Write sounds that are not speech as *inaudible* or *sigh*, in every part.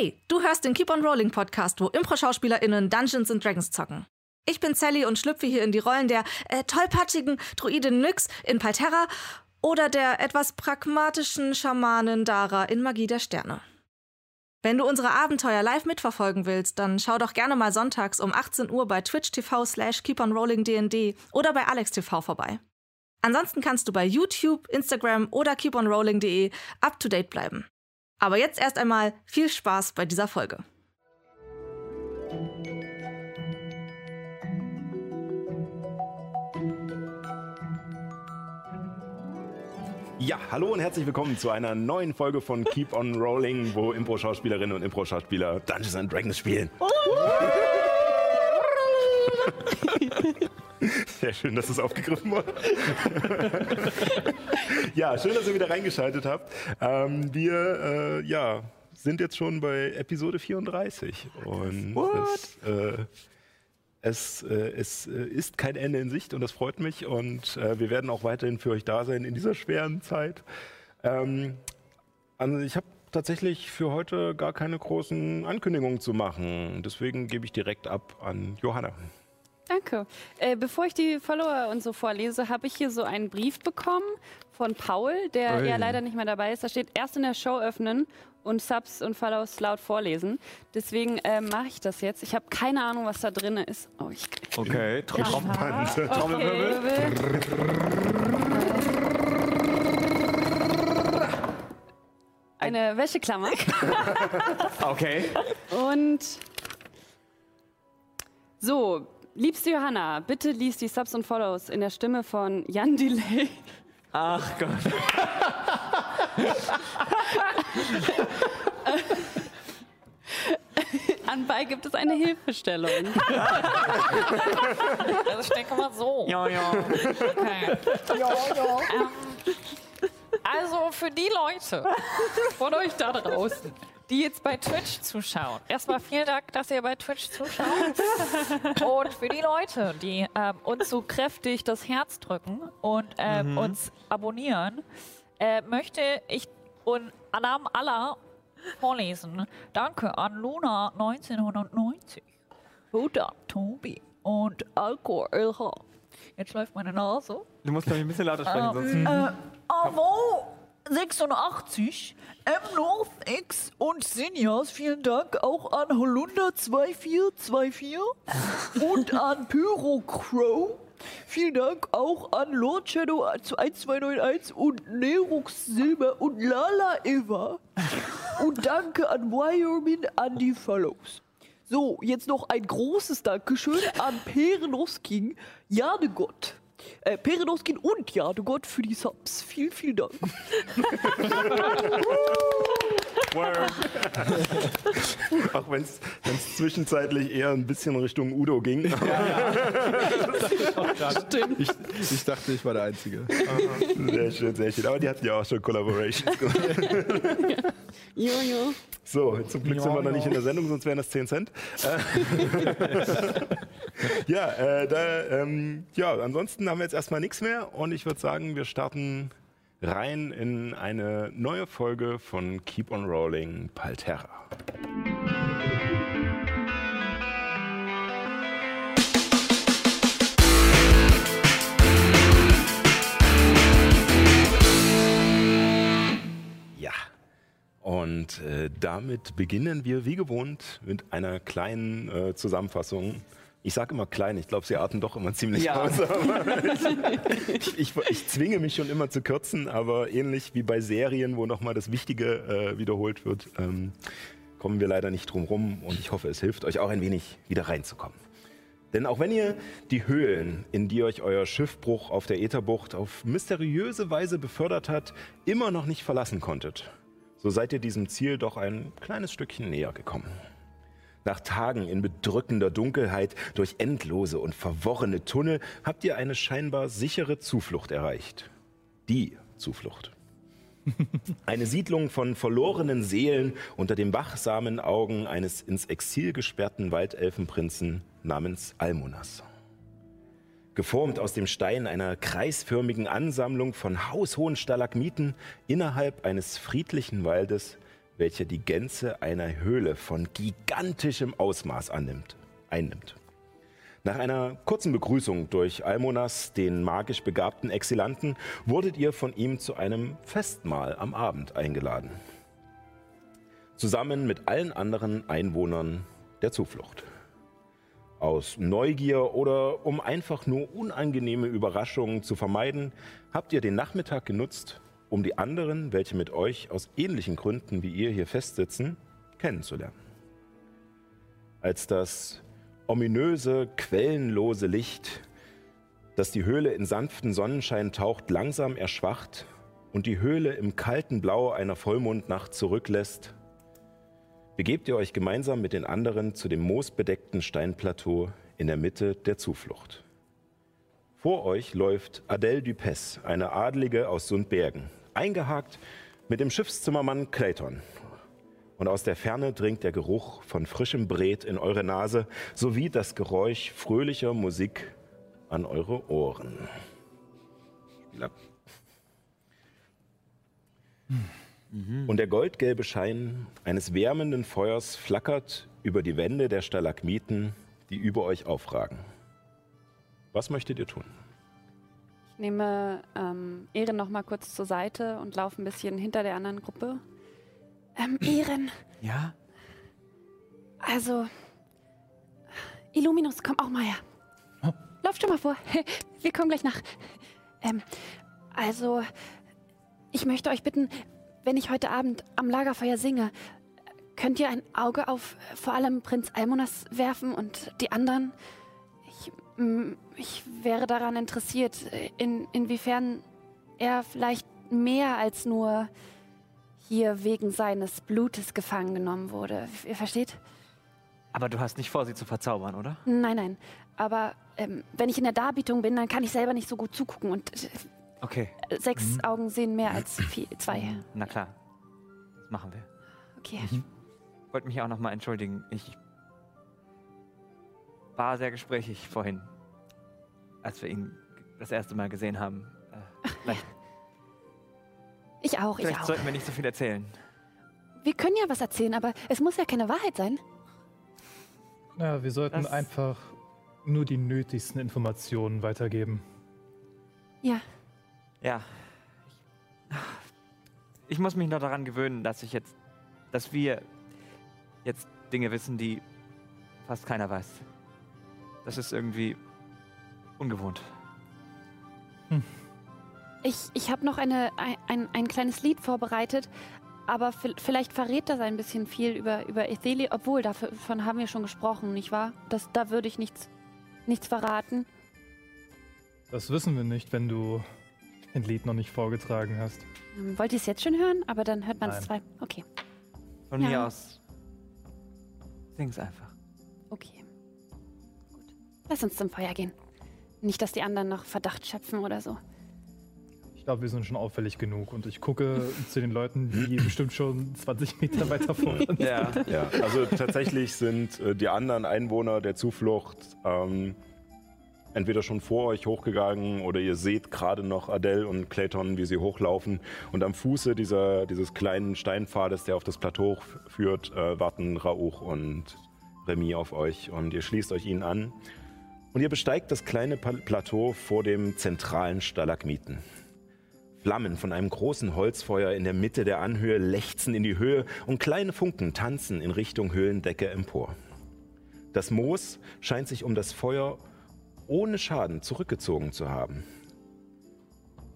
Hey, du hörst den Keep on Rolling Podcast, wo Impro-SchauspielerInnen Dungeons and Dragons zocken. Ich bin Sally und schlüpfe hier in die Rollen der äh, tollpatschigen Druidin Nyx in Palterra oder der etwas pragmatischen Schamanin Dara in Magie der Sterne. Wenn du unsere Abenteuer live mitverfolgen willst, dann schau doch gerne mal sonntags um 18 Uhr bei Twitch TV slash keeponrollingdnd oder bei Alex TV vorbei. Ansonsten kannst du bei YouTube, Instagram oder keeponrolling.de up to date bleiben. Aber jetzt erst einmal viel Spaß bei dieser Folge. Ja, hallo und herzlich willkommen zu einer neuen Folge von Keep on Rolling, wo Impro-Schauspielerinnen und Impro-Schauspieler Dungeons and Dragons spielen. Sehr schön, dass es aufgegriffen wurde. ja, schön, dass ihr wieder reingeschaltet habt. Ähm, wir äh, ja, sind jetzt schon bei Episode 34 und es, äh, es, äh, es äh, ist kein Ende in Sicht und das freut mich und äh, wir werden auch weiterhin für euch da sein in dieser schweren Zeit. Ähm, also ich habe tatsächlich für heute gar keine großen Ankündigungen zu machen. Deswegen gebe ich direkt ab an Johanna. Danke. Äh, bevor ich die Follower und so vorlese, habe ich hier so einen Brief bekommen von Paul, der Ui. ja leider nicht mehr dabei ist. Da steht erst in der Show öffnen und Subs und Follows laut vorlesen. Deswegen äh, mache ich das jetzt. Ich habe keine Ahnung, was da drin ist. Oh, ich Okay, Trommelpanze. Okay. Eine Wäscheklammer. okay. *laughs* Und so, liebste Johanna, bitte lies die Subs und Follows in der Stimme von Jan Delay. Ach Gott. *laughs* Anbei gibt es eine Hilfestellung. *laughs* Also ich denke mal so. Ja, ja. Okay. Ähm, also für die Leute von euch da draußen, die jetzt bei Twitch zuschauen. Erstmal vielen Dank, dass ihr bei Twitch zuschaut. *laughs* Und für die Leute, die ähm, uns so kräftig das Herz drücken und ähm, uns abonnieren, äh, möchte ich und Namen aller vorlesen. Danke an Luna 1990, Huda Tobi und Alkor LH. Jetzt läuft meine Nase. Du musst glaube ich ein bisschen lauter sprechen, sonst. Äh, Avo 86, M North X und Sinjas, vielen Dank auch an Holunder 2424 *laughs* und an Pyro Crow. Vielen Dank auch an Lord Shadow 1291 und Nerux Silber und Lala Eva. Und danke an Wyoming an die Follows. So, jetzt noch ein großes Dankeschön an Perenoskin, Jadegott. Äh, Perenoskin und Jadegott für die Subs. Vielen, vielen Dank. *laughs* *laughs* Auch wenn es zwischenzeitlich eher ein bisschen Richtung Udo ging. *laughs* Ich, ich dachte, ich war der Einzige. Sehr schön, sehr schön. Aber die hatten ja auch schon Collaborations *laughs* gemacht. Jojo. So, zum Glück sind wir noch nicht in der Sendung, sonst wären das 10 Cent. Ja, äh, da, ähm, ja, ansonsten haben wir jetzt erstmal nichts mehr und ich würde sagen, wir starten rein in eine neue Folge von Keep on Rolling Palterra. Ja, und äh, damit beginnen wir wie gewohnt mit einer kleinen äh, Zusammenfassung. Ich sage immer klein, ich glaube, sie arten doch immer ziemlich Ja. aus. *laughs* Ich, ich, ich zwinge mich schon immer zu kürzen, aber ähnlich wie bei Serien, wo nochmal das Wichtige äh, wiederholt wird, ähm, kommen wir leider nicht drum rum und ich hoffe, es hilft euch auch ein wenig wieder reinzukommen. Denn auch wenn ihr die Höhlen, in die euch euer Schiffbruch auf der Ätherbucht auf mysteriöse Weise befördert hat, immer noch nicht verlassen konntet, so seid ihr diesem Ziel doch ein kleines Stückchen näher gekommen. Nach Tagen in bedrückender Dunkelheit durch endlose und verworrene Tunnel habt ihr eine scheinbar sichere Zuflucht erreicht. Die Zuflucht. *laughs* Eine Siedlung von verlorenen Seelen unter den wachsamen Augen eines ins Exil gesperrten Waldelfenprinzen namens Almonas. Geformt aus dem Stein einer kreisförmigen Ansammlung von haushohen Stalagmiten innerhalb eines friedlichen Waldes welcher die Gänze einer Höhle von gigantischem Ausmaß annimmt, einnimmt. Nach einer kurzen Begrüßung durch Almonas, den magisch begabten Exilanten, wurdet ihr von ihm zu einem Festmahl am Abend eingeladen. Zusammen mit allen anderen Einwohnern der Zuflucht. Aus Neugier oder um einfach nur unangenehme Überraschungen zu vermeiden, habt ihr den Nachmittag genutzt, um die anderen, welche mit euch aus ähnlichen Gründen wie ihr hier festsitzen, kennenzulernen. Als das ominöse, quellenlose Licht, das die Höhle in sanften Sonnenschein taucht, langsam erschwacht und die Höhle im kalten Blau einer Vollmondnacht zurücklässt, begebt ihr euch gemeinsam mit den anderen zu dem moosbedeckten Steinplateau in der Mitte der Zuflucht. Vor euch läuft Adèle Dupes, eine Adlige aus Sundbergen, eingehakt mit dem Schiffszimmermann Clayton. Und aus der Ferne dringt der Geruch von frischem Bret in eure Nase sowie das Geräusch fröhlicher Musik an eure Ohren. Spiel ab. Und der goldgelbe Schein eines wärmenden Feuers flackert über die Wände der Stalagmiten, die über euch aufragen. Was möchtet ihr tun? Ich nehme ähm, Ehren noch mal kurz zur Seite und laufe ein bisschen hinter der anderen Gruppe. Ähm, Ehren, Ja? also Illuminus, komm auch mal her. Lauf schon mal vor. *laughs* Wir kommen gleich nach. Ähm, also, ich möchte euch bitten, wenn ich heute Abend am Lagerfeuer singe, könnt ihr ein Auge auf vor allem Prinz Almonas werfen und die anderen? Ich, mm, ich wäre daran interessiert, in, inwiefern er vielleicht mehr als nur hier wegen seines Blutes gefangen genommen wurde. Ihr versteht? Aber du hast nicht vor, sie zu verzaubern, oder? Nein, nein. Aber ähm, wenn ich in der Darbietung bin, dann kann ich selber nicht so gut zugucken. Und Okay, äh, sechs Augen sehen mehr als vier, zwei. na klar. Das machen wir. Okay. Ich wollte mich auch noch mal entschuldigen. Ich war sehr gesprächig vorhin, als wir ihn das erste Mal gesehen haben. Äh, *laughs* Ich auch, ich vielleicht auch. sollten wir nicht so viel erzählen. Wir können ja was erzählen, aber es muss ja keine Wahrheit sein. Ja, wir sollten Das- einfach nur die nötigsten Informationen weitergeben. Ja. Ja. Ich, ich muss mich noch daran gewöhnen, dass ich jetzt, dass wir jetzt Dinge wissen, die fast keiner weiß. Das ist irgendwie ungewohnt. Ich, ich habe noch eine, ein, ein, ein kleines Lied vorbereitet, aber vi- vielleicht verrät das ein bisschen viel über, über Etheli, obwohl davon haben wir schon gesprochen, nicht wahr? Das, da würde ich nichts, nichts verraten. Das wissen wir nicht, wenn du ein Lied noch nicht vorgetragen hast. Ähm, Wollt ihr es jetzt schon hören? Aber dann hört man es zwei. Okay, Von Ja. mir aus. Sing's einfach. okay. Gut. Lass uns zum Feuer gehen. Nicht, dass die anderen noch Verdacht schöpfen oder so. Ich glaube, wir sind schon auffällig genug und ich gucke *laughs* zu den Leuten, die *laughs* bestimmt schon 20 Meter weiter vor uns sind. Ja. Ja, also tatsächlich sind äh, die anderen Einwohner der Zuflucht ähm, entweder schon vor euch hochgegangen oder ihr seht gerade noch Adele und Clayton, wie sie hochlaufen. Und am Fuße dieser, dieses kleinen Steinpfades, der auf das Plateau führt, äh, warten Rauch und Remy auf euch und ihr schließt euch ihnen an. Und ihr besteigt das kleine Plateau vor dem zentralen Stalagmiten. Flammen von einem großen Holzfeuer in der Mitte der Anhöhe lechzen in die Höhe und kleine Funken tanzen in Richtung Höhlendecke empor. Das Moos scheint sich um das Feuer ohne Schaden zurückgezogen zu haben.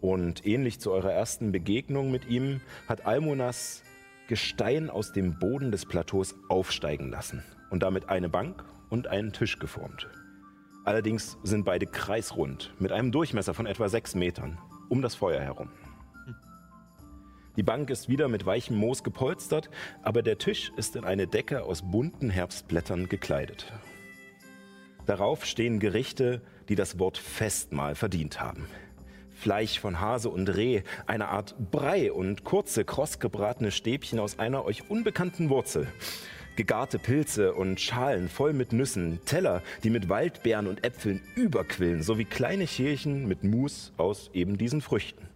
Und ähnlich zu eurer ersten Begegnung mit ihm hat Almonas Gestein aus dem Boden des Plateaus aufsteigen lassen und damit eine Bank und einen Tisch geformt. Allerdings sind beide kreisrund mit einem Durchmesser von etwa sechs Metern um das Feuer herum. Die Bank ist wieder mit weichem Moos gepolstert, aber der Tisch ist in eine Decke aus bunten Herbstblättern gekleidet. Darauf stehen Gerichte, die das Wort Festmahl verdient haben. Fleisch von Hase und Reh, eine Art Brei und kurze, krossgebratene Stäbchen aus einer euch unbekannten Wurzel. Gegarte Pilze und Schalen voll mit Nüssen, Teller, die mit Waldbeeren und Äpfeln überquillen, sowie kleine Schälchen mit Mus aus eben diesen Früchten.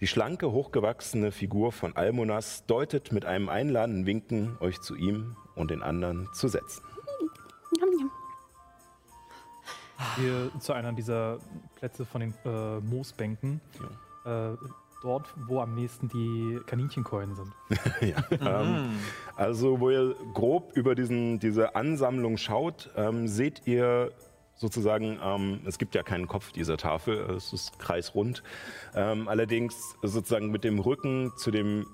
Die schlanke, hochgewachsene Figur von Almonas deutet mit einem einladenden Winken euch zu ihm und den anderen zu setzen. Hier zu einer dieser Plätze von den äh, Moosbänken. Äh, dort, wo am nächsten die Kaninchenkeulen sind. *laughs* ja, ähm, also, wo ihr grob über diesen, diese Ansammlung schaut, ähm, seht ihr sozusagen, ähm, es gibt ja keinen Kopf dieser Tafel, es ist kreisrund. Ähm, allerdings sozusagen mit dem Rücken zu dem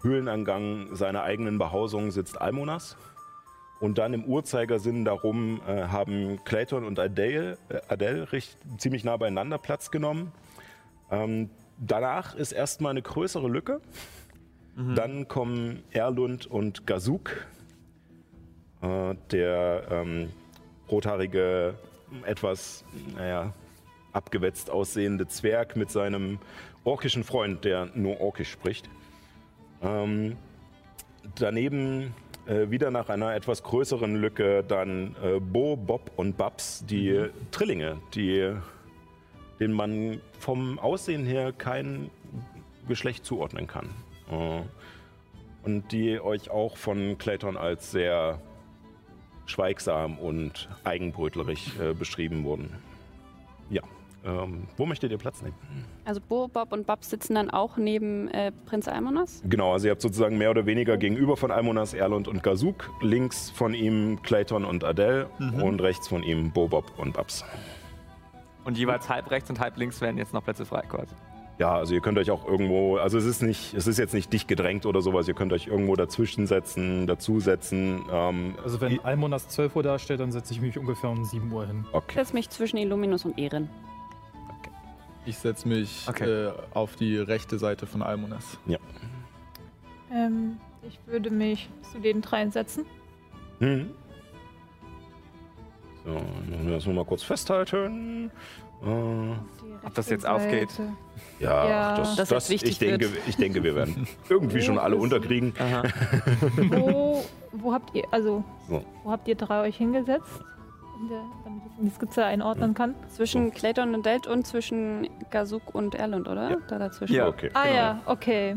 Höhlenangang seiner eigenen Behausung sitzt Almonas. Und dann im Uhrzeigersinn darum äh, haben Clayton und Adele, äh, Adele recht, ziemlich nah beieinander Platz genommen. Ähm, danach ist erstmal eine größere Lücke. Dann kommen Erlund und Gazuk. Äh, der ähm, rothaarige, etwas, naja, abgewetzt aussehende Zwerg mit seinem orkischen Freund, der nur orkisch spricht. Ähm, daneben äh, wieder nach einer etwas größeren Lücke dann äh, Bo, Bob und Babs, die Trillinge, die, denen man vom Aussehen her kein Geschlecht zuordnen kann. Äh, und die euch auch von Clayton als sehr schweigsam und eigenbrötlerig äh, beschrieben wurden. Ja, ähm, wo möchtet ihr Platz nehmen? Also Bo, Bob und Bob sitzen dann auch neben äh, Prinz Almonas. Genau, also ihr habt sozusagen mehr oder weniger gegenüber von Almonas, Erlund und Gazuk, links von ihm Clayton und Adele und rechts von ihm Bobob und Babs. Und jeweils halb rechts und halb links werden jetzt noch Plätze frei quasi. Ja, also ihr könnt euch auch irgendwo, also es ist nicht, es ist jetzt nicht dicht gedrängt oder sowas, ihr könnt euch irgendwo dazwischen setzen, dazusetzen. Ähm, Also wenn Almonas 12 Uhr darstellt, dann setze ich mich ungefähr um 7 Uhr hin. Ich okay. setze mich zwischen Illuminus und Erin. Ich setze mich Okay. äh, auf die rechte Seite von Almonas. Ähm, ich würde mich zu den dreien setzen. Hm. So, müssen wir das nur mal kurz festhalten. Äh, Ob das jetzt aufgeht? Seite. ja, Ja. das, das, wichtig ich, denke, wird. ich denke, wir werden *laughs* irgendwie schon alle unterkriegen. Aha. *laughs* Wo, wo habt ihr, also, So. wo habt ihr drei euch hingesetzt? In der, damit ich die Skizze einordnen kann. Zwischen Clayton und Delt und zwischen Gazuk und Erlund, oder? Ja. Da dazwischen. Ja. Okay. Ah ja, okay.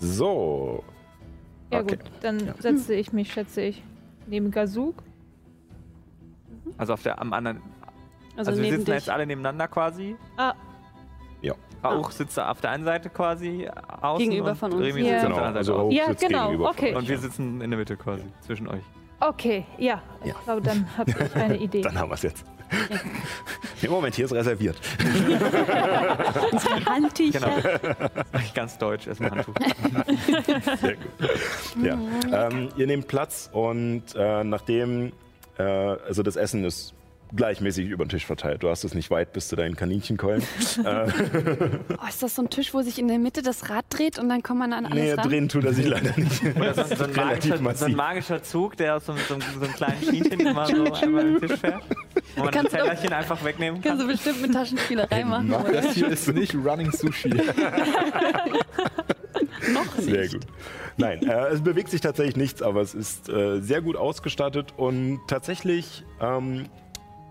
So. Ja Okay. gut, dann setze ich mich, schätze ich, neben Gazuk. Also auf der am anderen. Also, Also, wir neben sitzen dich. jetzt alle nebeneinander quasi. Ah, Rauch sitzt da auf der einen Seite quasi außen Gegenüber und von uns. Remy Ja. sitzt Genau, auf der anderen also Ja, sitzt genau, gegenüber von okay. Und wir sitzen in der Mitte quasi zwischen euch. okay, ja. Ja. Ich glaube, dann habe ich *laughs* eine Idee. Dann haben wir es jetzt. *laughs* Im Moment, hier ist reserviert. Unsere *laughs* Handtücher. Genau. Das ist ganz deutsch, erstmal Handtuch. Sehr gut. Ja. Ähm, ihr nehmt Platz und äh, nachdem, äh, also das Essen ist gleichmäßig über den Tisch verteilt. Du hast es nicht weit bis zu deinen Kaninchenkeulen. *laughs* äh, Oh, ist das so ein Tisch, wo sich in der Mitte das Rad dreht und dann kommt man an alles nee, ran? drehen tut er sich leider nicht. *laughs* Oder so, so, ein *laughs* magischer, so ein magischer Zug, der aus so, so, so einem kleinen Schienchen immer so einmal den Tisch fährt. Wo man ein Kannst du- Tellerchen einfach wegnehmen kann. Kannst du bestimmt mit Taschenspielerei machen, oder? Das hier ist nicht Running Sushi. Noch nicht. Sehr gut. Nein, äh, es bewegt sich tatsächlich nichts, aber es ist äh, sehr gut ausgestattet und tatsächlich ähm,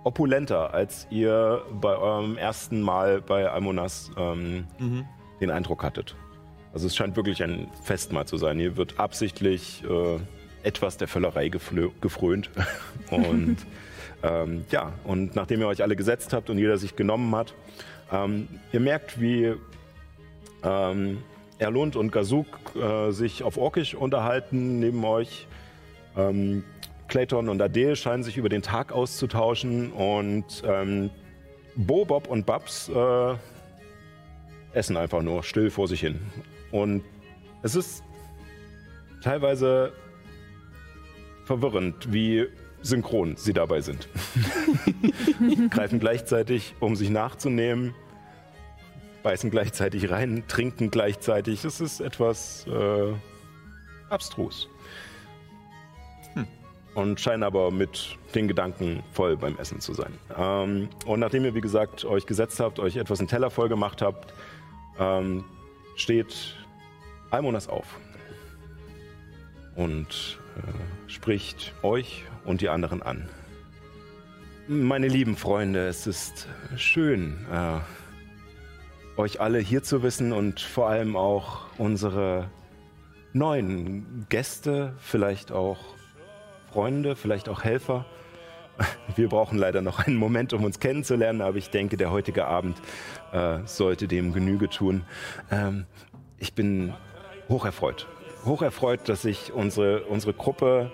opulenter, als ihr bei eurem ersten Mal bei Almonas ähm, den Eindruck hattet. Also es scheint wirklich ein Festmahl zu sein. Hier wird absichtlich äh, etwas der Völlerei gefrönt. *laughs* und ähm, ja, und nachdem ihr euch alle gesetzt habt und jeder sich genommen hat, ähm, ihr merkt, wie ähm, Erlund und Gazuk äh, sich auf Orkisch unterhalten neben euch. Ähm, Clayton und Adele scheinen sich über den Tag auszutauschen und ähm, Bo, Bob und Babs äh, essen einfach nur still vor sich hin. Und es ist teilweise verwirrend, wie synchron sie dabei sind. *laughs* Greifen gleichzeitig, um sich nachzunehmen, beißen gleichzeitig rein, trinken gleichzeitig. Es ist etwas äh, abstrus. Und scheinen aber mit den Gedanken voll beim Essen zu sein. Ähm, und nachdem ihr, wie gesagt, euch gesetzt habt, euch etwas einen Teller voll gemacht habt, ähm, steht Almonas auf und äh, spricht euch und die anderen an. Meine lieben Freunde, es ist schön, äh, euch alle hier zu wissen und vor allem auch unsere neuen Gäste, vielleicht auch Freunde, vielleicht auch Helfer. *laughs* Wir brauchen leider noch einen Moment, um uns kennenzulernen, aber ich denke, der heutige Abend äh, sollte dem Genüge tun. Ähm, ich bin hocherfreut. Hocherfreut, dass sich unsere, unsere Gruppe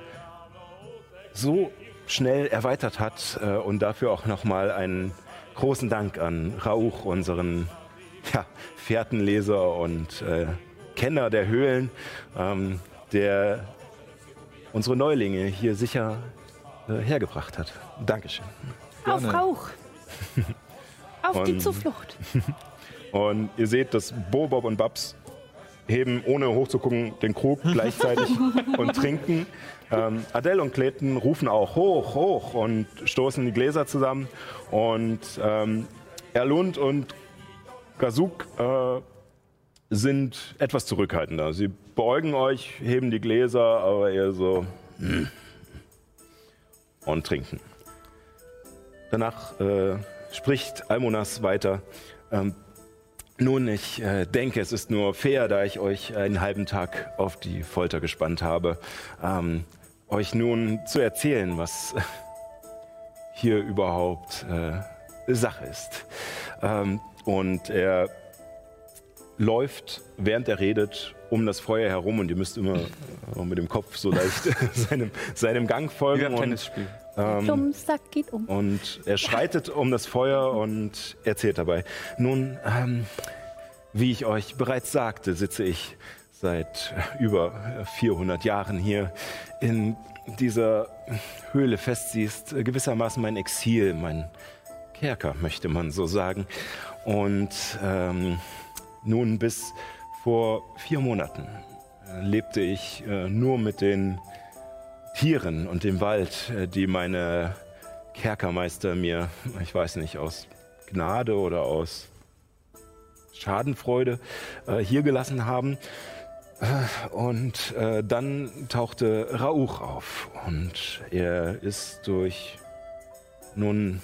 so schnell erweitert hat äh, und dafür auch nochmal einen großen Dank an Rauch, unseren *laughs* ja, Fährtenleser und äh, Kenner der Höhlen, ähm, der unsere Neulinge hier sicher äh, hergebracht hat. Dankeschön. Auf Rauch! *laughs* Auf die Zuflucht! *laughs* Und ihr seht, dass Bo, Bob und Babs heben, ohne hochzugucken, den Krug gleichzeitig und trinken. Ähm, Adele und Clayton rufen auch hoch, hoch und stoßen die Gläser zusammen. Und ähm, Erlund und Gazuk äh, sind etwas zurückhaltender. Sie beugen euch, heben die Gläser, aber eher so hm, und trinken. Danach äh, spricht Almonas weiter. Ähm, nun, ich äh, denke, es ist nur fair, da ich euch einen halben Tag auf die Folter gespannt habe, ähm, euch nun zu erzählen, was *laughs* hier überhaupt äh, Sache ist. Ähm, und er läuft, während er redet, um das Feuer herum und ihr müsst immer mit dem Kopf so leicht *laughs* *laughs* seinem, seinem Gang Wie folgen. beim und, Tennisspiel. ähm, Dummsack geht um. und er schreitet um das Feuer und erzählt dabei. Nun, ähm, wie ich euch bereits sagte, sitze ich seit über 400 Jahren hier in dieser Höhle fest. Sie ist gewissermaßen mein Exil, mein Kerker, möchte man so sagen. Und ähm, nun bis vor vier Monaten äh, lebte ich äh, nur mit den Tieren und dem Wald, äh, die meine Kerkermeister mir, ich weiß nicht, aus Gnade oder aus Schadenfreude äh, hier gelassen haben. Äh, Und äh, dann tauchte Rauch auf und er ist durch, nun,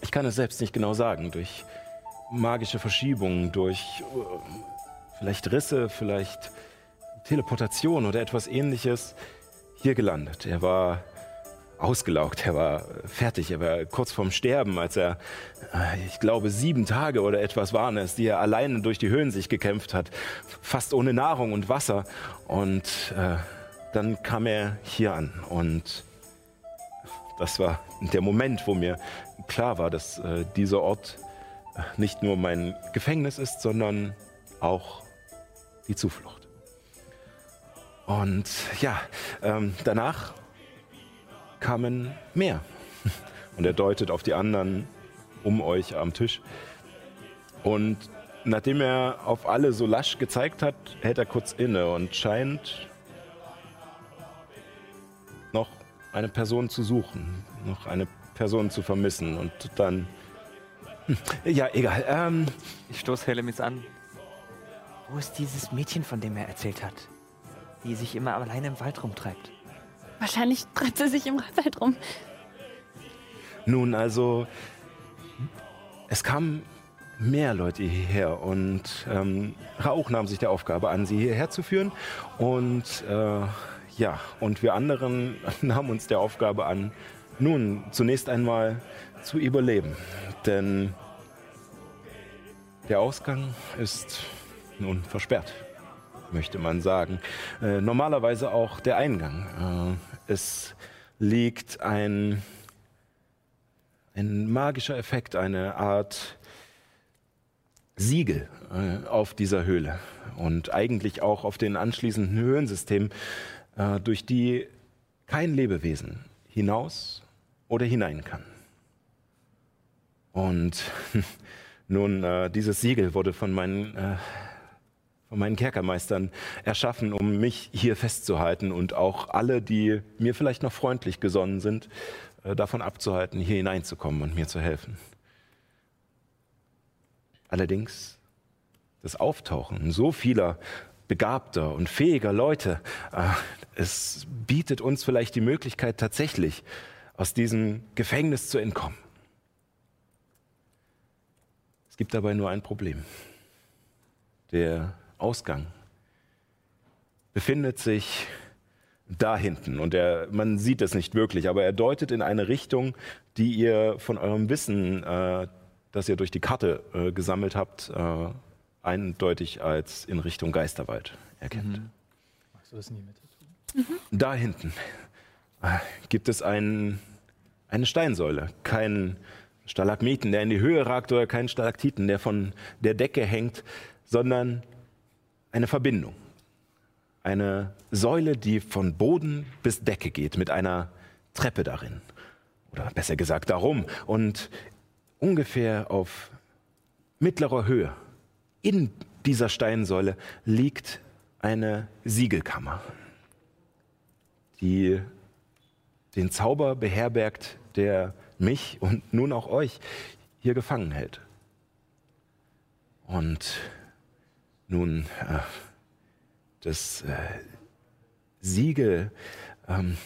ich kann es selbst nicht genau sagen, durch magische Verschiebungen, durch äh, vielleicht Risse, vielleicht Teleportation oder etwas ähnliches hier gelandet. Er war ausgelaugt, er war fertig, er war kurz vorm Sterben, als er, äh, ich glaube, sieben Tage oder etwas waren es, die er alleine durch die Höhen sich gekämpft hat, fast ohne Nahrung und Wasser. Und äh, dann kam er hier an und das war der Moment, wo mir klar war, dass äh, dieser Ort äh, nicht nur mein Gefängnis ist, sondern auch die Zuflucht. Und ja, ähm, danach kamen mehr. *laughs* Und er deutet auf die anderen um euch am Tisch. Und nachdem er auf alle so lasch gezeigt hat, hält er kurz inne und scheint noch eine Person zu suchen, noch eine Person zu vermissen. Und dann. Ja, egal. Ähm, Ich stoße Helemis an. Wo ist dieses Mädchen, von dem er erzählt hat? Die sich immer alleine im Wald rumtreibt. Wahrscheinlich treibt sie sich im Wald rum. Nun, also, es kamen mehr Leute hierher und ähm, Rauch nahm sich der Aufgabe an, sie hierher zu führen. Und äh, ja, und wir anderen *laughs* nahmen uns der Aufgabe an, nun zunächst einmal zu überleben. Denn der Ausgang ist nun versperrt, möchte man sagen. Äh, normalerweise auch der Eingang. Äh, es liegt ein ein magischer Effekt, eine Art Siegel äh, auf dieser Höhle und eigentlich auch auf den anschließenden Höhensystemen, äh, durch die kein Lebewesen hinaus oder hinein kann. Und *laughs* nun, äh, dieses Siegel wurde von meinen, äh, von meinen Kerkermeistern erschaffen, um mich hier festzuhalten und auch alle, die mir vielleicht noch freundlich gesonnen sind, äh, davon abzuhalten, hier hineinzukommen und mir zu helfen. Allerdings das Auftauchen so vieler begabter und fähiger Leute, äh, es bietet uns vielleicht die Möglichkeit, tatsächlich aus diesem Gefängnis zu entkommen. Es gibt dabei nur ein Problem. Der Ausgang befindet sich da hinten und er, man sieht es nicht wirklich, aber er deutet in eine Richtung, die ihr von eurem Wissen, äh, das ihr durch die Karte äh, gesammelt habt, äh, eindeutig als in Richtung Geisterwald erkennt. Magst du das in die Mitte tun? Da hinten äh, gibt es ein, eine Steinsäule, keinen Stalagmiten, der in die Höhe ragt oder keinen Stalaktiten, der von der Decke hängt, sondern eine Verbindung. Eine Säule, die von Boden bis Decke geht, mit einer Treppe darin. Oder besser gesagt darum. Und ungefähr auf mittlerer Höhe in dieser Steinsäule liegt eine Siegelkammer, die den Zauber beherbergt, der mich und nun auch euch hier gefangen hält. Und nun, äh, das äh, Siegel ähm,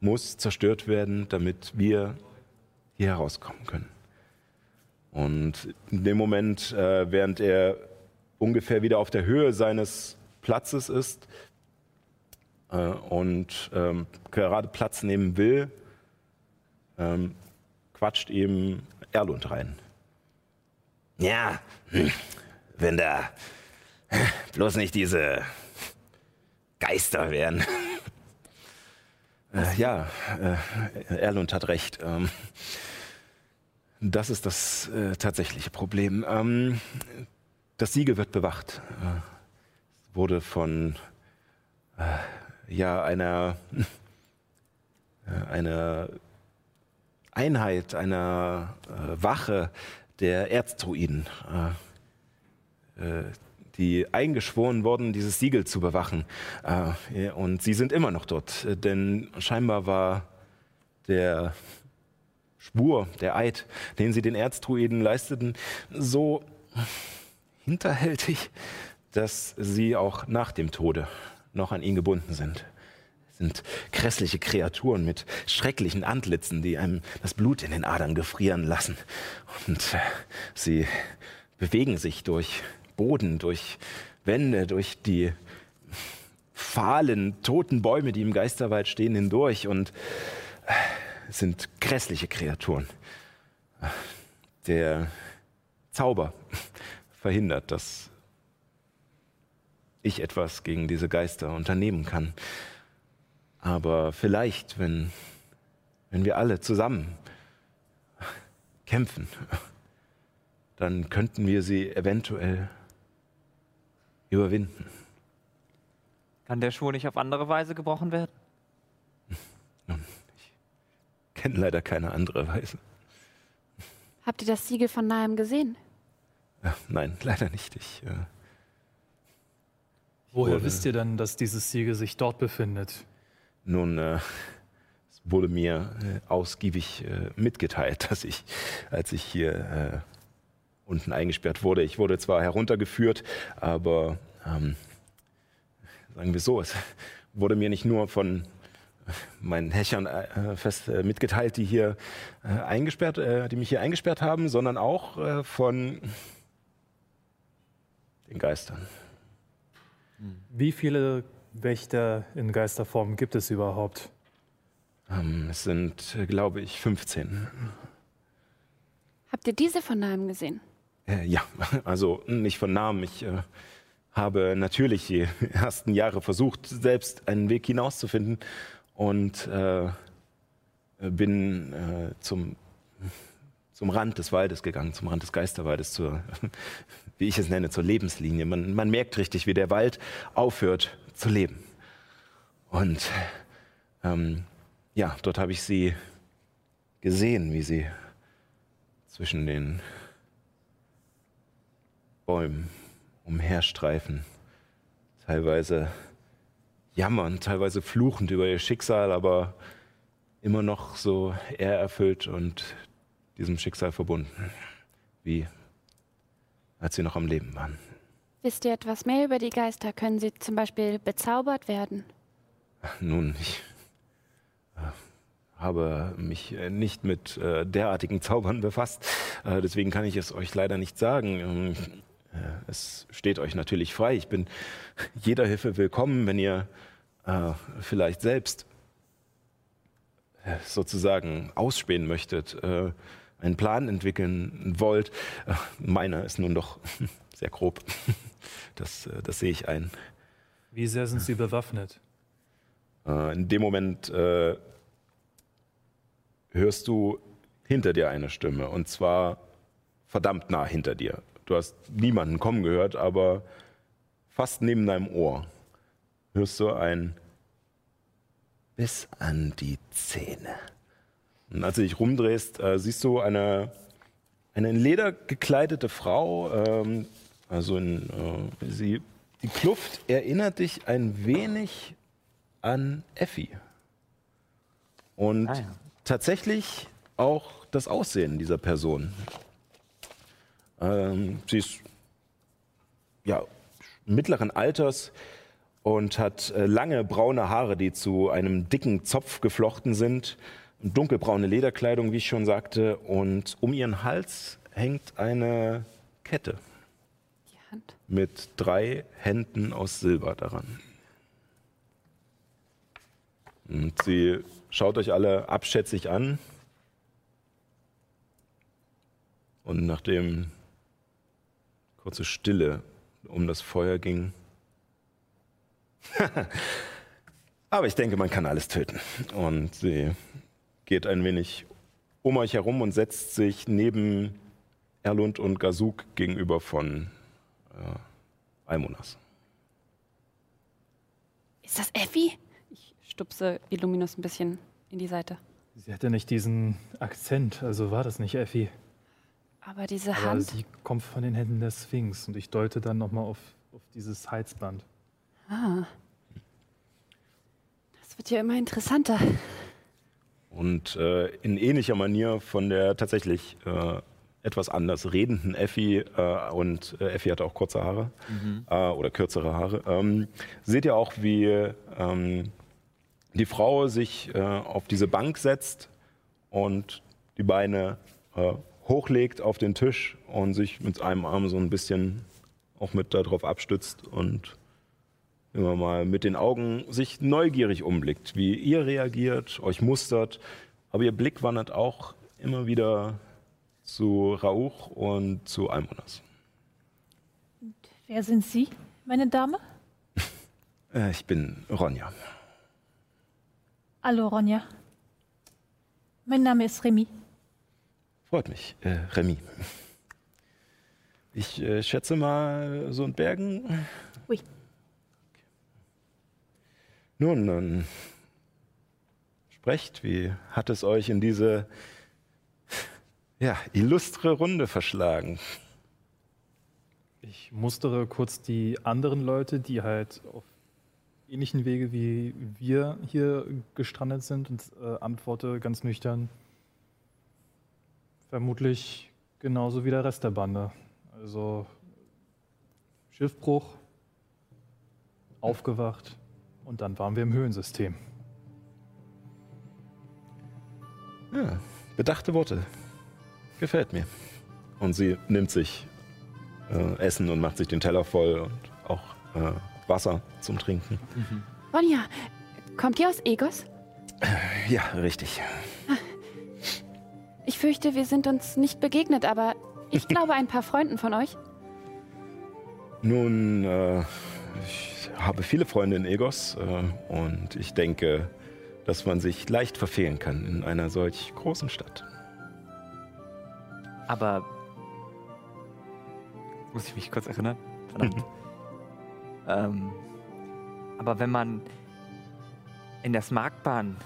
muss zerstört werden, damit wir hier herauskommen können. Und in dem Moment, äh, während er ungefähr wieder auf der Höhe seines Platzes ist äh, und ähm, gerade Platz nehmen will, ähm, quatscht ihm Erlund rein. Ja, hm, wenn da bloß nicht diese Geister wären. Äh, ja, äh, Erlund hat recht. Ähm, das ist das äh, tatsächliche Problem. Ähm, das Siegel wird bewacht. Äh, es wurde von äh, ja, einer, *laughs* äh, einer Einheit, einer äh, Wache der Erzdruiden, äh, äh, die eingeschworen wurden, dieses Siegel zu bewachen. Äh, und sie sind immer noch dort, äh, denn scheinbar war der Spur, der Eid, den sie den Erzdruiden leisteten, so hinterhältig, dass sie auch nach dem Tode noch an ihn gebunden sind. Sind grässliche Kreaturen mit schrecklichen Antlitzen, die einem das Blut in den Adern gefrieren lassen. Und äh, sie bewegen sich durch Boden, durch Wände, durch die fahlen, toten Bäume, die im Geisterwald stehen, hindurch. Und äh, sind grässliche Kreaturen. Der Zauber verhindert, dass ich etwas gegen diese Geister unternehmen kann. Aber vielleicht, wenn, wenn wir alle zusammen kämpfen, dann könnten wir sie eventuell überwinden. Kann der Schwur nicht auf andere Weise gebrochen werden? *laughs* Nun, ich kenne leider keine andere Weise. Habt ihr das Siegel von nahem gesehen? Ja, nein, leider nicht. Ich, äh, Woher wisst ihr denn, dass dieses Siegel sich dort befindet? Nun, äh, es wurde mir äh, ausgiebig äh, mitgeteilt, *laughs* dass ich, als ich hier äh, unten eingesperrt wurde, ich wurde zwar heruntergeführt, aber ähm, sagen wir so, es wurde mir nicht nur von meinen Häschern äh, fest äh, mitgeteilt, die hier äh, eingesperrt, äh, die mich hier eingesperrt haben, sondern auch äh, von den Geistern. Wie viele Wächter in Geisterform gibt es überhaupt? Ähm, es sind, äh, glaube ich, 15. Habt ihr diese von nahem gesehen? Äh, ja, *laughs* also nicht von Namen. Ich äh, habe natürlich die *laughs* ersten Jahre versucht, selbst einen Weg hinauszufinden und äh, bin äh, zum, zum Rand des Waldes gegangen, zum Rand des Geisterwaldes, zur, *laughs* wie ich es nenne, zur Lebenslinie. Man, man merkt richtig, wie der Wald aufhört zu leben. Und ähm, ja, dort habe ich sie gesehen, wie sie zwischen den Bäumen umherstreifen. Teilweise jammern, teilweise fluchend über ihr Schicksal, aber immer noch so ehrerfüllt und diesem Schicksal verbunden, wie als sie noch am Leben waren. Wisst ihr etwas mehr über die Geister? Können sie zum Beispiel bezaubert werden? Nun, ich äh, habe mich äh, nicht mit äh, derartigen Zaubern befasst. Deswegen kann ich es euch leider nicht sagen. Ähm, äh, es steht euch natürlich frei. Ich bin jeder Hilfe willkommen, wenn ihr vielleicht selbst sozusagen ausspähen möchtet, einen Plan entwickeln wollt. Meiner ist nun doch *laughs* sehr grob. Das, äh, das sehe ich ein. Wie sehr sind Sie bewaffnet? Äh, in dem Moment äh, hörst du hinter dir eine Stimme und zwar verdammt nah hinter dir. Du hast niemanden kommen gehört, aber fast neben deinem Ohr hörst du ein bis an die Zähne. Und als du dich rumdrehst, äh, siehst du eine, eine in Leder gekleidete Frau. Ähm, also in, äh, sie, die Kluft erinnert dich ein wenig an Effi. Und Ah, ja. tatsächlich auch das Aussehen dieser Person. Ähm, sie ist ja, mittleren Alters und hat äh, lange braune Haare, die zu einem dicken Zopf geflochten sind, dunkelbraune Lederkleidung, wie ich schon sagte, und um ihren Hals hängt eine Kette Hand. mit drei Händen aus Silber daran. Und sie schaut euch alle abschätzig an. Und nachdem kurze Stille um das Feuer ging. *laughs* Aber ich denke, man kann alles töten. Und sie geht ein wenig um euch herum und setzt sich neben Erlund und Gazuk gegenüber von äh, Almonas. Ist das Effi? Ich stupse Illuminus ein bisschen in die Seite. Sie hatte nicht diesen Akzent, also war das nicht Effi. Aber diese Aber Hand. sie kommt von den Händen der Sphinx und ich deute dann nochmal auf, auf dieses Halsband. Ah. Das wird ja immer interessanter. Und äh, in ähnlicher Manier von der tatsächlich äh, etwas anders redenden Effi, äh, und äh, Effi hatte auch kurze Haare äh, oder kürzere Haare, ähm, seht ihr auch, wie ähm, die Frau sich äh, auf diese Bank setzt und die Beine äh, hochlegt auf den Tisch und sich mit einem Arm so ein bisschen auch mit darauf abstützt und immer mal mit den Augen sich neugierig umblickt, wie ihr reagiert, euch mustert. Aber ihr Blick wandert auch immer wieder zu Rauch und zu Almonas. Wer sind Sie, meine Dame? *laughs* Äh, ich bin Ronja. Hallo, Ronja. Mein Name ist Remy. Freut mich, äh, Remy. Ich äh, schätze mal so in Bergen. Ui. Nun, dann sprecht, wie hat es euch in diese ja, illustre Runde verschlagen? Ich mustere kurz die anderen Leute, die halt auf ähnlichen Wege wie wir hier gestrandet sind und äh, antworte ganz nüchtern. Vermutlich genauso wie der Rest der Bande. Also Schiffbruch, aufgewacht und dann waren wir im Höhensystem. Ja, bedachte Worte. Gefällt mir. Und sie nimmt sich äh, Essen und macht sich den Teller voll und auch äh, Wasser zum Trinken. Ronja, kommt ihr aus Egos? Ja, richtig. Ich fürchte, wir sind uns nicht begegnet, aber ich *laughs* glaube ein paar Freunden von euch. Nun, äh, ich habe viele Freunde in Egos äh, und ich denke, dass man sich leicht verfehlen kann in einer solch großen Stadt. Aber. Muss ich mich kurz erinnern? Verdammt. *laughs* ähm, aber wenn man in der Smartbahn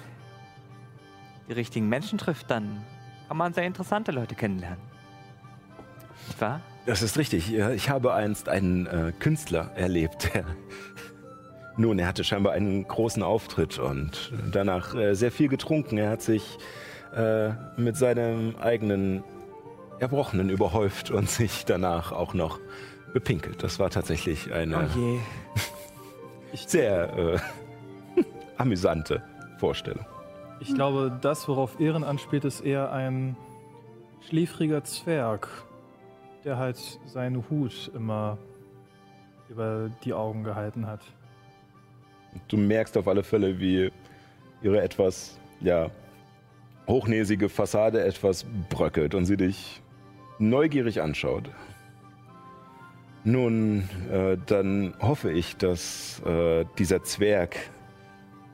die richtigen Menschen trifft, dann kann man sehr interessante Leute kennenlernen. Nicht wahr? Das ist richtig. Ich habe einst einen äh, Künstler erlebt, der. *laughs* Nun, er hatte scheinbar einen großen Auftritt und danach äh, sehr viel getrunken. Er hat sich äh, mit seinem eigenen Erbrochenen überhäuft und sich danach auch noch bepinkelt. Das war tatsächlich eine Oh je. *laughs* sehr äh, *laughs* amüsante Vorstellung. Ich glaube, das, worauf Ehren anspielt, ist eher ein schläfriger Zwerg, der halt seinen Hut immer über die Augen gehalten hat. Du merkst auf alle Fälle, wie ihre etwas, ja, hochnäsige Fassade etwas bröckelt und sie dich neugierig anschaut. Nun, äh, dann hoffe ich, dass äh, dieser Zwerg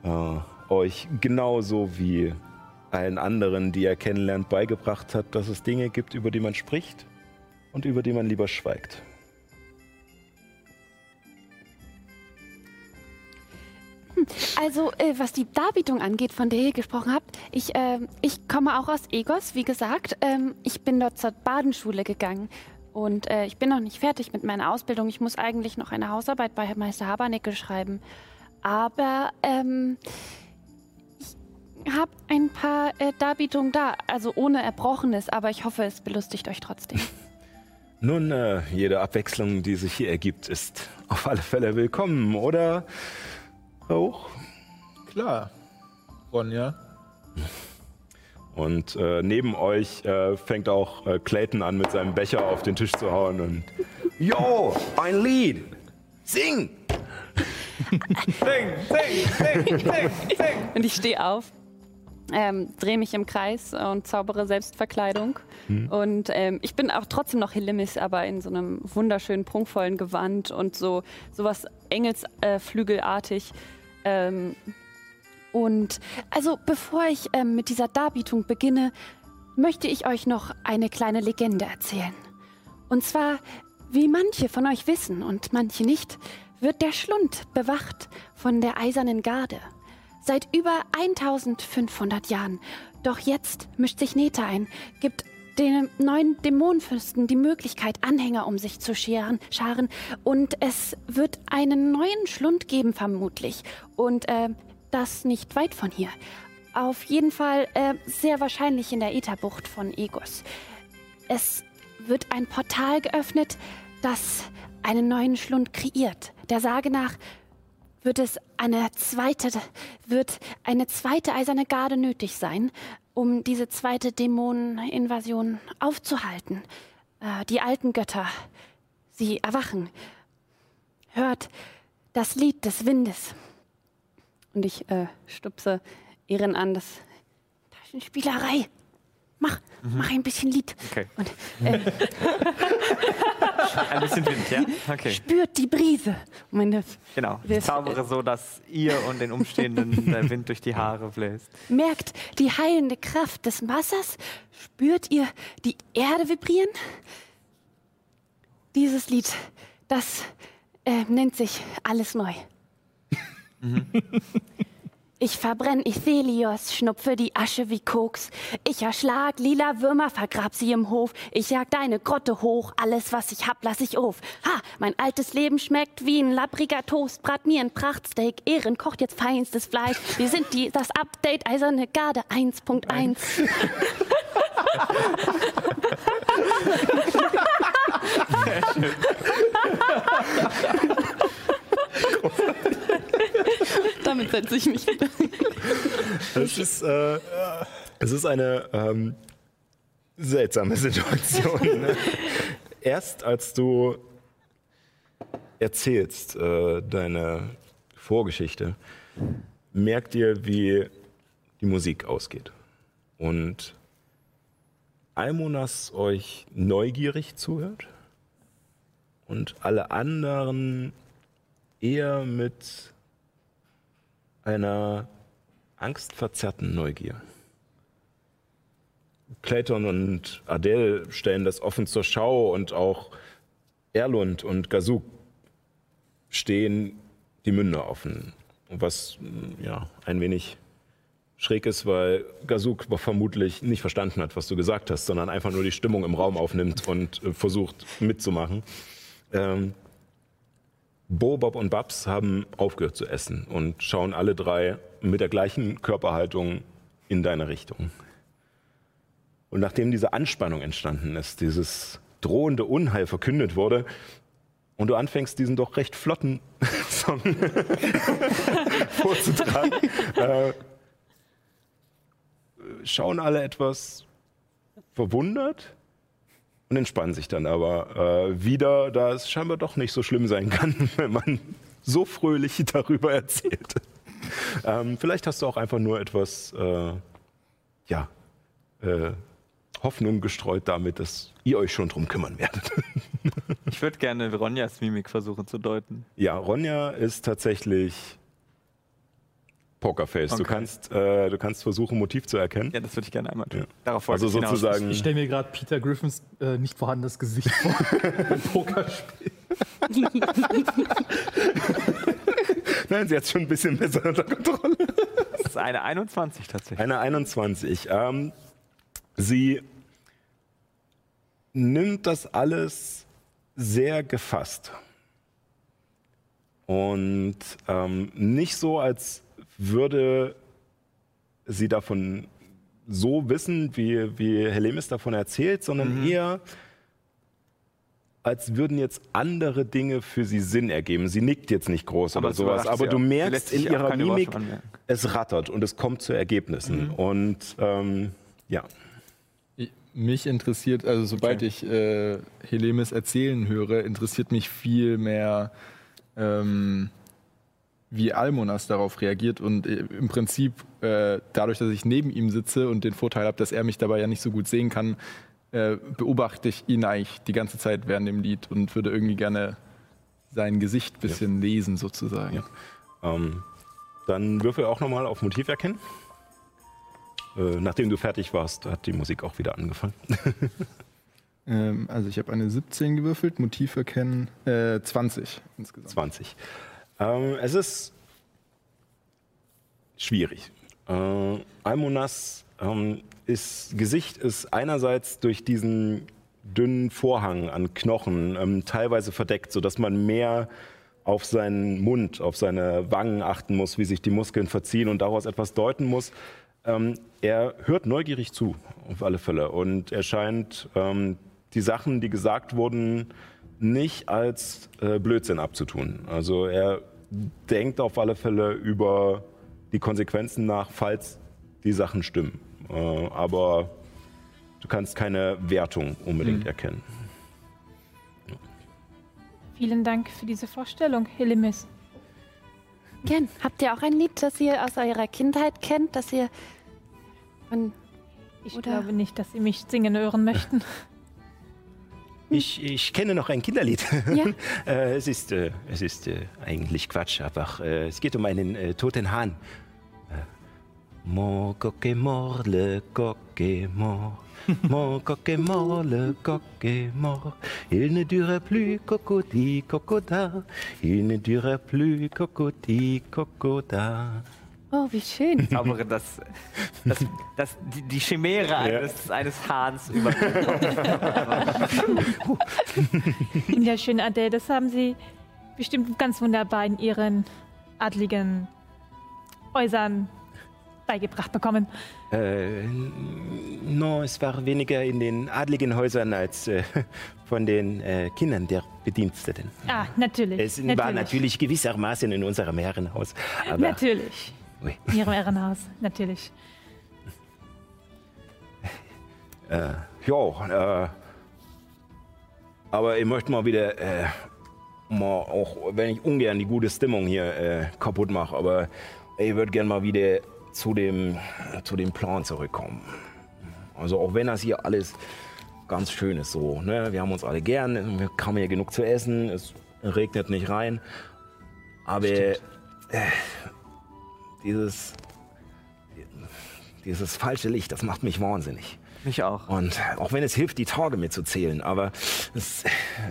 äh, euch genauso wie allen anderen, die er kennenlernt, beigebracht hat, dass es Dinge gibt, über die man spricht und über die man lieber schweigt. Also, äh, was die Darbietung angeht, von der ihr gesprochen habt, ich, äh, ich komme auch aus Egos, wie gesagt. Ähm, ich bin dort zur Badenschule gegangen. Und äh, ich bin noch nicht fertig mit meiner Ausbildung. Ich muss eigentlich noch eine Hausarbeit bei Meister Habernickel schreiben. Aber ähm, ich habe ein paar äh, Darbietungen da. Also ohne Erbrochenes, aber ich hoffe, es belustigt euch trotzdem. *laughs* Nun, äh, jede Abwechslung, die sich hier ergibt, ist auf alle Fälle willkommen, oder? Auch? Klar. Ronja. Und äh, neben euch äh, fängt auch äh, Clayton an, mit seinem Becher auf den Tisch zu hauen und Yo, ein Lied! Sing! Und ich stehe auf, ähm, drehe mich im Kreis und zaubere Selbstverkleidung. Und ähm, ich bin auch trotzdem noch Helimis, aber in so einem wunderschönen, prunkvollen Gewand und so sowas Engelsflügelartig. Ähm, und also bevor ich ähm, mit dieser Darbietung beginne, möchte ich euch noch eine kleine Legende erzählen. Und zwar, wie manche von euch wissen und manche nicht, wird der Schlund bewacht von der Eisernen Garde. Seit über 1500 Jahren. Doch jetzt mischt sich Neta ein, gibt den neuen Dämonenfürsten die Möglichkeit, Anhänger um sich zu scheren, scharen. Und es wird einen neuen Schlund geben, vermutlich. Und äh, das nicht weit von hier. Auf jeden Fall äh, sehr wahrscheinlich in der Ätherbucht von Egos. Es wird ein Portal geöffnet, das einen neuen Schlund kreiert. Der Sage nach wird es eine zweite, wird eine zweite eiserne Garde nötig sein, um diese zweite Dämoneninvasion aufzuhalten. Äh, die alten Götter, sie erwachen. Hört das Lied des Windes. Und ich äh, stupse Ehren an, das Taschenspielerei. Mach, mach ein bisschen Lied. Okay. Und *laughs* äh, Ein bisschen Wind, ja? Okay. spürt die Brise. Meine, Genau. Ich zaubere so, dass ihr und den Umstehenden der Wind durch die Haare bläst. merkt die heilende Kraft des Wassers? Spürt ihr die Erde vibrieren? Dieses Lied, das äh, nennt sich Alles Neu. Ich verbrenn Ithelios, schnupfe die Asche wie Koks. Ich erschlag lila Würmer, vergrab sie im Hof. Ich jag deine Grotte hoch, alles was ich hab, lass ich auf. Ha, mein altes Leben schmeckt wie ein labbriger Toast. Brat mir ein Prachtsteak, Ehren kocht jetzt feinstes Fleisch. Wir sind die, das Update Eiserne Garde 1.1. *laughs* Damit setze ich mich wieder. Es ist, äh, es ist eine ähm, seltsame Situation. Ne? Erst als du erzählst äh, deine Vorgeschichte, merkt ihr, wie die Musik ausgeht. Und Almonas euch neugierig zuhört und alle anderen eher mit einer angstverzerrten Neugier. Clayton und Adele stellen das offen zur Schau und auch Erlund und Gazuk stehen die Münder offen. Was ja ein wenig schräg ist, weil Gazuk vermutlich nicht verstanden hat, was du gesagt hast, sondern einfach nur die Stimmung im Raum aufnimmt und äh, versucht mitzumachen. Ähm, Bo, Bob und Babs haben aufgehört zu essen und schauen alle drei mit der gleichen Körperhaltung in deine Richtung. Und nachdem diese Anspannung entstanden ist, dieses drohende Unheil verkündet wurde und du anfängst, diesen doch recht flotten *laughs* Song *laughs* vorzutragen, äh, schauen alle etwas verwundert und entspannen sich dann aber äh, wieder, da es scheinbar doch nicht so schlimm sein kann, *laughs* wenn man so fröhlich *laughs* darüber erzählt. ähm, vielleicht hast du auch einfach nur etwas, äh, ja, äh, Hoffnung gestreut damit, dass ihr euch schon drum kümmern werdet. *laughs* Ich würde gerne Ronjas Mimik versuchen zu deuten. ja, Ronja ist tatsächlich Pokerface. Du, Okay. kannst, äh, du kannst versuchen, Motiv zu erkennen. Ja, das würde ich gerne einmal tun. Ja. Darauf Also ich hinaus. sozusagen. Ich stelle mir gerade Peter Griffins äh, nicht vorhandenes Gesicht vor. *laughs* Pokerspiel. *laughs* Nein, sie hat schon ein bisschen besser unter Kontrolle. Das ist eine 21 tatsächlich. Eine 21. Ähm, sie nimmt das alles sehr gefasst. Und ähm, nicht so, als würde sie davon so wissen, wie, wie Helemis davon erzählt, sondern eher, als würden jetzt andere Dinge für sie Sinn ergeben. Sie nickt jetzt nicht groß Aber oder sowas, aber du merkst in ihrer Mimik, es rattert und es kommt zu Ergebnissen. Und ähm, ja, Mich interessiert, also sobald Okay. ich äh, Helemis erzählen höre, interessiert mich viel mehr, ähm, wie Almonas darauf reagiert. Und äh, im Prinzip, äh, dadurch, dass ich neben ihm sitze und den Vorteil habe, dass er mich dabei ja nicht so gut sehen kann, äh, beobachte ich ihn eigentlich die ganze Zeit während dem Lied und würde irgendwie gerne sein Gesicht ein bisschen lesen, sozusagen. Ja. ähm, dann würfel auch nochmal auf Motiv erkennen. Äh, nachdem du fertig warst, hat die Musik auch wieder angefangen. *laughs* Ähm, also ich habe eine 17 gewürfelt, Motiv erkennen, äh, 20 insgesamt. 20. Ähm, es ist schwierig. Äh, Almonas ähm, ist, Gesicht ist einerseits durch diesen dünnen Vorhang an Knochen ähm, teilweise verdeckt, sodass man mehr auf seinen Mund, auf seine Wangen achten muss, wie sich die Muskeln verziehen und daraus etwas deuten muss. Ähm, er hört neugierig zu, auf alle Fälle. Und er scheint ähm, die Sachen, die gesagt wurden, nicht als äh, Blödsinn abzutun. Also er denkt auf alle Fälle über die Konsequenzen nach, falls die Sachen stimmen. Äh, aber du kannst keine Wertung unbedingt erkennen. Vielen Dank für diese Vorstellung, Helimis. Gern. Habt ihr auch ein Lied, das ihr aus eurer Kindheit kennt, das ihr von Ich Oder- glaube nicht, dass Sie mich singen hören möchten. *laughs* Ich, ich kenne noch ein Kinderlied. Ja. *laughs* äh, es ist, äh, es ist äh, eigentlich Quatsch, aber es geht um einen toten Hahn. Mon coq est mort, le coq est mort. Mon coq est mort, le coq est mort. Il ne dure plus, cocody, cocoda. Il ne dure plus, cocody, cocoda. Oh, wie schön. zaubere das, das, das, die, die Chimäre eines, eines Hahns über. *laughs* Ja, schön, Adele, das haben Sie bestimmt ganz wunderbar in Ihren adligen Häusern beigebracht bekommen. Äh, no, es war weniger in den adligen Häusern als äh, von den äh, Kindern der Bediensteten. Ah, natürlich. Es war natürlich gewissermaßen in unserem Herrenhaus. Aber Natürlich. Ui. In Ihrem Herrenhaus, natürlich. Äh, ja, äh, aber ich möchte mal wieder, äh, mal auch wenn ich ungern die gute Stimmung hier äh, kaputt mache, aber ich würde gern mal wieder zu dem, zu dem Plan zurückkommen. Also auch wenn das hier alles ganz schön ist so, ne? wir haben uns alle gern, wir haben hier genug zu essen, es regnet nicht rein, aber äh, dieses, dieses falsche Licht, das macht mich wahnsinnig. Mich auch. Und auch wenn es hilft, die Tage mitzuzählen, aber es,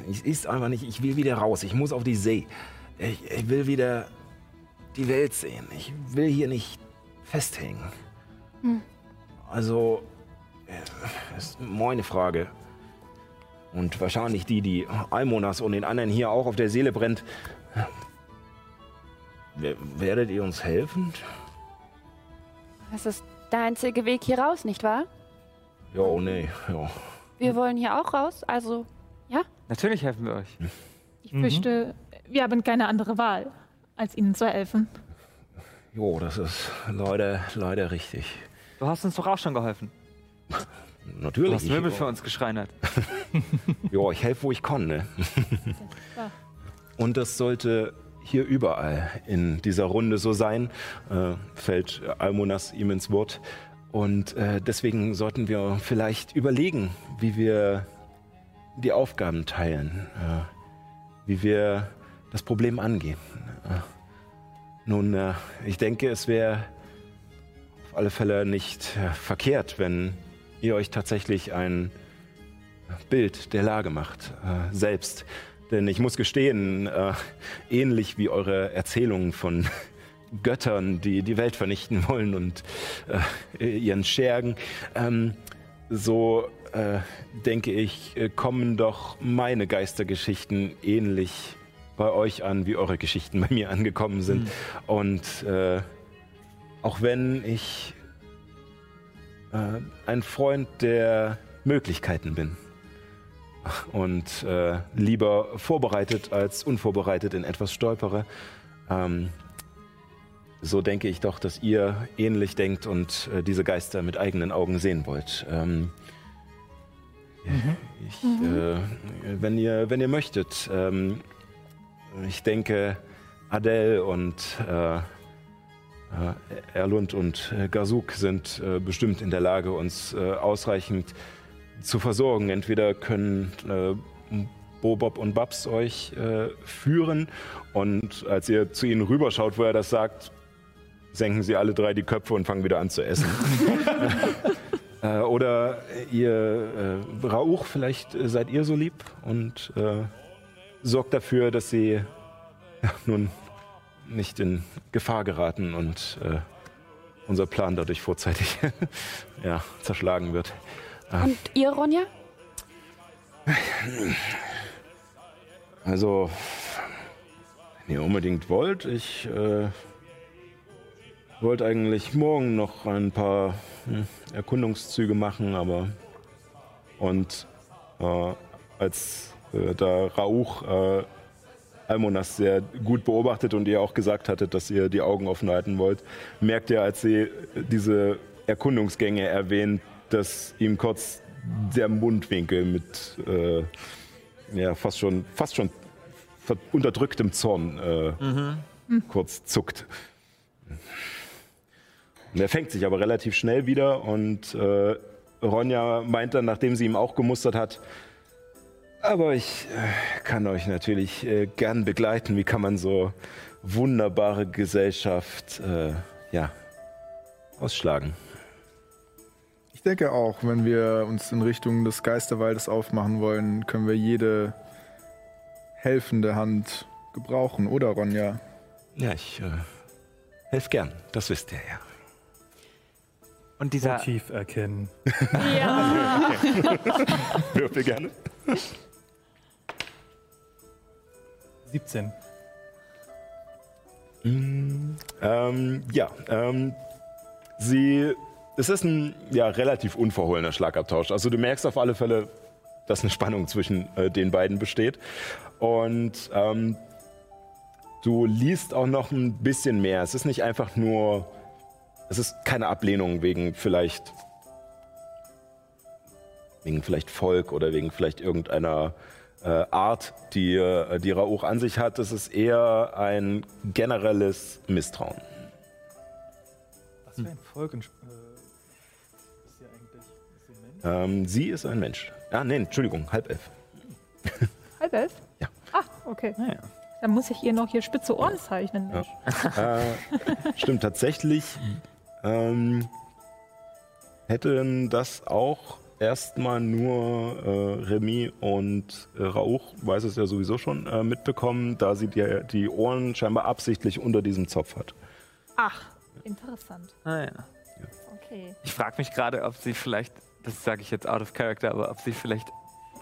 es ist einfach nicht, ich will wieder raus, ich muss auf die See. Ich, ich will wieder die Welt sehen. Ich will hier nicht festhängen. Also, äh, ist meine Frage. Und wahrscheinlich die, die Almonas und den anderen hier auch auf der Seele brennt. Wer- Werdet ihr uns helfen? Das ist der einzige Weg hier raus, nicht wahr? Ja, oh nee, ja. Wir wollen hier auch raus, also Natürlich helfen wir euch. Ich fürchte, wir haben keine andere Wahl, als Ihnen zu helfen. Jo, das ist leider, leider richtig. Du hast uns doch auch schon geholfen. Du Natürlich. hast Möbel für uns geschreinert. *laughs* Ja, ich helfe, wo ich kann. Ne? Und das sollte hier überall in dieser Runde so sein, äh, fällt Almonas ihm ins Wort. Und äh, deswegen sollten wir vielleicht überlegen, wie wir die Aufgaben teilen, äh, wie wir das Problem angehen. Äh, nun, äh, ich denke, es wäre auf alle Fälle nicht äh, verkehrt, wenn ihr euch tatsächlich ein Bild der Lage macht, selbst. Denn ich muss gestehen, äh, ähnlich wie eure Erzählungen von *laughs* Göttern, die die Welt vernichten wollen und äh, ihren Schergen, ähm, so äh, denke ich, äh, kommen doch meine Geistergeschichten ähnlich bei euch an, wie eure Geschichten bei mir angekommen sind. Und äh, auch wenn ich äh, ein Freund der Möglichkeiten bin und äh, lieber vorbereitet als unvorbereitet in etwas stolpere, ähm, so denke ich doch, dass ihr ähnlich denkt und äh, diese Geister mit eigenen Augen sehen wollt. Ähm, ich, äh, wenn, ihr, wenn ihr möchtet, ähm, ich denke, Adele und äh, äh, Erlund und äh, Gazuk sind äh, bestimmt in der Lage, uns äh, ausreichend zu versorgen. Entweder können äh, Bobob und Babs euch äh, führen und als ihr zu ihnen rüberschaut, wo er das sagt, senken sie alle drei die Köpfe und fangen wieder an zu essen. *laughs* *laughs* äh, oder ihr, äh, Rauch, vielleicht äh, seid ihr so lieb und äh, sorgt dafür, dass sie ja, nun nicht in Gefahr geraten und äh, unser Plan dadurch vorzeitig *laughs* ja, zerschlagen wird. Und ihr, Ronja? Also, wenn ihr unbedingt wollt, ich äh, wollte eigentlich morgen noch ein paar hm, Erkundungszüge machen, aber und äh, als äh, da Rauch äh, Almonas sehr gut beobachtet und ihr auch gesagt hattet, dass ihr die Augen offen halten wollt, merkt ihr, als sie diese Erkundungsgänge erwähnt, dass ihm kurz der Mundwinkel mit äh, ja, fast schon, fast schon unterdrücktem Zorn äh, kurz zuckt. Und er fängt sich aber relativ schnell wieder und äh, Ronja meint dann, nachdem sie ihm auch gemustert hat, aber ich äh, kann euch natürlich äh, gern begleiten. Wie kann man so wunderbare Gesellschaft äh, ja, ausschlagen? Ich denke auch, wenn wir uns in Richtung des Geisterwaldes aufmachen wollen, können wir jede helfende Hand gebrauchen, oder Ronja? Ja, ich äh, helfe gern, das wisst ihr ja. Und dieser, Motiv erkennen. Ja. *laughs* Würfel gerne. 17. Ähm, ja, ähm, sie. Es ist ein ja, relativ unverhohlener Schlagabtausch. Also du merkst auf alle Fälle, dass eine Spannung zwischen äh, den beiden besteht. Und ähm, du liest auch noch ein bisschen mehr. Es ist nicht einfach nur. Es ist keine Ablehnung wegen vielleicht. wegen vielleicht Volk oder wegen vielleicht irgendeiner äh, Art, die, äh, die Rauch an sich hat. Es ist eher ein generelles Misstrauen. Was für ein Volk in, Ähm, sie ist ein Mensch. Ah, nee, Entschuldigung, halb elf. Halb elf? Ja. Ah, okay. Naja. Dann muss ich ihr noch hier spitze Ohren zeichnen. Mensch. Äh, stimmt, tatsächlich ähm, hätten das auch erstmal nur äh, Remy und äh, Rauch, weiß es ja sowieso schon, äh, mitbekommen, da sie die, die Ohren scheinbar absichtlich unter diesem Zopf hat. Ach, interessant. ah, ja. Okay. Ich frage mich gerade, ob sie vielleicht, das sage ich jetzt out of character, aber ob sie vielleicht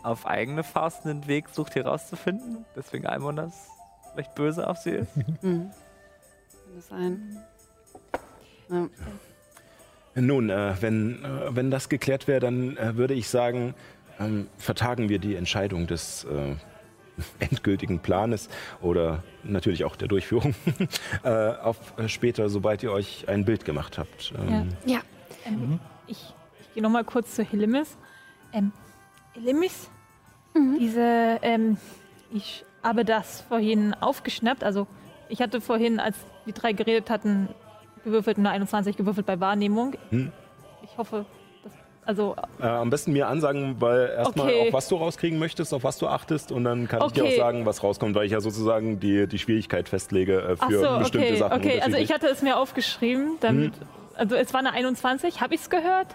auf eigene Faust einen Weg sucht, hier rauszufinden. Deswegen Almonas vielleicht böse auf sie ist. *laughs* Mhm. Kann das sein? Ja. Nun, äh, wenn, äh, wenn das geklärt wäre, dann äh, würde ich sagen, ähm, vertagen wir die Entscheidung des äh, *laughs* endgültigen Planes oder natürlich auch der Durchführung *laughs* äh, auf äh, später, sobald ihr euch ein Bild gemacht habt. Ähm, Ja. Ähm, Ich, ich gehe nochmal kurz zu Hillemis. Ähm, Hillemis, diese, ähm, ich habe das vorhin aufgeschnappt. Also, ich hatte vorhin, als die drei geredet hatten, gewürfelt, eine 21 gewürfelt bei Wahrnehmung. Hm. Ich hoffe, dass, also, Äh, am besten mir ansagen, weil erstmal Okay. auf was du rauskriegen möchtest, auf was du achtest und dann kann ich dir Okay. auch sagen, was rauskommt, weil ich ja sozusagen die, die Schwierigkeit festlege äh, für so, bestimmte okay, Sachen. okay. Also, ich hatte es mir aufgeschrieben, damit, also, es war eine 21. Habe ich es gehört?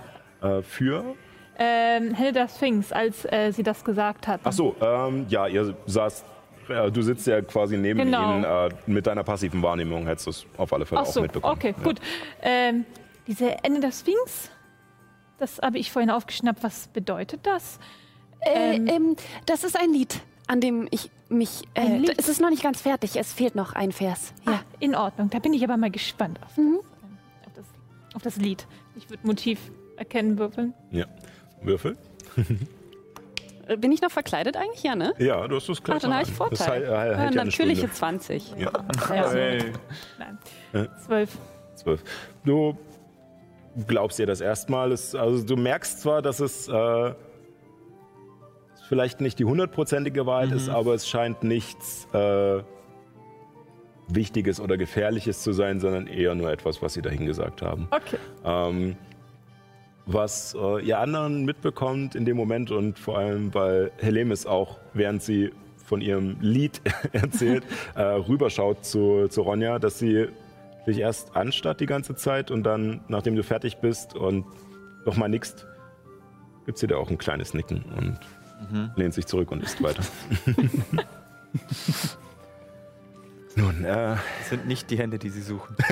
Äh, für Ähm, Hilda Sphinx, als äh, sie das gesagt hat. Ach so, ähm, ja, ihr saßt, äh, du sitzt ja quasi neben Genau. ihnen. Äh, mit deiner passiven Wahrnehmung hättest du es auf alle Fälle Ach auch so, mitbekommen. okay, Ja. gut. Ähm, diese Ende der Sphinx, das habe ich vorhin aufgeschnappt. Was bedeutet das? Äh, Ähm. ähm, das ist ein Lied, an dem ich mich. Ein Äh, Lied? es ist noch nicht ganz fertig, es fehlt noch ein Vers. Ja, ah, in Ordnung. Da bin ich aber mal gespannt auf, Mhm. auf, das, auf das Lied. Ich würde Motiv erkennen würfeln. Ja. Würfel? Äh, Bin ich noch verkleidet eigentlich? Ja, ne? Ja, du hast das gleich Ach, dann habe ich. Vorteil. Das heil, heil, äh, hält ja eine natürliche Stunde. 20. Ja, Ja, Hey. nein. Zwölf. zwölf. Du glaubst dir das erstmal. Also du merkst zwar, dass es äh, vielleicht nicht die hundertprozentige Wahrheit ist, aber es scheint nichts äh, Wichtiges oder Gefährliches zu sein, sondern eher nur etwas, was sie dahin gesagt haben. Okay. Ähm, was äh, ihr anderen mitbekommt in dem Moment und vor allem, weil Helemis auch, während sie von ihrem Lied *laughs* erzählt, äh, rüberschaut zu, zu Ronja, dass sie dich erst anstarrt die ganze Zeit und dann, nachdem du fertig bist und nochmal nickst, gibt sie dir auch ein kleines Nicken und lehnt sich zurück und isst weiter. *laughs* Nun, äh, Das sind nicht die Hände, die sie suchen. *laughs*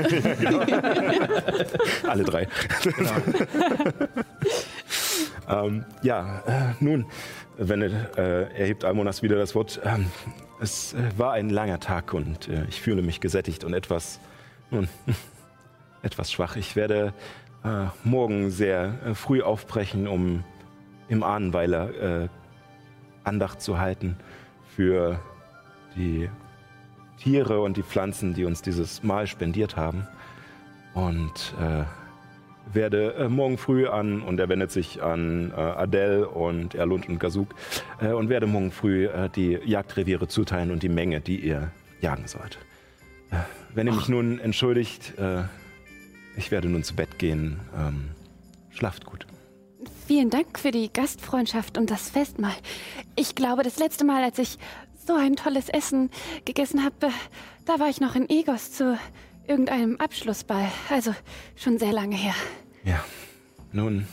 Alle drei. *laughs* ähm, ja, äh, nun, wenn er, äh, erhebt Almonas wieder das Wort. Ähm, es äh, war ein langer Tag und äh, ich fühle mich gesättigt und etwas, nun, *laughs* etwas schwach. Ich werde äh, morgen sehr früh aufbrechen, um im Ahnenweiler Andacht zu halten für die Tiere und die Pflanzen, die uns dieses Mahl spendiert haben. Und äh, werde äh, morgen früh an, und er wendet sich an äh, Adele und Erlund und Gazuk, äh, und werde morgen früh äh, die Jagdreviere zuteilen und die Menge, die ihr jagen sollt. Äh, wenn ihr mich nun entschuldigt, äh, ich werde nun zu Bett gehen. Ähm, schlaft gut. Vielen Dank für die Gastfreundschaft und das Festmahl. Ich glaube, das letzte Mal, als ich so ein tolles Essen gegessen habe, da war ich noch in Egos zu irgendeinem Abschlussball. Also schon sehr lange her. Ja, nun,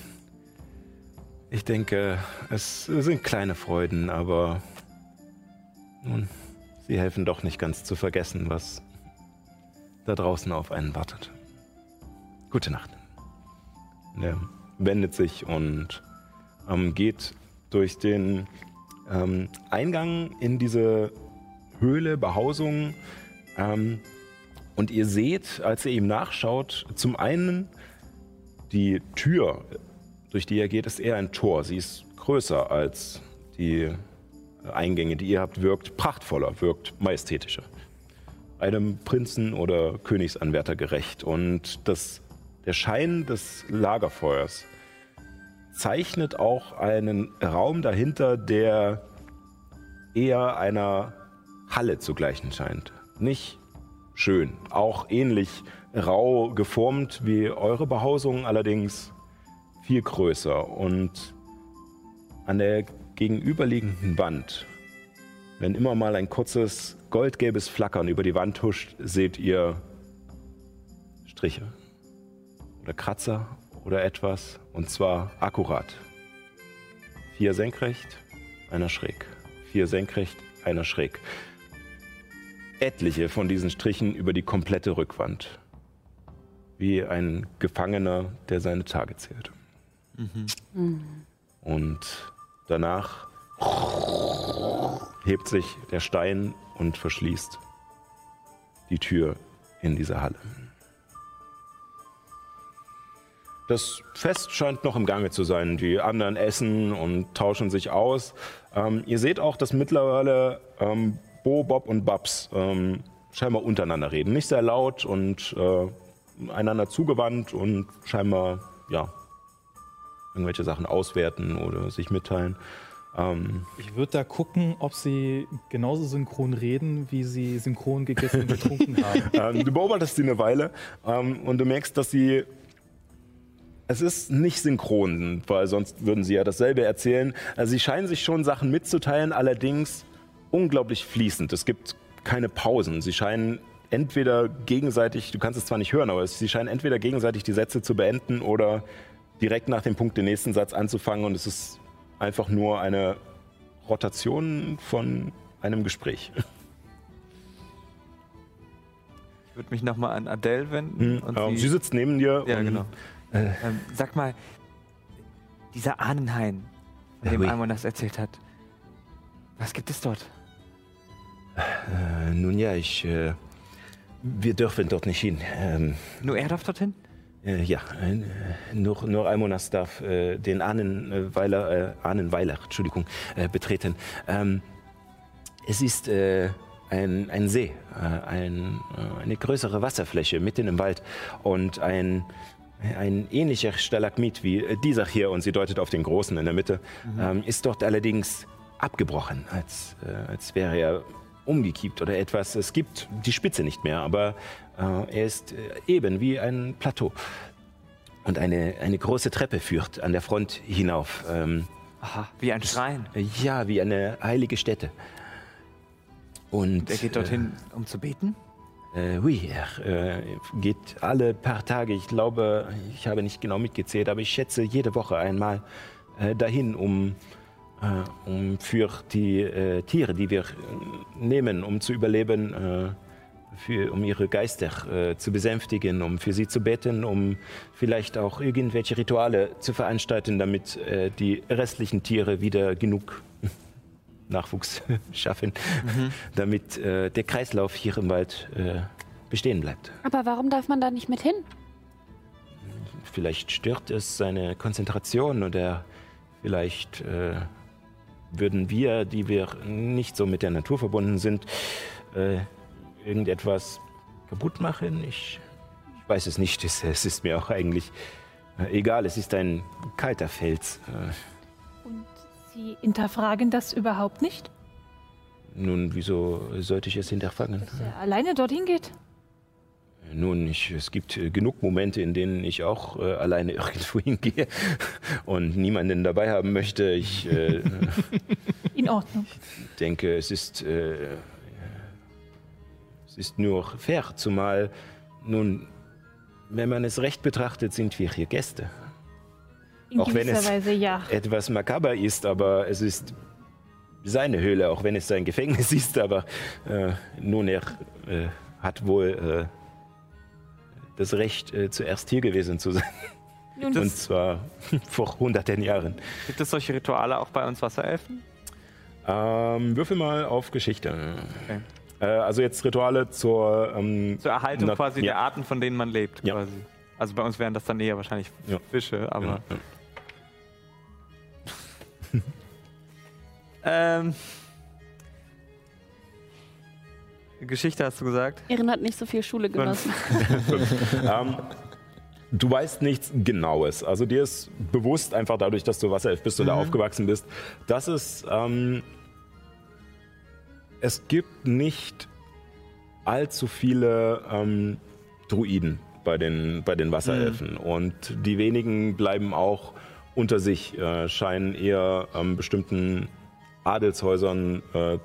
ich denke, es sind kleine Freuden, aber nun, sie helfen doch nicht ganz zu vergessen, was da draußen auf einen wartet. Gute Nacht. Er wendet sich und ähm, geht durch den ähm, Eingang in diese Höhle, Behausung. Ähm, und ihr seht, als ihr ihm nachschaut, zum einen die Tür, durch die er geht, ist eher ein Tor. Sie ist größer als die Eingänge, die ihr habt, wirkt prachtvoller, wirkt majestätischer. Einem Prinzen oder Königsanwärter gerecht. Und das, der Schein des Lagerfeuers zeichnet auch einen Raum dahinter, der eher einer Halle zu gleichen scheint. Nicht schön, auch ähnlich rau geformt wie eure Behausung, allerdings viel größer. Und an der gegenüberliegenden Wand, wenn immer mal ein kurzes goldgelbes Flackern über die Wand huscht, seht ihr Striche oder Kratzer oder etwas, und zwar akkurat. Vier senkrecht, einer schräg. Vier senkrecht, einer schräg. Etliche von diesen Strichen über die komplette Rückwand. Wie ein Gefangener, der seine Tage zählt. Und danach hebt sich der Stein und verschließt die Tür in diese Halle. Das Fest scheint noch im Gange zu sein. Die anderen essen und tauschen sich aus. Ähm, ihr seht auch, dass mittlerweile ähm, Bo, Bob und Babs ähm, scheinbar untereinander reden. Nicht sehr laut und äh, einander zugewandt und scheinbar ja, irgendwelche Sachen auswerten oder sich mitteilen. Ähm, Ich würde da gucken, ob sie genauso synchron reden, wie sie synchron gegessen und getrunken *laughs* haben. ähm, du beobachtest sie eine Weile ähm, und du merkst, dass sie. Es ist nicht synchron, weil sonst würden sie ja dasselbe erzählen. Also sie scheinen sich schon Sachen mitzuteilen, allerdings unglaublich fließend. Es gibt keine Pausen. Sie scheinen entweder gegenseitig, du kannst es zwar nicht hören, aber sie scheinen entweder gegenseitig die Sätze zu beenden oder direkt nach dem Punkt den nächsten Satz anzufangen und es ist einfach nur eine Rotation von einem Gespräch. Ich würde mich nochmal an Adele wenden. und Ähm, sie- sie sitzt neben dir. Ja, und, genau. Äh, Ähm, sag mal, dieser Ahnenhain, von dem oui. Almon das erzählt hat, was gibt es dort? Äh, nun ja, ich. Äh, wir dürfen dort nicht hin. Ähm, Nur er darf dorthin? äh, ja, äh, nur, nur Almonas darf äh, den Ahnenweiler, Ahnenweiler Entschuldigung, betreten. Ähm, es ist ein, ein See, ein, eine größere Wasserfläche mitten im Wald und ein, ein ähnlicher Stalagmit wie äh, dieser hier, und sie deutet auf den großen in der Mitte, ähm, ist dort allerdings abgebrochen, als, äh, als wäre er umgekippt oder etwas. Es gibt die Spitze nicht mehr, aber äh, er ist äh, eben wie ein Plateau. Und eine, eine große Treppe führt an der Front hinauf. Ähm, Aha, wie ein Schrein. ja, wie eine heilige Stätte. Und Er geht dorthin, um zu beten? Äh, oui, er äh, geht alle paar Tage, ich glaube, ich habe nicht genau mitgezählt, aber ich schätze jede Woche einmal äh, dahin, um, äh, um für die äh, Tiere, die wir äh, nehmen, um zu überleben, für, um ihre Geister zu besänftigen, um für sie zu beten, um vielleicht auch irgendwelche Rituale zu veranstalten, damit die restlichen Tiere wieder genug Nachwuchs schaffen, *laughs* damit äh, der Kreislauf hier im Wald äh, bestehen bleibt. Aber warum darf man da nicht mit hin? Vielleicht stört es seine Konzentration oder vielleicht äh, würden wir, die wir nicht so mit der Natur verbunden sind, äh, irgendetwas kaputt machen. Ich, ich weiß es nicht. Es, es ist mir auch eigentlich äh, egal. Es ist ein kalter Fels. Sie hinterfragen das überhaupt nicht? nun, wieso sollte ich es hinterfragen? Dass er alleine dorthin geht? Nun, ich, es gibt äh, genug Momente, in denen ich auch äh, alleine *laughs* irgendwo hingehe und niemanden dabei haben möchte. Ich äh, In Ordnung. *laughs* denke, es ist, äh, es ist nur fair, zumal nun, wenn man es recht betrachtet, sind wir hier Gäste. In Auch wenn es- Weise ja. Etwas makaber ist, aber es ist seine Höhle, auch wenn es sein Gefängnis *laughs* ist, aber äh, nun, er äh, hat wohl äh, das Recht, äh, zuerst hier gewesen zu sein. *laughs* Nun, Und zwar *laughs* vor hunderten Jahren. Gibt es solche Rituale auch bei uns Wasserelfen? Ähm, würfel mal auf Geschichte. Okay. Äh, also jetzt Rituale zur, ähm, Zur Erhaltung Na- quasi ja. der Arten, von denen man lebt. Ja. Quasi. Also bei uns wären das dann eher wahrscheinlich Ja. Fische, aber. ja, ja. *laughs* Ähm, Geschichte hast du gesagt? Erin hat nicht so viel Schule genossen. *laughs* ähm, du weißt nichts Genaues. Also dir ist bewusst, einfach dadurch, dass du Wasserelf bist oder aufgewachsen bist, dass es, ähm, es gibt nicht allzu viele ähm, Druiden bei den, bei den Wasserelfen. Und die wenigen bleiben auch unter sich, äh, scheinen eher ähm, bestimmten Adelshäusern äh,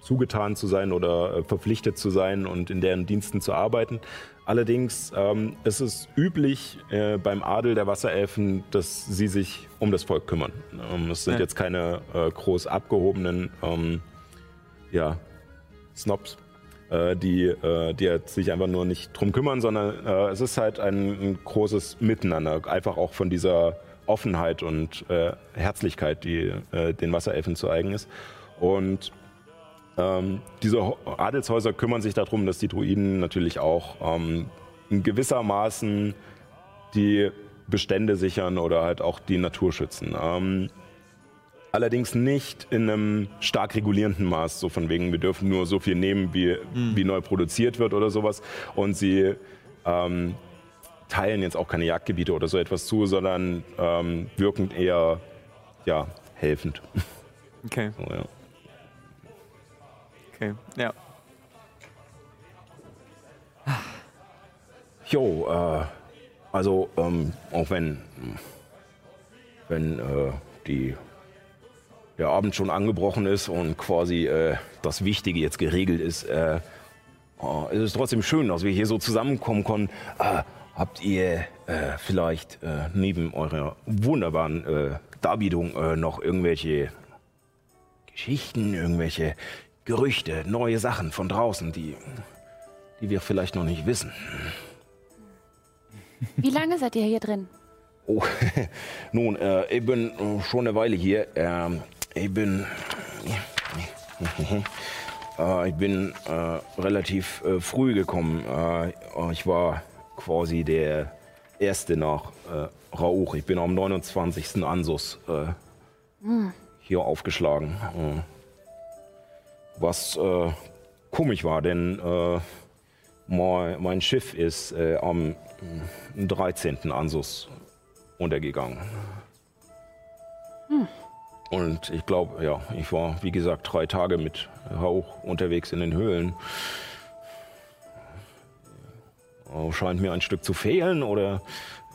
zugetan zu sein oder äh, verpflichtet zu sein und in deren Diensten zu arbeiten. Allerdings ähm, ist es üblich äh, beim Adel der Wasserelfen, dass sie sich um das Volk kümmern. Ähm, es sind Ja. jetzt keine äh, groß abgehobenen ähm, ja, Snobs, äh, die, äh, die sich einfach nur nicht drum kümmern, sondern äh, es ist halt ein, ein großes Miteinander, einfach auch von dieser Offenheit und äh, Herzlichkeit, die äh, den Wasserelfen zu eigen ist. Und ähm, diese Adelshäuser kümmern sich darum, dass die Druiden natürlich auch ähm, in gewissermaßen die Bestände sichern oder halt auch die Natur schützen. Ähm, allerdings nicht in einem stark regulierenden Maß, so von wegen, wir dürfen nur so viel nehmen, wie, wie neu produziert wird oder sowas. Und sie ähm, teilen jetzt auch keine Jagdgebiete oder so etwas zu, sondern ähm, wirkend eher ja, helfend. Okay, So, ja. okay, ja. Jo, äh, also ähm, auch wenn, wenn äh, die, der Abend schon angebrochen ist und quasi äh, das Wichtige jetzt geregelt ist, äh, äh, ist es trotzdem schön, dass wir hier so zusammenkommen konnten. Habt ihr äh, vielleicht äh, neben eurer wunderbaren äh, Darbietung äh, noch irgendwelche Geschichten, irgendwelche Gerüchte, neue Sachen von draußen, die, die wir vielleicht noch nicht wissen? Wie lange seid ihr hier drin? Oh, *laughs* nun, äh, ich bin äh, schon eine Weile hier. Ähm, ich bin. *laughs* Ich bin äh, relativ früh gekommen. Ich war quasi der Erste nach äh, Rauch. Ich bin am 29. Ansus äh, hier aufgeschlagen. Äh, was äh, komisch war, denn äh, mein, mein Schiff ist äh, am äh, 13. Ansus untergegangen. Und ich glaube, ja, ich war, wie gesagt, drei Tage mit Hauch unterwegs in den Höhlen. Oh, scheint mir ein Stück zu fehlen oder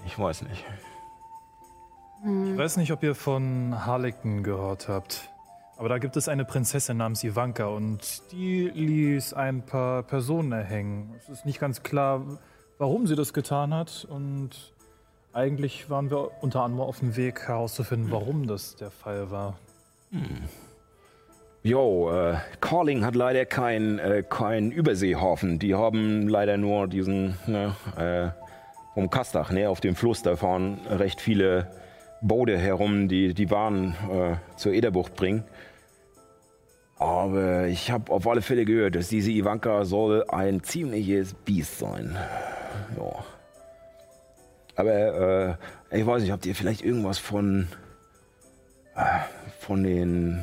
ich weiß nicht. Ich weiß nicht, ob ihr von Harlequin gehört habt. Aber da gibt es eine Prinzessin namens Ivanka und die ließ ein paar Personen erhängen. Es ist nicht ganz klar, warum sie das getan hat und eigentlich waren wir unter anderem auf dem Weg herauszufinden, warum das der Fall war. Jo, äh, Calling hat leider keinen äh, kein Überseehafen. Die haben leider nur diesen, ne, äh, vom Kastach, ne, auf dem Fluss, da fahren recht viele Boote herum, die die Waren äh, zur Ederbucht bringen. Aber ich habe auf alle Fälle gehört, dass diese Ivanka soll ein ziemliches Biest sein. Ja. Aber äh, ich weiß nicht, habt ihr vielleicht irgendwas von äh, von den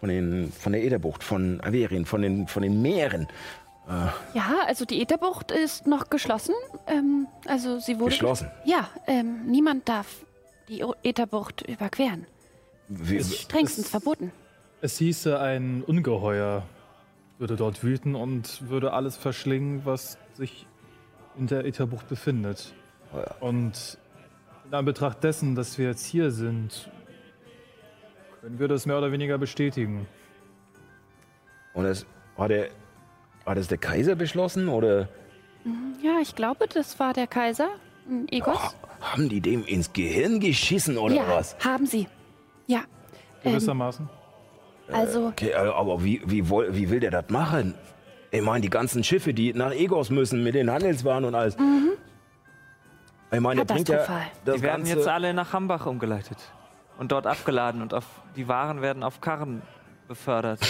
von den von der Ederbucht, von Averien, von den von den Meeren Ja, also die Ätherbucht ist noch geschlossen. Ähm, also sie wurde. geschlossen? Ja, ähm, niemand darf die Ätherbucht überqueren. Wie, Strengstens verboten. Es hieße, ein Ungeheuer würde dort wüten und würde alles verschlingen, was sich in der Ätherbucht befindet. Und in Anbetracht dessen, dass wir jetzt hier sind, können wir das mehr oder weniger bestätigen. Und das war der war das der Kaiser beschlossen oder Ja, ich glaube, das war der Kaiser. ähm, Egos. haben die dem ins Gehirn geschissen oder ja, was? haben sie. Ja. Ähm, Gewissermaßen. also, Okay, aber wie, wie, woll, wie will der das machen? Ich meine, die ganzen Schiffe, die nach Egos müssen mit den Handelswaren und alles. Ich meine, der bringt ja das Die werden ganze, jetzt alle nach Hambach umgeleitet und dort abgeladen und auf, die Waren werden auf Karren befördert.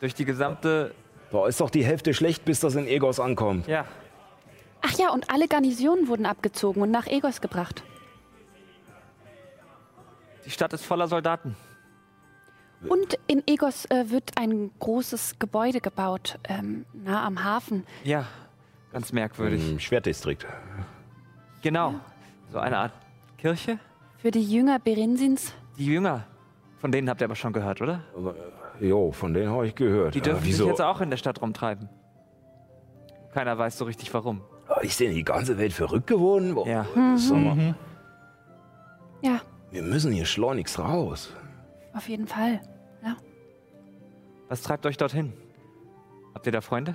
Durch die gesamte, Da ist doch die Hälfte schlecht, bis das in Egos ankommt. ja, ach ja, und alle Garnisonen wurden abgezogen und nach Egos gebracht. die Stadt ist voller Soldaten. Und in Egos äh, wird ein großes Gebäude gebaut, ähm, nah am Hafen. Ja, ganz merkwürdig. Im Schwertdistrikt. Genau, so eine Art Kirche. Für die Jünger Berensins. Die Jünger, von denen habt ihr aber schon gehört, oder? Jo, von denen habe ich gehört. Die dürfen sich jetzt auch in der Stadt rumtreiben. Keiner weiß so richtig warum. Ist denn die ganze Welt verrückt geworden? Boah, Ja. Sag mal, Ja, wir müssen hier schleunigst raus. auf jeden Fall. Ja. Was treibt euch dorthin? Habt ihr da Freunde?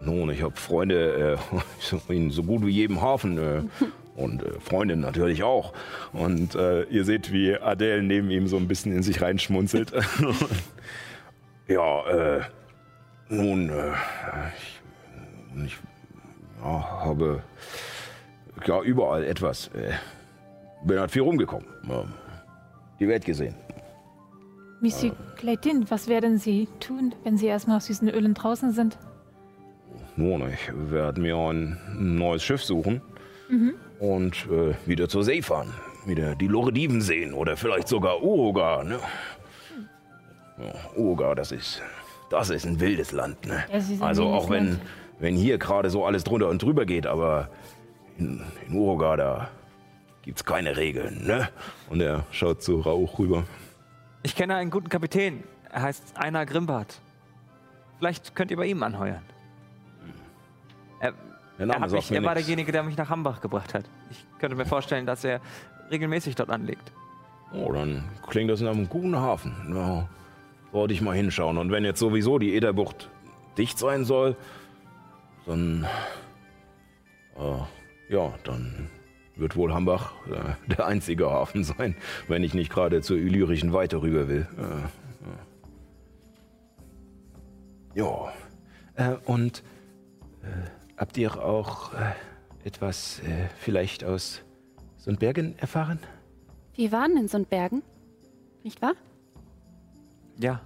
Nun, ich habe Freunde äh, *laughs* so in so gut wie jedem Hafen äh, *laughs* und äh, Freundinnen natürlich auch. Und äh, ihr seht, wie Adele neben ihm so ein bisschen in sich reinschmunzelt. *laughs* ja, äh, nun, äh, ich, ich ja, habe ja überall etwas. Äh, bin halt viel rumgekommen. Die Welt gesehen. Monsieur Clayton, was werden Sie tun, wenn Sie erstmal aus diesen Ölen draußen sind? Nun, ich werde mir ein neues Schiff suchen und äh, wieder zur See fahren. Wieder die Lorediven sehen oder vielleicht sogar Uruga. Ne? Ja, Uruga, das ist, das ist ein wildes Land. Ne? Es also wildes auch wenn, Land. wenn hier gerade so alles drunter und drüber geht, aber in, in Uruga, da gibt's keine Regeln, ne? Und er schaut zu Rauch rüber. Ich kenne einen guten Kapitän. Er heißt Einar Grimbart. Vielleicht könnt ihr bei ihm anheuern. Er, Der er, Name sagt mich, er war nix. derjenige, der mich nach Hambach gebracht hat. Ich könnte mir vorstellen, dass er regelmäßig dort anlegt. Oh, dann klingt das nach einem guten Hafen. Ja, sollte ich mal hinschauen. Und wenn jetzt sowieso die Ederbucht dicht sein soll, dann. Äh, ja, dann wird wohl Hambach äh, der einzige Hafen sein, wenn ich nicht gerade zur Illyrischen Weite rüber will. Äh, ja. ja. Äh, und äh, habt ihr auch äh, etwas äh, vielleicht aus Sundbergen erfahren? Wir waren in Sundbergen, nicht wahr? Ja.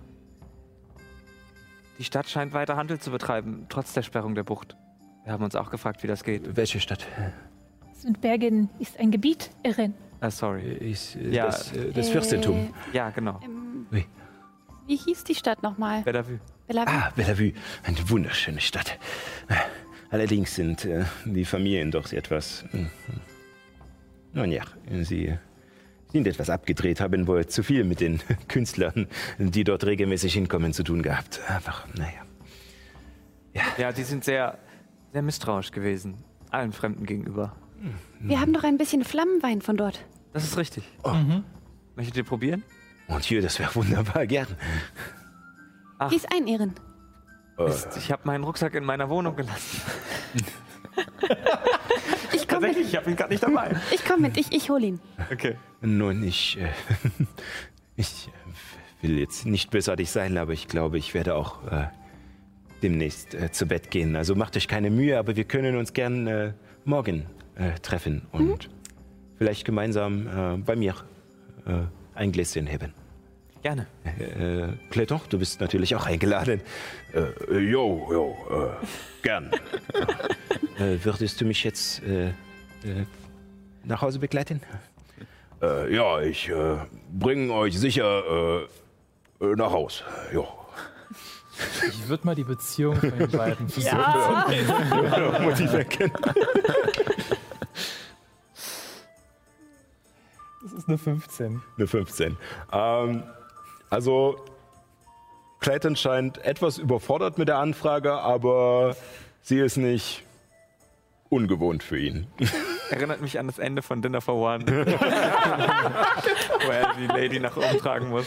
Die Stadt scheint weiter Handel zu betreiben, trotz der Sperrung der Bucht. Wir haben uns auch gefragt, wie das geht. Welche Stadt? Sundbergen ist ein Gebiet, Irren. Ah, sorry. Ist äh, Ja, das, äh, das Fürstentum. Ja, genau. Ähm, Ui. wie hieß die Stadt nochmal? Bellevue. Bellevue. Ah, Bellevue. Eine wunderschöne Stadt. Allerdings sind äh, die Familien doch etwas. hm, hm. Nun ja, sie sind etwas abgedreht, haben wohl zu viel mit den *laughs* Künstlern, die dort regelmäßig hinkommen, zu tun gehabt. Einfach, naja. Ja, die sind sehr, sehr misstrauisch gewesen. Allen Fremden gegenüber. Wir haben doch ein bisschen Flammenwein von dort. Das ist richtig. Möchtet ihr probieren? Und hier, das wäre wunderbar, gern. Ach. Gieß ein, Ehren. Äh, Mist, ich habe meinen Rucksack in meiner Wohnung gelassen. *laughs* Ich komme mit. ich habe ihn gerade nicht dabei. Ich komme mit. Ich, ich hol ihn. Okay. Nun, ich, äh, *laughs* ich will jetzt nicht bösartig sein, aber ich glaube, ich werde auch äh, demnächst äh, zu Bett gehen. Also macht euch keine Mühe, aber wir können uns gern äh, morgen äh, treffen und vielleicht gemeinsam äh, bei mir äh, ein Gläschen heben. Gerne. Äh, Clayton, du bist natürlich auch eingeladen. Äh, jo, jo, äh, gern. *laughs* äh, würdest du mich jetzt äh, äh, nach Hause begleiten? Äh, ja, ich äh, bringe euch sicher äh, äh, nach Haus. Jo. Ich würde mal die Beziehung von den beiden *laughs* versuchen. Motiv erkennen. Das ist eine 15. Eine 15. Ähm, also, Clayton scheint etwas überfordert mit der Anfrage, aber sie ist nicht ungewohnt für ihn. *laughs* Erinnert mich an das Ende von Dinner for One. *laughs* *laughs* Wo er die Lady nach oben tragen muss.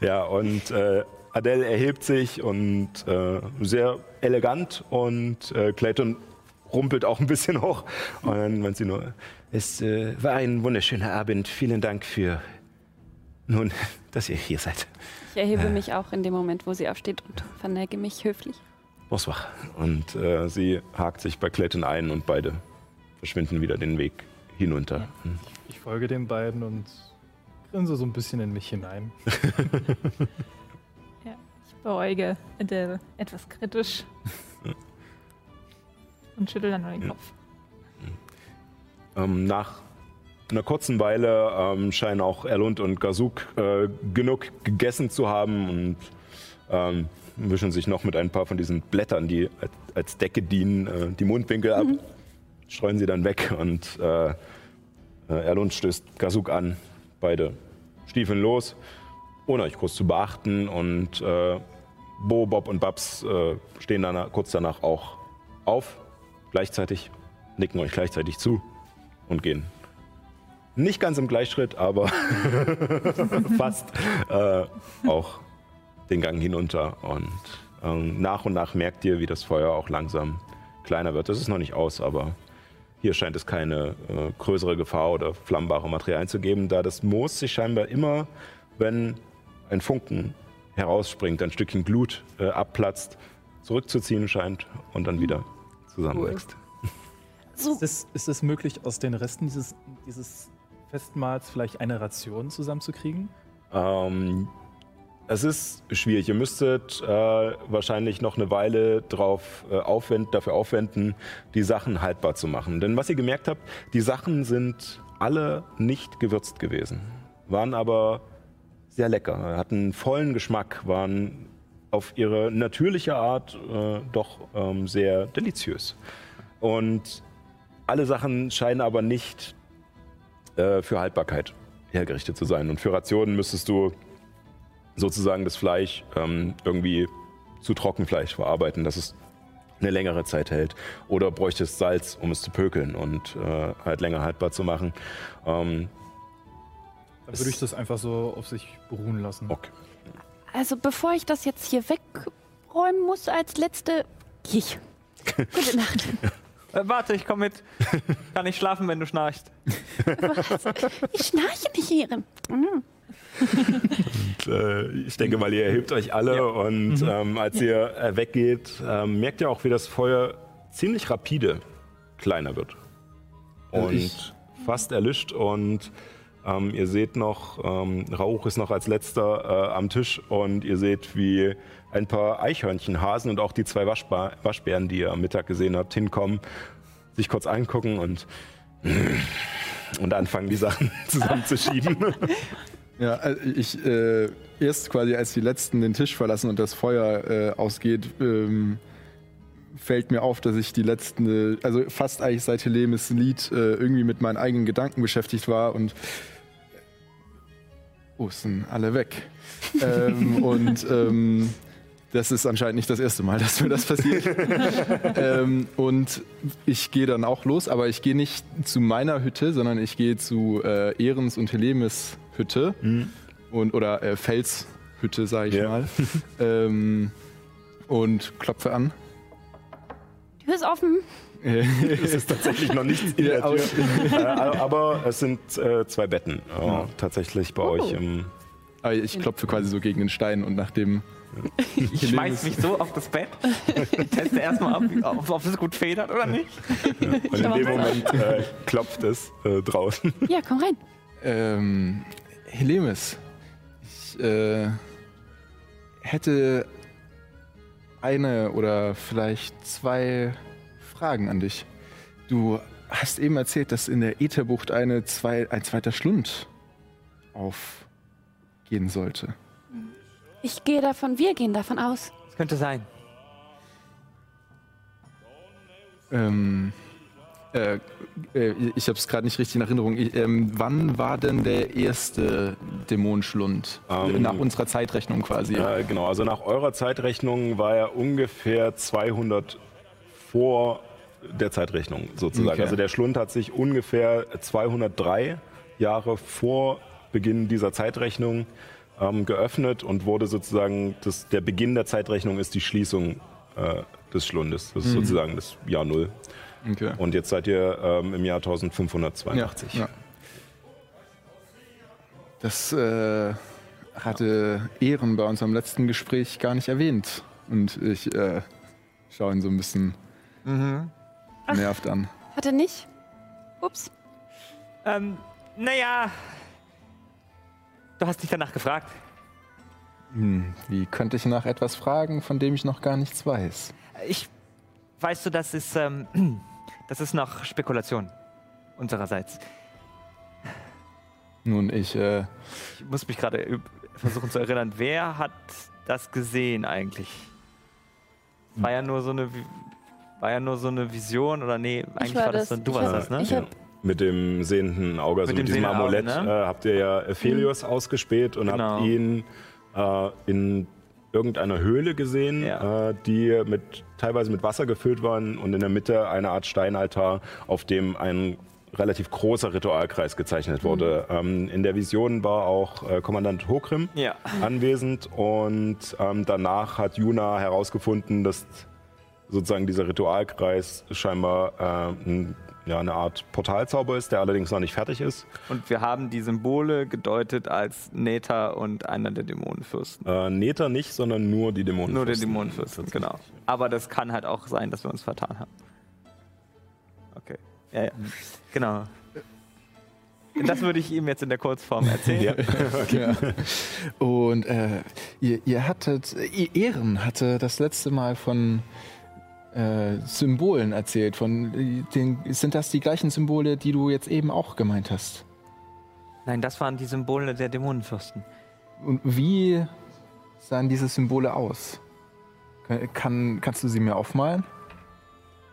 Ja, und äh, Adele erhebt sich und äh, sehr elegant und äh, Clayton rumpelt auch ein bisschen hoch. Und dann meint sie nur, es äh, war ein wunderschöner Abend. Vielen Dank für nun, *laughs* dass ihr hier seid. Ich erhebe mich auch in dem Moment, wo sie aufsteht und verneige mich höflich. Bonsoir. Und äh, sie hakt sich bei Clayton ein und beide verschwinden wieder den Weg hinunter. Hm. Ich folge den beiden und grinse so ein bisschen in mich hinein. *laughs* Ich beäuge Adele etwas kritisch. *laughs* Und schüttel dann nur den Kopf. Ähm, nach einer kurzen Weile ähm, scheinen auch Erlund und Gazuk äh, genug gegessen zu haben und ähm, wischen sich noch mit ein paar von diesen Blättern, die als, als Decke dienen, äh, die Mundwinkel ab, streuen sie dann weg und äh, äh, Erlund stößt Gazuk an. Beide stiefeln los, ohne euch groß zu beachten und äh, Bo, Bob und Babs äh, stehen dann kurz danach auch auf, gleichzeitig, nicken euch gleichzeitig zu und gehen. Nicht ganz im Gleichschritt, aber *laughs* fast äh, auch den Gang hinunter. Und ähm, nach und nach merkt ihr, wie das Feuer auch langsam kleiner wird. Das ist noch nicht aus, aber hier scheint es keine äh, größere Gefahr oder flammbare Materialien zu geben, da das Moos sich scheinbar immer, wenn ein Funken herausspringt, ein Stückchen Glut äh, abplatzt, zurückzuziehen scheint und dann wieder zusammenwächst. So, Ist es, ist es möglich, aus den Resten dieses, dieses Festmahls vielleicht eine Ration zusammenzukriegen? Ähm, es ist schwierig. Ihr müsstet äh, wahrscheinlich noch eine Weile drauf, äh, aufwenden, dafür aufwenden, die Sachen haltbar zu machen. Denn was ihr gemerkt habt, die Sachen sind alle nicht gewürzt gewesen, waren aber sehr lecker, hatten vollen Geschmack, waren auf ihre natürliche Art äh, doch ähm, sehr deliziös. Und alle Sachen scheinen aber nicht äh, für Haltbarkeit hergerichtet zu sein. Und für Rationen müsstest du sozusagen das Fleisch ähm, irgendwie zu Trockenfleisch verarbeiten, dass es eine längere Zeit hält. Oder bräuchtest Salz, um es zu pökeln und äh, halt länger haltbar zu machen. Ähm, Dann würde ich das einfach so auf sich beruhen lassen. okay. Also bevor ich das jetzt hier wegräumen muss als letzte, gehe ich. *laughs* Gute Nacht. Äh, warte, ich komme mit. *laughs* Kann ich schlafen, wenn du schnarchst? Was? Ich schnarche nicht hier. Mhm. *laughs* Und, äh, ich denke mal, ihr erhebt euch alle und ähm, als ihr äh, weggeht, ähm, merkt ihr auch, wie das Feuer ziemlich rapide kleiner wird. Und ich- fast erlischt und ähm, ihr seht noch, ähm, Rauch ist noch als letzter äh, am Tisch und ihr seht, wie ein paar Eichhörnchenhasen und auch die zwei Waschba Waschbären, die ihr am Mittag gesehen habt, hinkommen, sich kurz angucken und, und anfangen, die Sachen *laughs* zusammenzuschieben. Ja, äh, ich äh, erst quasi, als die letzten den Tisch verlassen und das Feuer äh, ausgeht, ähm, fällt mir auf, dass ich die letzten, äh, also fast eigentlich seit Helemis Lied äh, irgendwie mit meinen eigenen Gedanken beschäftigt war und wo sind alle weg? *laughs* ähm, und ähm, das ist anscheinend nicht das erste Mal, dass mir das passiert. *laughs* ähm, und ich gehe dann auch los, aber ich gehe nicht zu meiner Hütte, sondern ich gehe zu äh, Ehrens und Helemis Hütte und, oder äh, Felshütte, sage ich Ja. mal. *laughs* ähm, und klopfe an. Tür ist offen. *laughs* Es ist tatsächlich noch nichts in der aber- Tür. äh, aber es sind äh, zwei Betten äh, tatsächlich bei euch im. Aber ich klopfe quasi so gegen den Stein und nachdem. Ich schmeiß mich so auf das Bett. Ich teste erstmal, ob, ob, ob es gut federt oder nicht. Und in dem Moment äh, klopft es äh, draußen. Ja, komm rein. Ähm, Helemis, ich äh, hätte eine oder vielleicht zwei Fragen an dich. Du hast eben erzählt, dass in der Ätherbucht eine zwei, ein zweiter Schlund aufgehen sollte. Ich gehe davon, wir gehen davon aus. Das könnte sein. Ähm, äh, äh, ich habe es gerade nicht richtig in Erinnerung. Ich, ähm, wann war denn der erste Dämonenschlund? Ähm, Nach unserer Zeitrechnung quasi. Äh, genau, also nach eurer Zeitrechnung war er ungefähr 200 vor der Zeitrechnung sozusagen. Okay. Also der Schlund hat sich ungefähr 203 Jahre vor Beginn dieser Zeitrechnung ähm, geöffnet und wurde sozusagen, das, der Beginn der Zeitrechnung ist die Schließung äh, des Schlundes. Das ist sozusagen das Jahr Null. Okay. Und jetzt seid ihr ähm, im Jahr 1582. Ja. Das äh, hatte Ehren bei unserem letzten Gespräch gar nicht erwähnt. Und ich äh, schaue ihn so ein bisschen nervt an. Hat er nicht? Ups. Ähm, naja. Du hast dich danach gefragt. Hm, wie könnte ich nach etwas fragen, von dem ich noch gar nichts weiß? Ich. Weißt du, das ist. Ähm, *clears throat* das ist noch Spekulation. Unsererseits. Nun, ich, äh, Ich muss mich gerade versuchen zu erinnern. Wer hat das gesehen eigentlich? War ja nur so eine. War ja nur so eine Vision oder nee, eigentlich war war das, das. dann du Ich warst war- das, ne? ich hab- Mit dem sehenden Auge, also Mit mit, diesem Amulett, ne? äh, habt ihr ja Ephelios ausgespäht und Genau. habt ihn äh, in irgendeiner Höhle gesehen, Ja. äh, die mit, teilweise mit Wasser gefüllt waren und in der Mitte eine Art Steinaltar, auf dem ein relativ großer Ritualkreis gezeichnet wurde. Ähm, in der Vision war auch äh, Kommandant Hokrim Ja. anwesend und ähm, danach hat Juna herausgefunden, dass sozusagen dieser Ritualkreis scheinbar äh, ein, ja, eine Art Portalzauber ist, der allerdings noch nicht fertig ist. Und wir haben die Symbole gedeutet als Nether und einer der Dämonenfürsten. Äh, Nether nicht, sondern nur die Dämonen. Nur der Dämonenfürsten, genau. Aber das kann halt auch sein, dass wir uns vertan haben. Okay. Ja, ja. Genau. Das würde ich ihm jetzt in der Kurzform erzählen. Ja. *laughs* Ja. Und äh, ihr, ihr hattet, ihr Ehren hatte das letzte Mal von äh, Symbolen erzählt. Von äh, den, sind das die gleichen Symbole, die du jetzt eben auch gemeint hast? Nein, das waren die Symbole der Dämonenfürsten. Und wie sahen diese Symbole aus? Kann, kannst du sie mir aufmalen?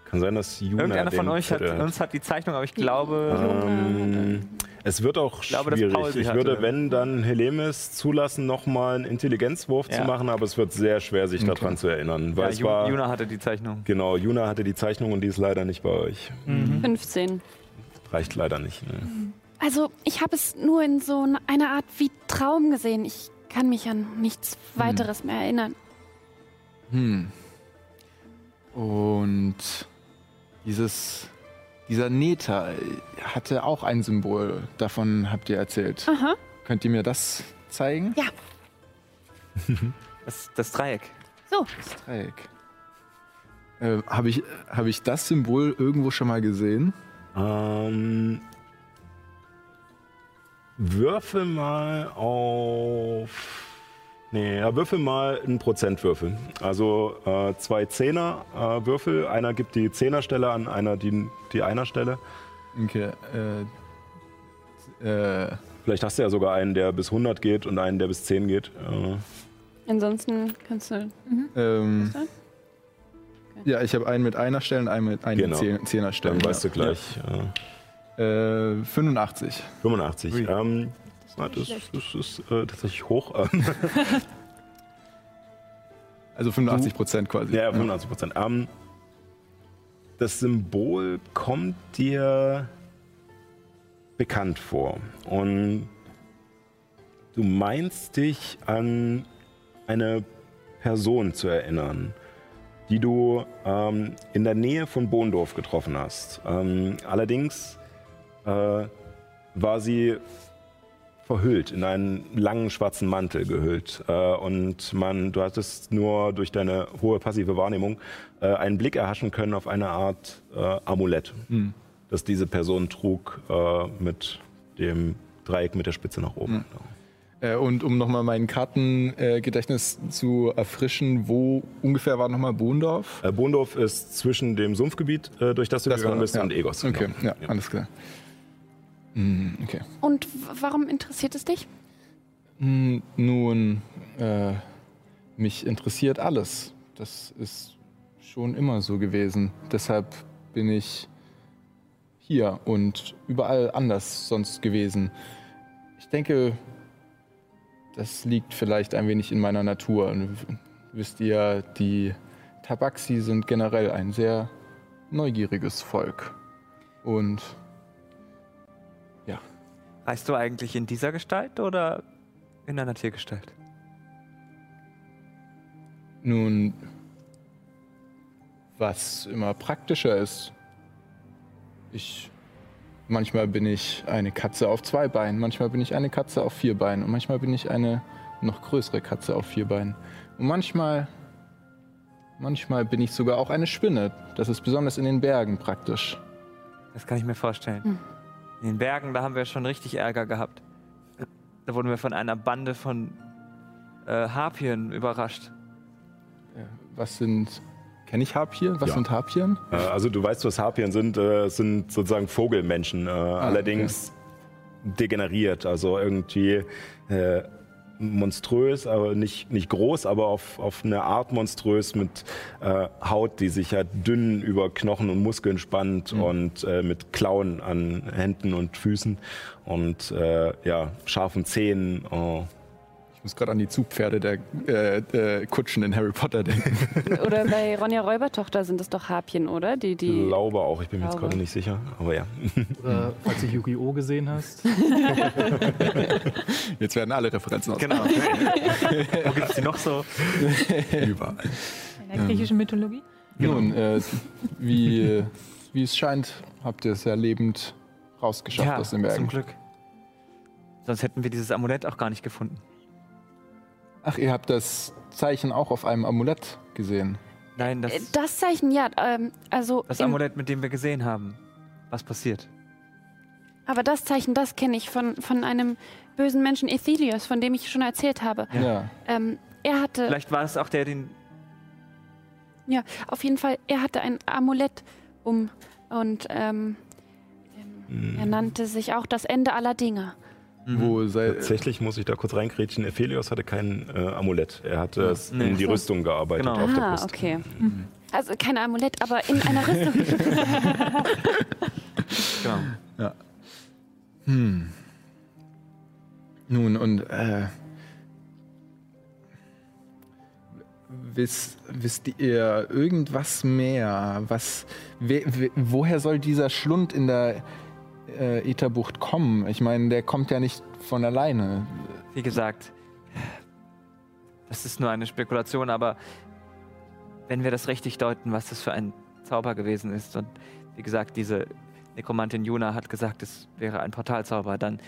Kann sein, dass Juna Irgendeiner von euch hat, uns hat die Zeichnung, aber ich glaube, Ähm, es wird auch glaube, schwierig. Ich hatte. würde, wenn, dann Helemis zulassen, nochmal einen Intelligenzwurf zu Ja. machen, aber es wird sehr schwer, sich Okay. daran zu erinnern. Weil ja, war, Juna hatte die Zeichnung. genau, Juna hatte die Zeichnung und die ist leider nicht bei euch. 15. Reicht leider nicht. Ne? Also, ich habe es nur in so einer Art wie Traum gesehen. Ich kann mich an nichts weiteres mehr erinnern. Hm. Und dieses, dieser Neta hatte auch ein Symbol. Davon habt ihr erzählt. Aha. Könnt ihr mir das zeigen? Ja. *laughs* Das, das Dreieck. So, Das Dreieck. Äh, Habe ich, hab ich das Symbol irgendwo schon mal gesehen? Ähm, würfel mal auf. Nee, ja, würfel mal einen Prozentwürfel. Also äh, zwei Zehner äh, Würfel. Einer gibt die Zehnerstelle an, einer die, die Einerstelle. Okay. Äh, äh, Vielleicht hast du ja sogar einen, der bis 100 geht und einen, der bis 10 geht. Äh, Ansonsten kannst du. ähm, dann? ja, ich habe einen mit einer Stelle und einen mit einer Genau. Zehn- Zehnerstelle. dann weißt du gleich. Äh, Äh, 85. 85. Ui. Ähm, das, das, das ist äh, tatsächlich hoch. *laughs* Also 85 Prozent quasi. Ja, 85 Prozent. Ähm, das Symbol kommt dir bekannt vor. Und du meinst dich an eine Person zu erinnern, die du ähm, in der Nähe von Bohndorf getroffen hast. Ähm, allerdings äh, war sie verhüllt, in einen langen schwarzen Mantel gehüllt. Äh, und man, du hattest nur durch deine hohe passive Wahrnehmung äh, einen Blick erhaschen können auf eine Art äh, Amulett, Hm. das diese Person trug äh, mit dem Dreieck mit der Spitze nach oben. Äh, und um nochmal mein Kartengedächtnis zu erfrischen, wo ungefähr war nochmal Bohndorf? Äh, Bohndorf ist zwischen dem Sumpfgebiet, äh, durch das du Das gegangen bist, ja. und Egos. Okay, genau. ja, alles klar. Hm, okay. und warum interessiert es dich? Hm, Nun, äh, mich interessiert alles. Das ist schon immer so gewesen. Deshalb bin ich hier und überall anders sonst gewesen. Ich denke, das liegt vielleicht ein wenig in meiner Natur. Und Wisst ihr, die Tabaxi sind generell ein sehr neugieriges Volk. Und Reist du eigentlich in dieser Gestalt oder in einer Tiergestalt? Nun, was immer praktischer ist. Ich. Manchmal bin ich eine Katze auf zwei Beinen, manchmal bin ich eine Katze auf vier Beinen und manchmal bin ich eine noch größere Katze auf vier Beinen. Und manchmal. Manchmal bin ich sogar auch eine Spinne. Das ist besonders in den Bergen praktisch. Das kann ich mir vorstellen. Hm. In den Bergen, da haben wir schon richtig Ärger gehabt. Da wurden wir von einer Bande von äh, Harpien überrascht. Was sind. Kenne ich Harpien? Was Ja. sind Harpien? Äh, also du weißt, was Harpien sind. Äh, es sind sozusagen Vogelmenschen. Äh, allerdings degeneriert. Also irgendwie äh, monströs, aber nicht, nicht groß, aber auf, auf eine Art monströs mit äh, Haut, die sich ja dünn über Knochen und Muskeln spannt und äh, mit Klauen an Händen und Füßen und äh, ja, scharfen Zähnen. Oh. Ich muss gerade an die Zugpferde der äh, äh, Kutschen in Harry Potter denken. *laughs* Oder bei Ronja Räubertochter sind es doch Harpien, oder? Die, Ich die. glaube auch, ich bin mir jetzt gerade nicht sicher, aber ja. Oder falls du Yu-Gi-Oh! gesehen hast. *laughs* Jetzt werden alle Referenzen aus. Genau. *laughs* Wo gibt es die noch so? Überall. In der griechischen Mythologie. Nun, äh, wie, wie es scheint, habt ihr es ja lebend rausgeschafft Ja, aus den zum Bergen. Glück. Sonst hätten wir dieses Amulett auch gar nicht gefunden. Ach, ihr habt das Zeichen auch auf einem Amulett gesehen. Nein, das, Äh, Das Zeichen, ja, ähm, also. das Amulett, mit dem wir gesehen haben. Was passiert? aber das Zeichen, das kenne ich von, von einem bösen Menschen, Ethelius, von dem ich schon erzählt habe. Ja. Ähm, er hatte. Vielleicht war es auch der, den. Ja, auf jeden Fall, er hatte ein Amulett um und ähm, ähm, er nannte sich auch das Ende aller Dinge. Wo sei, Tatsächlich muss ich da kurz reingrätschen. Ephelios hatte kein äh, Amulett. Er hatte es Nee. in die Rüstung gearbeitet Genau. auf der Ah, Brust. okay. Also kein Amulett, aber in einer Rüstung. *laughs* Genau. Hm. Nun, und äh, wisst, wisst ihr irgendwas mehr? Was, we, we, woher soll dieser Schlund in der äh, Ätherbucht kommen? Ich meine, der kommt ja nicht von alleine. Wie gesagt, das ist nur eine Spekulation, aber wenn wir das richtig deuten, was das für ein Zauber gewesen ist, und wie gesagt, diese Nekromantin Juna hat gesagt, es wäre ein Portalzauber, dann,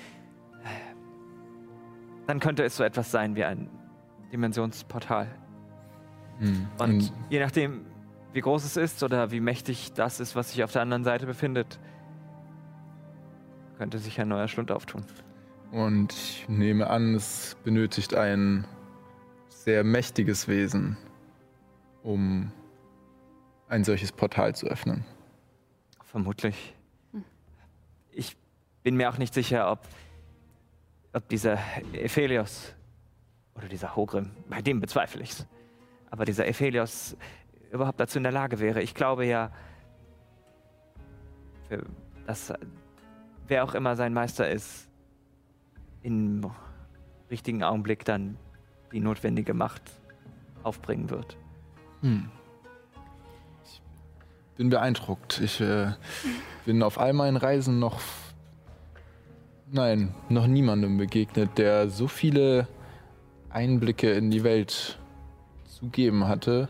dann könnte es so etwas sein wie ein Dimensionsportal. Hm. Und je nachdem, wie groß es ist oder wie mächtig das ist, was sich auf der anderen Seite befindet, könnte sich ein neuer Schlund auftun. Und ich nehme an, es benötigt ein sehr mächtiges Wesen, um ein solches Portal zu öffnen. Vermutlich. Ich bin mir auch nicht sicher, ob, ob dieser Ephelios oder dieser Hogrim, bei dem bezweifle ich's, aber dieser Ephelios überhaupt dazu in der Lage wäre. Ich glaube ja, für- dass wer auch immer sein Meister ist, im richtigen Augenblick dann die notwendige Macht aufbringen wird. Hm. Ich bin beeindruckt. Ich äh, bin auf all meinen Reisen noch, nein, noch niemandem begegnet, der so viele Einblicke in die Welt zu geben hatte,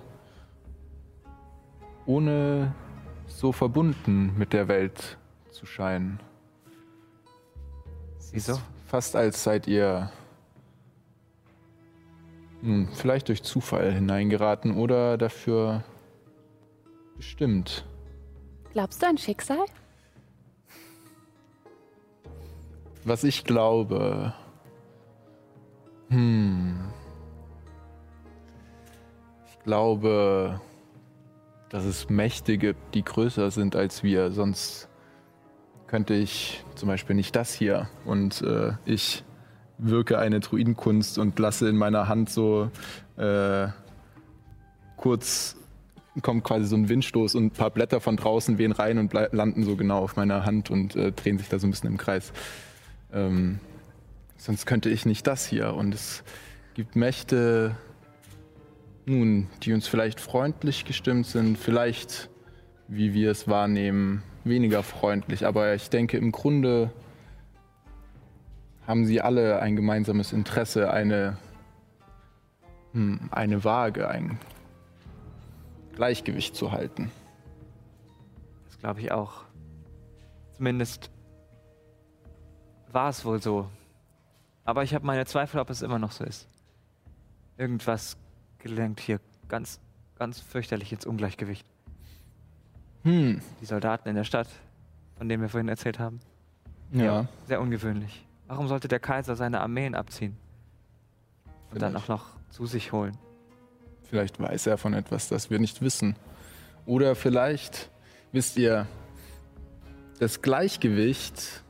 ohne so verbunden mit der Welt zu scheinen. Wieso? Fast als seid ihr nun, vielleicht durch Zufall hineingeraten oder dafür bestimmt. Glaubst du an Schicksal? Was ich glaube. Hm. Ich glaube, dass es Mächte gibt, die größer sind als wir. Sonst könnte ich zum Beispiel nicht das hier. Und äh, ich wirke eine Druidenkunst und lasse in meiner Hand so äh, kurz kommt quasi so ein Windstoß und ein paar Blätter von draußen wehen rein und landen so genau auf meiner Hand und äh, drehen sich da so ein bisschen im Kreis. Ähm, sonst könnte ich nicht das hier. Und es gibt Mächte, nun, die uns vielleicht freundlich gestimmt sind, vielleicht, wie wir es wahrnehmen, weniger freundlich. Aber ich denke, im Grunde haben sie alle ein gemeinsames Interesse, eine, hm, eine Waage, ein Gleichgewicht zu halten. Das glaube ich auch. Zumindest war es wohl so. Aber ich habe meine Zweifel, ob es immer noch so ist. Irgendwas gelenkt hier ganz, ganz fürchterlich ins Ungleichgewicht. Hm, Die Soldaten in der Stadt, von denen wir vorhin erzählt haben. ja. Sehr ungewöhnlich. Warum sollte der Kaiser seine Armeen abziehen? Und dann auch noch zu sich holen? Vielleicht weiß er von etwas, das wir nicht wissen. Oder vielleicht wisst ihr, das Gleichgewicht,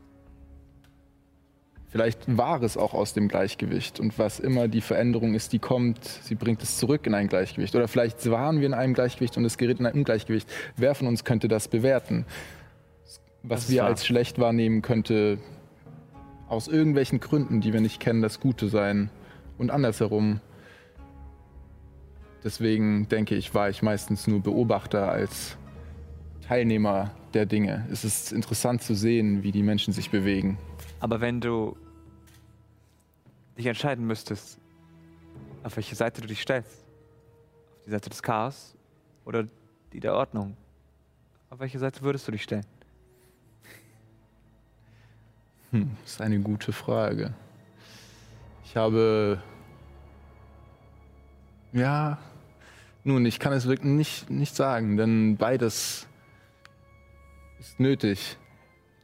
vielleicht war es auch aus dem Gleichgewicht. Und was immer die Veränderung ist, die kommt, sie bringt es zurück in ein Gleichgewicht. Oder vielleicht waren wir in einem Gleichgewicht und es gerät in ein Ungleichgewicht. Wer von uns könnte das bewerten? Was Das wir wahr. als schlecht wahrnehmen, könnte aus irgendwelchen Gründen, die wir nicht kennen, das Gute sein. Und andersherum Deswegen denke ich, war ich meistens nur Beobachter als Teilnehmer der Dinge. Es ist interessant zu sehen, wie die Menschen sich bewegen. Aber wenn du dich entscheiden müsstest, auf welche Seite du dich stellst, auf die Seite des Chaos oder die der Ordnung, auf welche Seite würdest du dich stellen? Hm, das ist eine gute Frage. Ich habe. Ja. Nun, ich kann es wirklich nicht, nicht sagen, denn beides ist nötig.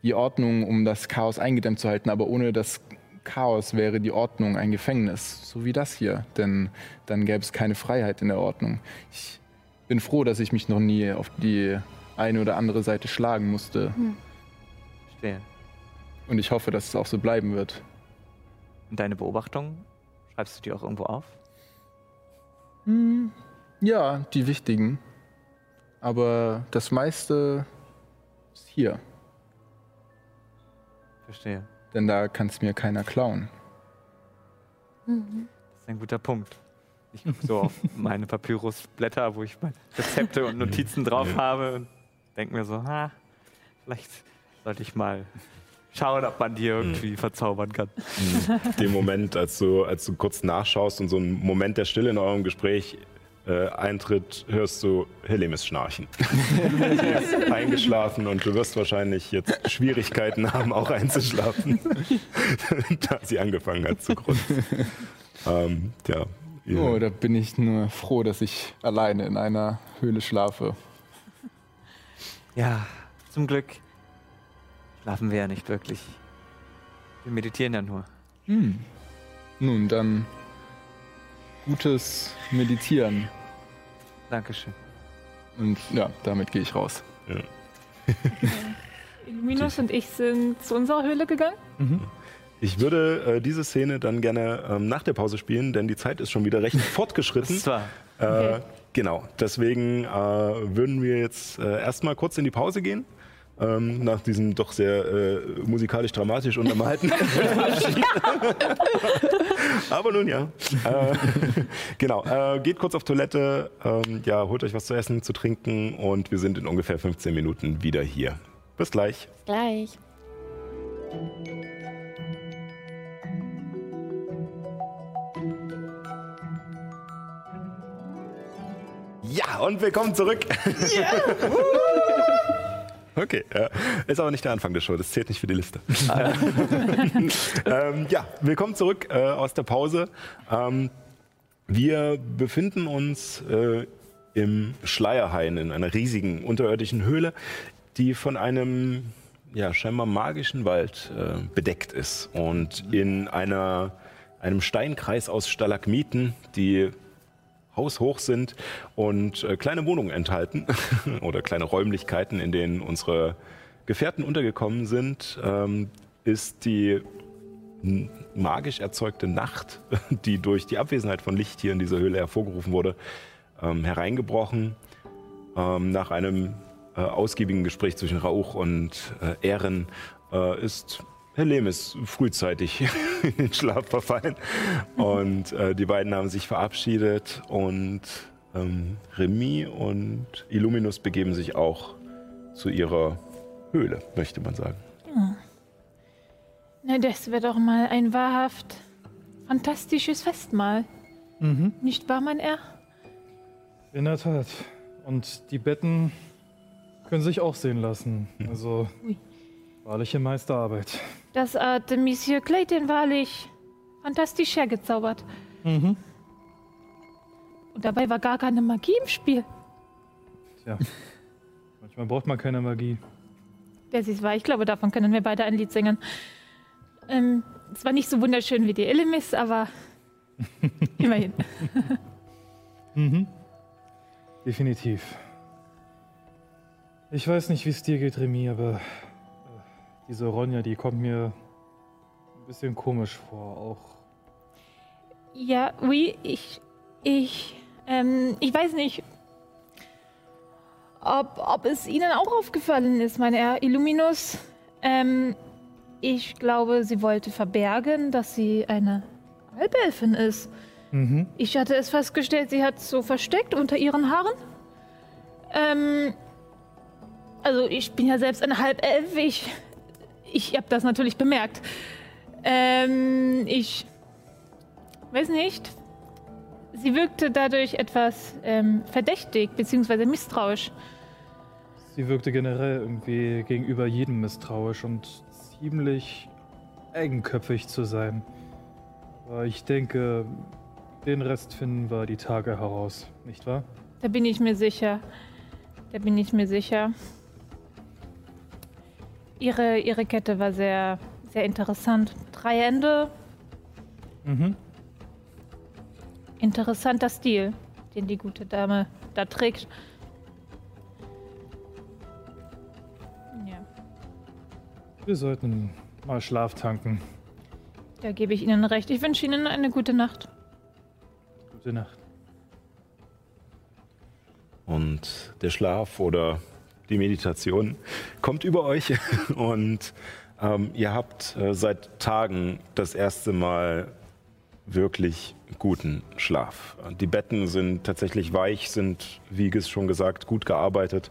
Die Ordnung, um das Chaos eingedämmt zu halten, aber ohne das Chaos wäre die Ordnung ein Gefängnis, so wie das hier, denn dann gäbe es keine Freiheit in der Ordnung. Ich bin froh, dass ich mich noch nie auf die eine oder andere Seite schlagen musste. Stehen. Und ich hoffe, dass es auch so bleiben wird. Und deine Beobachtungen, schreibst du die auch irgendwo auf? Hm, ja, die wichtigen. Aber das meiste ist hier. Verstehe. Denn da kann es mir keiner klauen. Das ist ein guter Punkt. Ich gucke so auf *laughs* meine Papyrusblätter, wo ich meine Rezepte und Notizen drauf habe und denke mir so, ha, vielleicht sollte ich mal schauen, ob man die irgendwie verzaubern kann. dem Moment, als du, als du kurz nachschaust und so ein Moment der Stille in eurem Gespräch äh, eintritt, hörst du Helemis schnarchen. *laughs* Sie ist eingeschlafen und du wirst wahrscheinlich jetzt Schwierigkeiten haben, auch einzuschlafen, *laughs* da sie angefangen hat zu grunzen. Ähm, ja, Oh, da bin ich nur froh, dass ich alleine in einer Höhle schlafe. Ja, zum Glück schlafen wir ja nicht wirklich. Wir meditieren ja nur. Hm. Nun, dann gutes Meditieren. Dankeschön. Und ja, damit gehe ich raus. Illuminus *laughs* und ich sind zu unserer Höhle gegangen. Ich würde äh, diese Szene dann gerne ähm, nach der Pause spielen, denn die Zeit ist schon wieder recht *laughs* fortgeschritten. Das war Äh, Okay. Genau, deswegen äh, würden wir jetzt äh, erstmal kurz in die Pause gehen. Ähm, nach diesem doch sehr äh, musikalisch dramatisch untermalten. *laughs* Aber nun ja. Äh, genau, äh, geht kurz auf Toilette, ähm, ja, holt euch was zu essen, zu trinken und wir sind in ungefähr 15 Minuten wieder hier. Bis gleich. Gleich. Ja, und willkommen zurück. Okay, ja. ist aber nicht der Anfang der Show, das zählt nicht für die Liste. *laughs* ähm, ja, willkommen zurück äh, aus der Pause. Ähm, wir befinden uns äh, im Schleierhain in einer riesigen unterirdischen Höhle, die von einem ja, scheinbar magischen Wald äh, bedeckt ist und in einer, einem Steinkreis aus Stalagmiten, die haushoch sind und äh, kleine Wohnungen enthalten *laughs* oder kleine Räumlichkeiten, in denen unsere Gefährten untergekommen sind, ähm, ist die magisch erzeugte Nacht, *laughs* die durch die Abwesenheit von Licht hier in dieser Höhle hervorgerufen wurde, ähm, hereingebrochen. Ähm, nach einem äh, ausgiebigen Gespräch zwischen Rauch und äh, Ehren äh, ist Herr Lemes frühzeitig *laughs* in den Schlaf verfallen. Und äh, die beiden haben sich verabschiedet und ähm, Remy und Illuminus begeben sich auch zu ihrer Höhle, möchte man sagen. Na, das wäre doch mal ein wahrhaft fantastisches Festmahl. Mhm. Nicht wahr, mein Herr? In der Tat. Und die Betten können sich auch sehen lassen. Also Ui. wahrliche Meisterarbeit. Das Artemisia Kleid, den wahrlich fantastisch hergezaubert. Mhm. Und dabei war gar keine Magie im Spiel. Tja. Manchmal braucht man keine Magie. Das ist wahr. Ich glaube, davon können wir beide ein Lied singen. Ähm, es war nicht so wunderschön wie die Elemis, aber *laughs* immerhin. Mhm. Definitiv. Ich weiß nicht, wie es dir geht, Remy, aber äh, diese Ronja, die kommt mir ein bisschen komisch vor. Auch Ja, oui, ich, ich, ähm, ich weiß nicht, ob, ob es Ihnen auch aufgefallen ist, mein Herr Illuminus. Ähm, ich glaube, sie wollte verbergen, dass sie eine Halbelfin ist. mhm. Ich hatte es festgestellt, sie hat so versteckt unter ihren Haaren. Ähm, also ich bin ja selbst eine Halbelf. Ich, ich habe das natürlich bemerkt. Ähm, ich weiß nicht. Sie wirkte dadurch etwas ähm, verdächtig bzw. misstrauisch. sie wirkte generell irgendwie gegenüber jedem misstrauisch und ziemlich eigenköpfig zu sein. Aber ich denke, den Rest finden wir die Tage heraus, nicht wahr? Da bin ich mir sicher. Da bin ich mir sicher. Ihre, ihre Kette war sehr, sehr interessant. Drei Ende, Mhm. interessanter Stil, den die gute Dame da trägt. Ja. Wir sollten mal Schlaf tanken. Da gebe ich Ihnen recht. Ich wünsche Ihnen eine gute Nacht. Gute Nacht. Und der Schlaf oder die Meditation kommt über euch *laughs* und ähm, ihr habt äh, seit Tagen das erste Mal wirklich guten Schlaf. Die Betten sind tatsächlich weich, sind, wie es schon gesagt, gut gearbeitet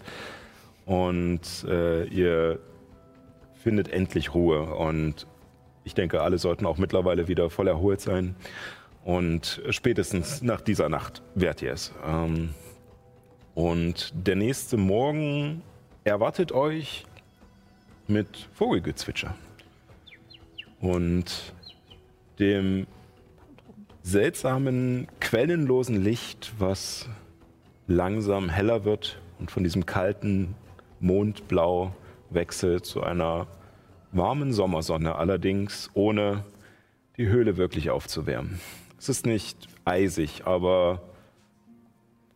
und äh, ihr findet endlich Ruhe und ich denke, alle sollten auch mittlerweile wieder voll erholt sein und spätestens nach dieser Nacht werdet ihr es. Ähm, und der nächste Morgen erwartet euch mit Vogelgezwitscher und dem seltsamen, quellenlosen Licht, was langsam heller wird und von diesem kalten Mondblau wechselt zu einer warmen Sommersonne, allerdings ohne die Höhle wirklich aufzuwärmen. Es ist nicht eisig, aber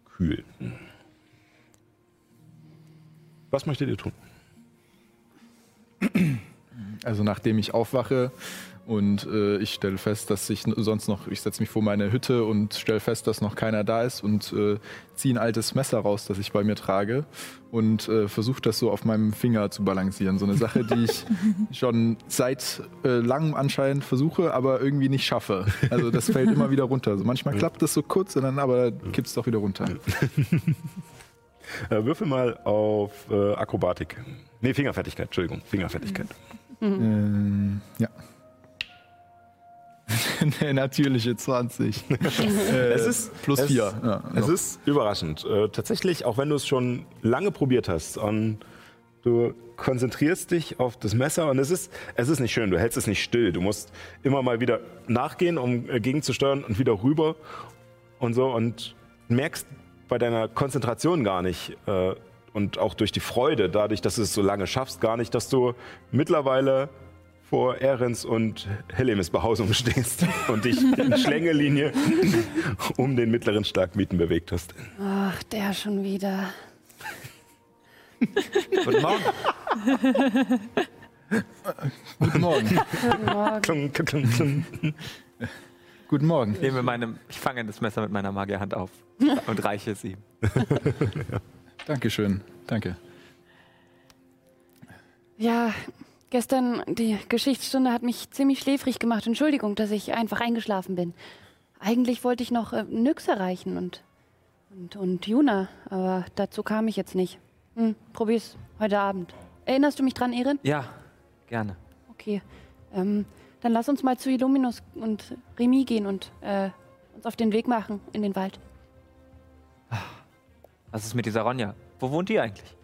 kühl. Was möchtet ihr tun? Also nachdem ich aufwache und äh, ich stelle fest, dass ich sonst noch, ich setze mich vor meine Hütte und stelle fest, dass noch keiner da ist und äh, ziehe ein altes Messer raus, das ich bei mir trage und äh, versuche das so auf meinem Finger zu balancieren. So eine Sache, die ich *laughs* schon seit äh, langem anscheinend versuche, aber irgendwie nicht schaffe. Also das fällt immer wieder runter. Also manchmal klappt das so kurz und dann aber kippt es doch wieder runter. *laughs* Äh, würfel mal auf äh, Akrobatik. Nee, Fingerfertigkeit, Entschuldigung, Fingerfertigkeit. Ähm, ja. *laughs* Eine natürliche 20. *laughs* äh, Es ist- plus es- 4. Ja, Es noch. ist überraschend. Äh, tatsächlich, auch wenn du es schon lange probiert hast und du konzentrierst dich auf das Messer und es ist, es ist nicht schön, du hältst es nicht still. Du musst immer mal wieder nachgehen, um äh, gegenzusteuern und wieder rüber und so und merkst bei deiner Konzentration gar nicht äh, und auch durch die Freude, dadurch, dass du es so lange schaffst, gar nicht, dass du mittlerweile vor Ehrens und Hellemis Behausung stehst *laughs* und dich in Schlängelinie *laughs* um den mittleren Stalagmiten bewegt hast. Ach, der schon wieder. Guten Morgen. Guten Morgen. Guten Morgen. Klung, klung, klung. Guten Morgen. Ich nehme meinem, ich fange das Messer mit meiner Magierhand auf *laughs* und reiche es ihm. *laughs* Dankeschön. Danke. Ja, gestern die Geschichtsstunde hat mich ziemlich schläfrig gemacht. Entschuldigung, dass ich einfach eingeschlafen bin. Eigentlich wollte ich noch äh, Nyx erreichen und, und, und Juna, aber dazu kam ich jetzt nicht. Hm, probier's heute Abend. Erinnerst du mich dran, Erin? Ja, gerne. Okay. Ähm, dann lass uns mal zu Illuminus und Remy gehen und äh, uns auf den Weg machen in den Wald. Was ist mit dieser Ronja? Wo wohnt die eigentlich?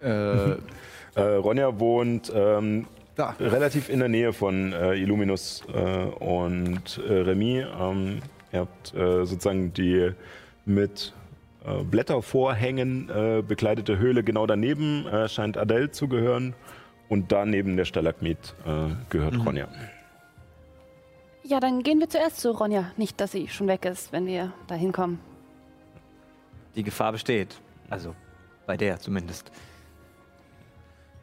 Äh, *laughs* Äh, Ronja wohnt ähm, da. relativ in der Nähe von äh, Illuminus äh, und äh, Remy. Ähm, ihr habt äh, sozusagen die mit äh, Blättervorhängen äh, bekleidete Höhle genau daneben, äh, scheint Adele zu gehören. Und da neben der Stalagmit äh, gehört Ronja. Ja, dann gehen wir zuerst zu Ronja. Nicht, dass sie schon weg ist, wenn wir da hinkommen. Die Gefahr besteht. Also bei der zumindest.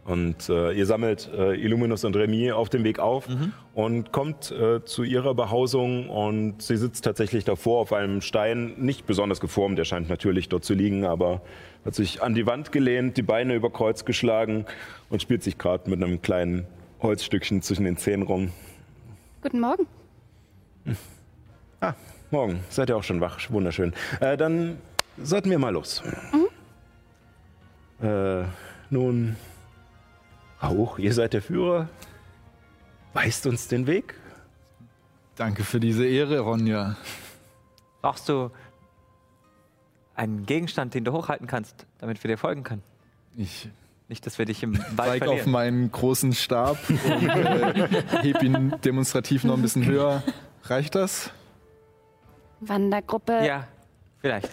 Und äh, ihr sammelt äh, Illuminus und Remy auf dem Weg auf und kommt äh, zu ihrer Behausung und sie sitzt tatsächlich davor auf einem Stein, nicht besonders geformt, der scheint natürlich dort zu liegen, aber hat sich an die Wand gelehnt, die Beine über Kreuz geschlagen und spielt sich gerade mit einem kleinen Holzstückchen zwischen den Zähnen rum. Guten Morgen. Ah, morgen, seid ihr auch schon wach, wunderschön. Äh, dann sollten wir mal los. Äh, nun, Rauch, ihr seid der Führer. Weist uns den Weg? Danke für diese Ehre, Ronja. Brauchst du einen Gegenstand, den du hochhalten kannst, damit wir dir folgen können? Ich Nicht, dass wir dich im *laughs* Wald zeige auf meinen großen Stab und äh, heb ihn demonstrativ noch ein bisschen höher. Reicht das? Wandergruppe. Ja, vielleicht.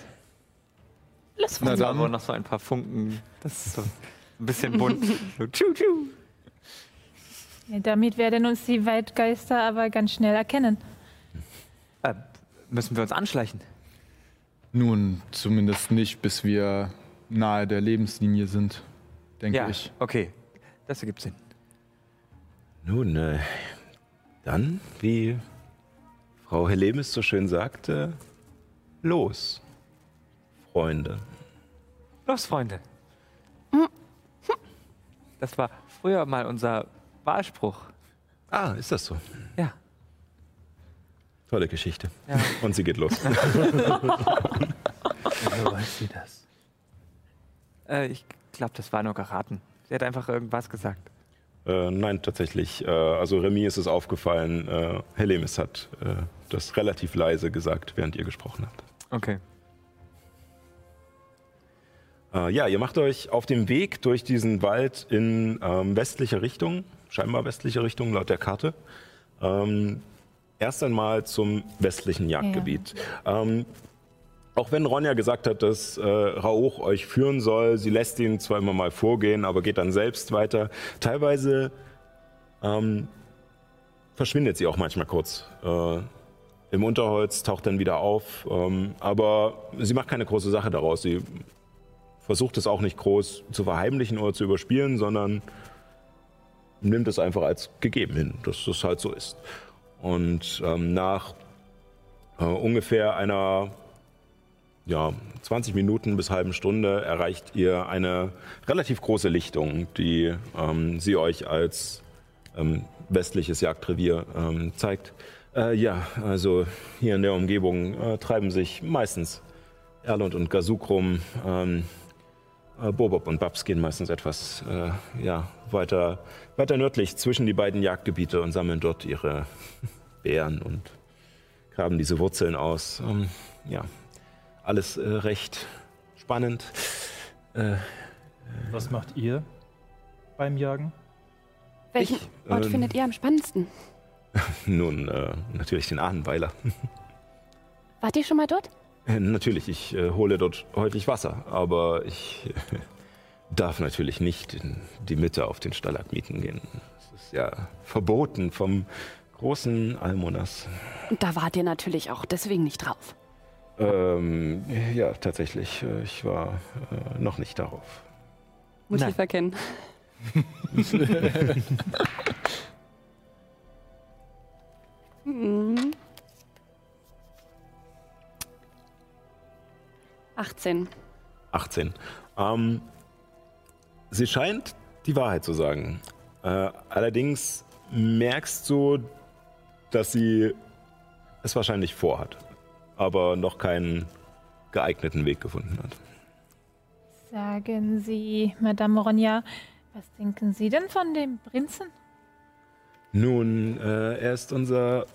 Lass Na Da dann. wurden noch so ein paar Funken. Das ist so ein bisschen bunt. *laughs* So, tschu, tschu. Ja, damit werden uns die Waldgeister aber ganz schnell erkennen. Äh, müssen wir uns anschleichen? Nun, zumindest nicht, bis wir nahe der Lebenslinie sind, denke ja, ich. okay. Das ergibt Sinn. Nun, äh, Dann, wie Frau Helemis so schön sagte, los, Freunde. Los, Freunde. Das war früher mal unser Wahlspruch. Ah, ist das so? Ja. Tolle Geschichte. Ja. Und sie geht los. Woher weiß sie das? Äh, ich glaube, das war nur geraten. Sie hat einfach irgendwas gesagt. Äh, nein, tatsächlich. Äh, also Remy ist es aufgefallen, äh, Helemis hat äh, das relativ leise gesagt, während ihr gesprochen habt. Okay. Äh, ja, ihr macht euch auf dem Weg durch diesen Wald in ähm, westliche Richtung, scheinbar westliche Richtung laut der Karte. Ähm, erst einmal zum westlichen Jagdgebiet. Ähm, auch wenn Ronja gesagt hat, dass äh, Rauch euch führen soll, sie lässt ihn zwar immer mal vorgehen, aber geht dann selbst weiter. Teilweise ähm, verschwindet sie auch manchmal kurz. Äh, Im Unterholz taucht dann wieder auf, ähm, aber sie macht keine große Sache daraus. Sie versucht es auch nicht groß zu verheimlichen oder zu überspielen, sondern nimmt es einfach als gegeben hin, dass das halt so ist. Und ähm, nach äh, ungefähr einer ja, 20 Minuten bis halben Stunde erreicht ihr eine relativ große Lichtung, die ähm, sie euch als ähm, westliches Jagdrevier ähm, zeigt. Äh, ja, also hier in der Umgebung äh, treiben sich meistens Erlund und Gazuk rum. Äh, Bobob und Babs gehen meistens etwas äh, ja, weiter, weiter nördlich zwischen die beiden Jagdgebiete und sammeln dort ihre *laughs* Beeren und graben diese Wurzeln aus. Ähm, ja, alles äh, recht spannend. Äh, Was macht ihr beim Jagen? Welchen Ich, Ort ähm, findet ihr am spannendsten? *laughs* nun, äh, natürlich den Ahnenweiler. *laughs* Wart ihr schon mal dort? Äh, Natürlich, ich äh, hole dort häufig Wasser, aber ich äh, darf natürlich nicht in die Mitte auf den Stalagmiten gehen. Das ist ja verboten vom großen Almonas. Und da wart ihr natürlich auch deswegen nicht drauf. Ähm, ja, tatsächlich. äh, Ich war äh, noch nicht darauf. Muss Nein. ich verkennen. *laughs* *laughs* Mhm. 18. 18. Ähm, sie scheint die Wahrheit zu sagen. Äh, allerdings merkst du, dass sie es wahrscheinlich vorhat, aber noch keinen geeigneten Weg gefunden hat. Sagen Sie, Madame Ronja, was denken Sie denn von dem Prinzen? Nun, äh, er ist unser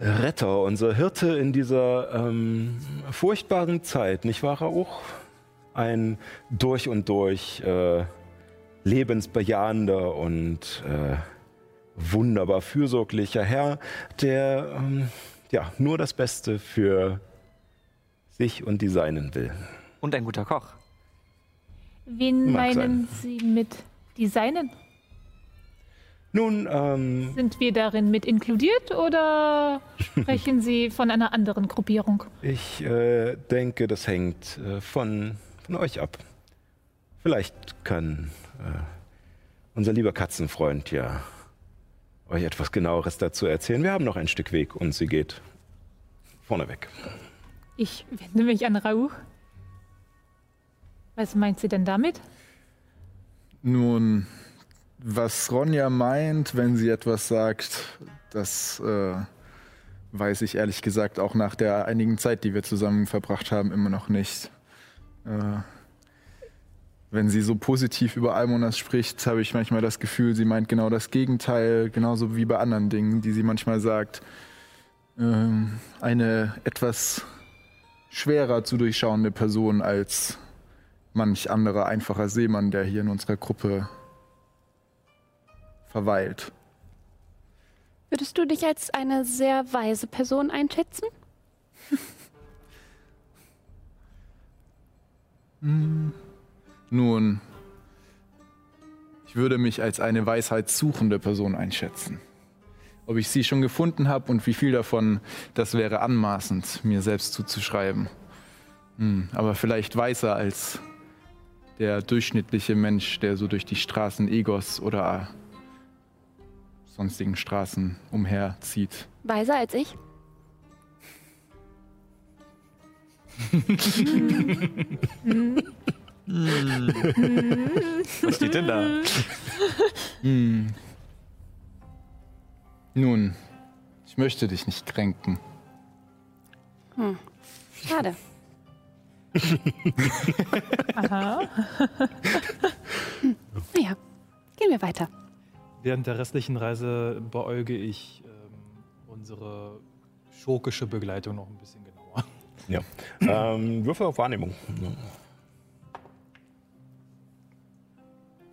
Retter, unser Hirte in dieser ähm, furchtbaren Zeit, nicht wahr, auch? Ein durch und durch äh, lebensbejahender und äh, wunderbar fürsorglicher Herr, der ähm, ja nur das Beste für sich und die Seinen will. Und ein guter Koch. Wen Mag meinen Sie mit Designen? Nun, ähm, Sind wir darin mit inkludiert oder sprechen Sie von einer anderen Gruppierung? Ich äh, denke, das hängt äh, von, von euch ab. Vielleicht kann äh, unser lieber Katzenfreund ja euch etwas genaueres dazu erzählen. Wir haben noch ein Stück Weg und sie geht vorneweg. Ich wende mich an Rauch. Was meint sie denn damit? Nun, was Ronja meint, wenn sie etwas sagt, das äh, weiß ich ehrlich gesagt auch nach der einigen Zeit, die wir zusammen verbracht haben, immer noch nicht. Äh, wenn sie so positiv über Almonas spricht, habe ich manchmal das Gefühl, sie meint genau das Gegenteil, genauso wie bei anderen Dingen, die sie manchmal sagt. Ähm, eine etwas schwerer zu durchschauende Person als manch anderer einfacher Seemann, der hier in unserer Gruppe verweilt. Würdest du dich als eine sehr weise Person einschätzen? *laughs* Nun, ich würde mich als eine weisheitssuchende Person einschätzen. Ob ich sie schon gefunden habe und wie viel davon, das wäre anmaßend, mir selbst zuzuschreiben. Hm, aber vielleicht weiser als der durchschnittliche Mensch, der so durch die Straßen Egos oder sonstigen Straßen umherzieht. Weiser als ich? *laughs* Was steht denn da? Hm. Nun, ich möchte dich nicht kränken. Hm. Schade. *laughs* Aha. *laughs* Naja, gehen wir weiter. Während der restlichen Reise beäuge ich ähm, unsere schurkische Begleitung noch ein bisschen genauer. Ja. ähm, Würfel auf Wahrnehmung.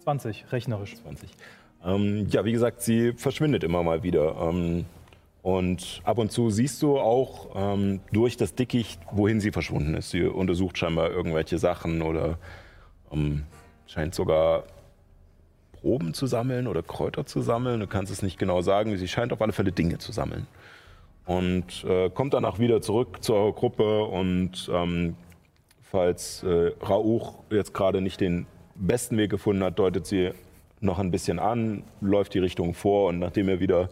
20, rechnerisch. 20. Ähm, ja, wie gesagt, sie verschwindet immer mal wieder. Ähm, und ab und zu siehst du auch ähm, durch das Dickicht, wohin sie verschwunden ist. Sie untersucht scheinbar irgendwelche Sachen oder ähm, scheint sogar Proben zu sammeln oder Kräuter zu sammeln. Du kannst es nicht genau sagen. Sie scheint auf alle Fälle Dinge zu sammeln. Und äh, kommt danach wieder zurück zur Gruppe und ähm, falls äh, Rauch jetzt gerade nicht den besten Weg gefunden hat, deutet sie noch ein bisschen an, läuft die Richtung vor und nachdem ihr wieder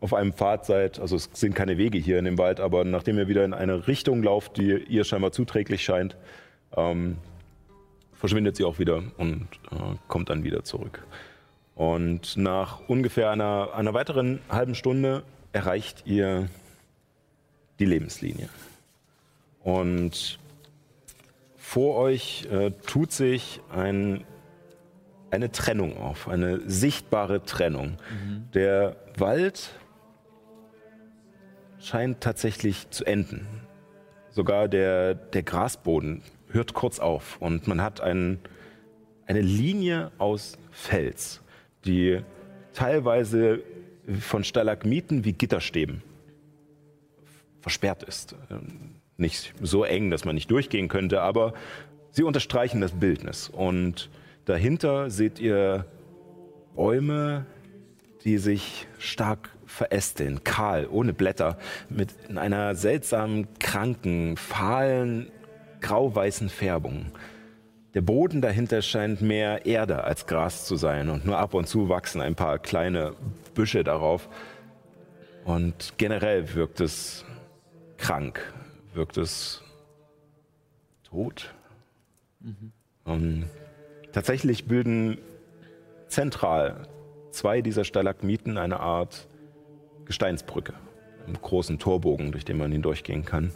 auf einem Pfad seid, also es sind keine Wege hier in dem Wald, aber nachdem ihr wieder in eine Richtung lauft, die ihr scheinbar zuträglich scheint, ähm, verschwindet sie auch wieder und äh, kommt dann wieder zurück. Und nach ungefähr einer, einer weiteren halben Stunde erreicht ihr die Lebenslinie. Und vor euch äh, tut sich ein, eine Trennung auf, eine sichtbare Trennung. Der Wald scheint tatsächlich zu enden. Sogar der, der Grasboden hört kurz auf und man hat ein, eine Linie aus Fels, die teilweise von Stalagmiten wie Gitterstäben versperrt ist. Ähm, Nicht so eng, dass man nicht durchgehen könnte, aber sie unterstreichen das Bildnis. Und dahinter seht ihr Bäume, die sich stark verästeln, kahl, ohne Blätter, mit einer seltsamen, kranken, fahlen, grau-weißen Färbung. Der Boden dahinter scheint mehr Erde als Gras zu sein und nur ab und zu wachsen ein paar kleine Büsche darauf. Und generell wirkt es krank, wirkt es tot. Ähm, tatsächlich bilden zentral zwei dieser Stalagmiten eine Art Gesteinsbrücke, einen großen Torbogen, durch den man hindurchgehen kann,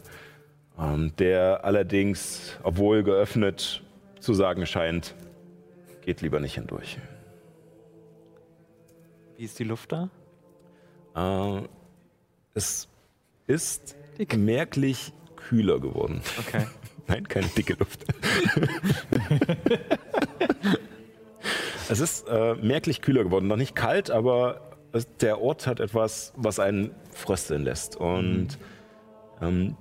der allerdings, obwohl geöffnet, zu sagen scheint, geht lieber nicht hindurch. Wie ist die Luft da? Äh, es ist merklich kühler geworden. Okay. *laughs* Nein, keine dicke Luft. *laughs* es ist äh, merklich kühler geworden. Noch nicht kalt, aber es, der Ort hat etwas, was einen frösteln lässt. Und ähm,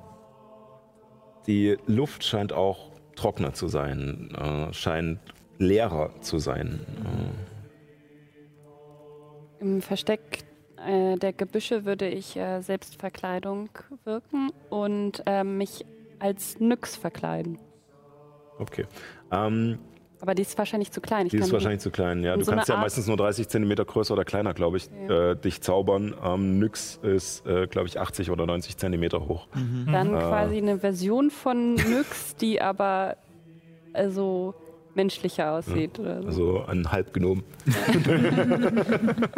die Luft scheint auch trockener zu sein, äh, scheint leerer zu sein. Äh, Im Versteck äh, der Gebüsche würde ich äh, Selbstverkleidung wirken und äh, mich als Nyx verkleiden. okay. Ähm, Aber die ist wahrscheinlich zu klein. Ich Die ist wahrscheinlich zu klein, ja. Du so kannst ja Art- meistens nur 30 Zentimeter größer oder kleiner, glaube ich, Ja. äh, dich zaubern. Ähm, Nyx ist, äh, glaube ich, 80 oder 90 Zentimeter hoch. dann Ah. quasi eine Version von Nyx, die aber also menschlicher aussieht. Oder so. Also ein Halbgnom. *laughs*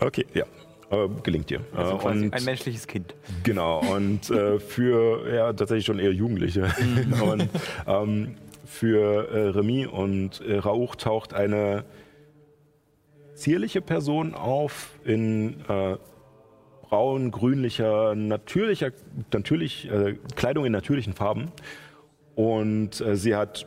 okay, ja. Äh, gelingt dir. Also äh, quasi und ein menschliches Kind. Genau, und äh, für ja, tatsächlich schon eher Jugendliche. *laughs* und ähm, für äh, Remy und äh, Rauch taucht eine zierliche Person auf in äh, braun, grünlicher, natürlicher, natürlich, äh, Kleidung in natürlichen Farben. Und äh, sie hat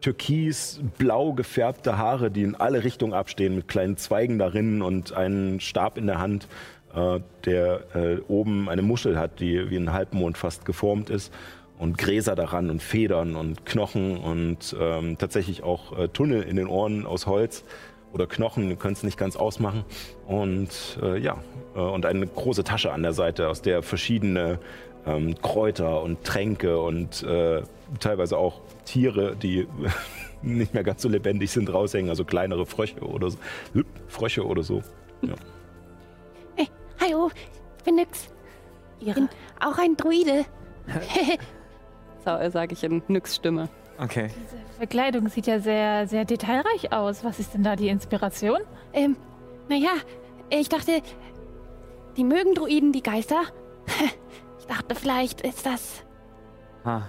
türkis, blau gefärbte Haare, die in alle Richtungen abstehen, mit kleinen Zweigen darin und einen Stab in der Hand, äh, der äh, oben eine Muschel hat, die wie ein Halbmond fast geformt ist. Und Gräser daran und Federn und Knochen und ähm, tatsächlich auch äh, Tunnel in den Ohren aus Holz oder Knochen, du kannst es nicht ganz ausmachen. Und äh, ja, äh, und eine große Tasche an der Seite, aus der verschiedene ähm, Kräuter und Tränke und äh, teilweise auch Tiere, die *laughs* nicht mehr ganz so lebendig sind, raushängen, also kleinere Frösche oder so. Frösche oder so. Ja. Hey, hallo, ich bin Nyx. Ich bin auch ein Druide. *laughs* sage ich in Nyx Stimme. Okay. Diese Verkleidung sieht ja sehr, sehr detailreich aus. Was ist denn da die Inspiration? Ähm, naja, ich dachte, die mögen Druiden, die Geister. *laughs* Ich dachte, vielleicht ist das. Ah,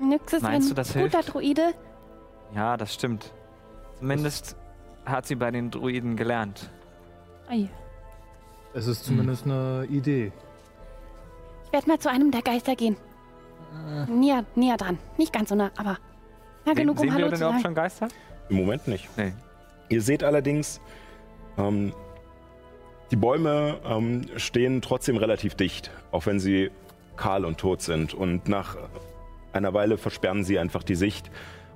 Nyx ist Meinst ein du, das guter hilft? Druide. ja, das stimmt. Zumindest hat sie bei den Druiden gelernt. Ei. Es ist zumindest eine Idee. Ich werde mal zu einem der Geister gehen. Näher, näher dran. Nicht ganz so nah, aber nah genug, um Sehen Hallo wir zu denn überhaupt sagen. schon Geister? Im Moment nicht. Nee. Ihr seht allerdings, ähm, die Bäume ähm, stehen trotzdem relativ dicht, auch wenn sie kahl und tot sind. Und nach einer Weile versperren sie einfach die Sicht.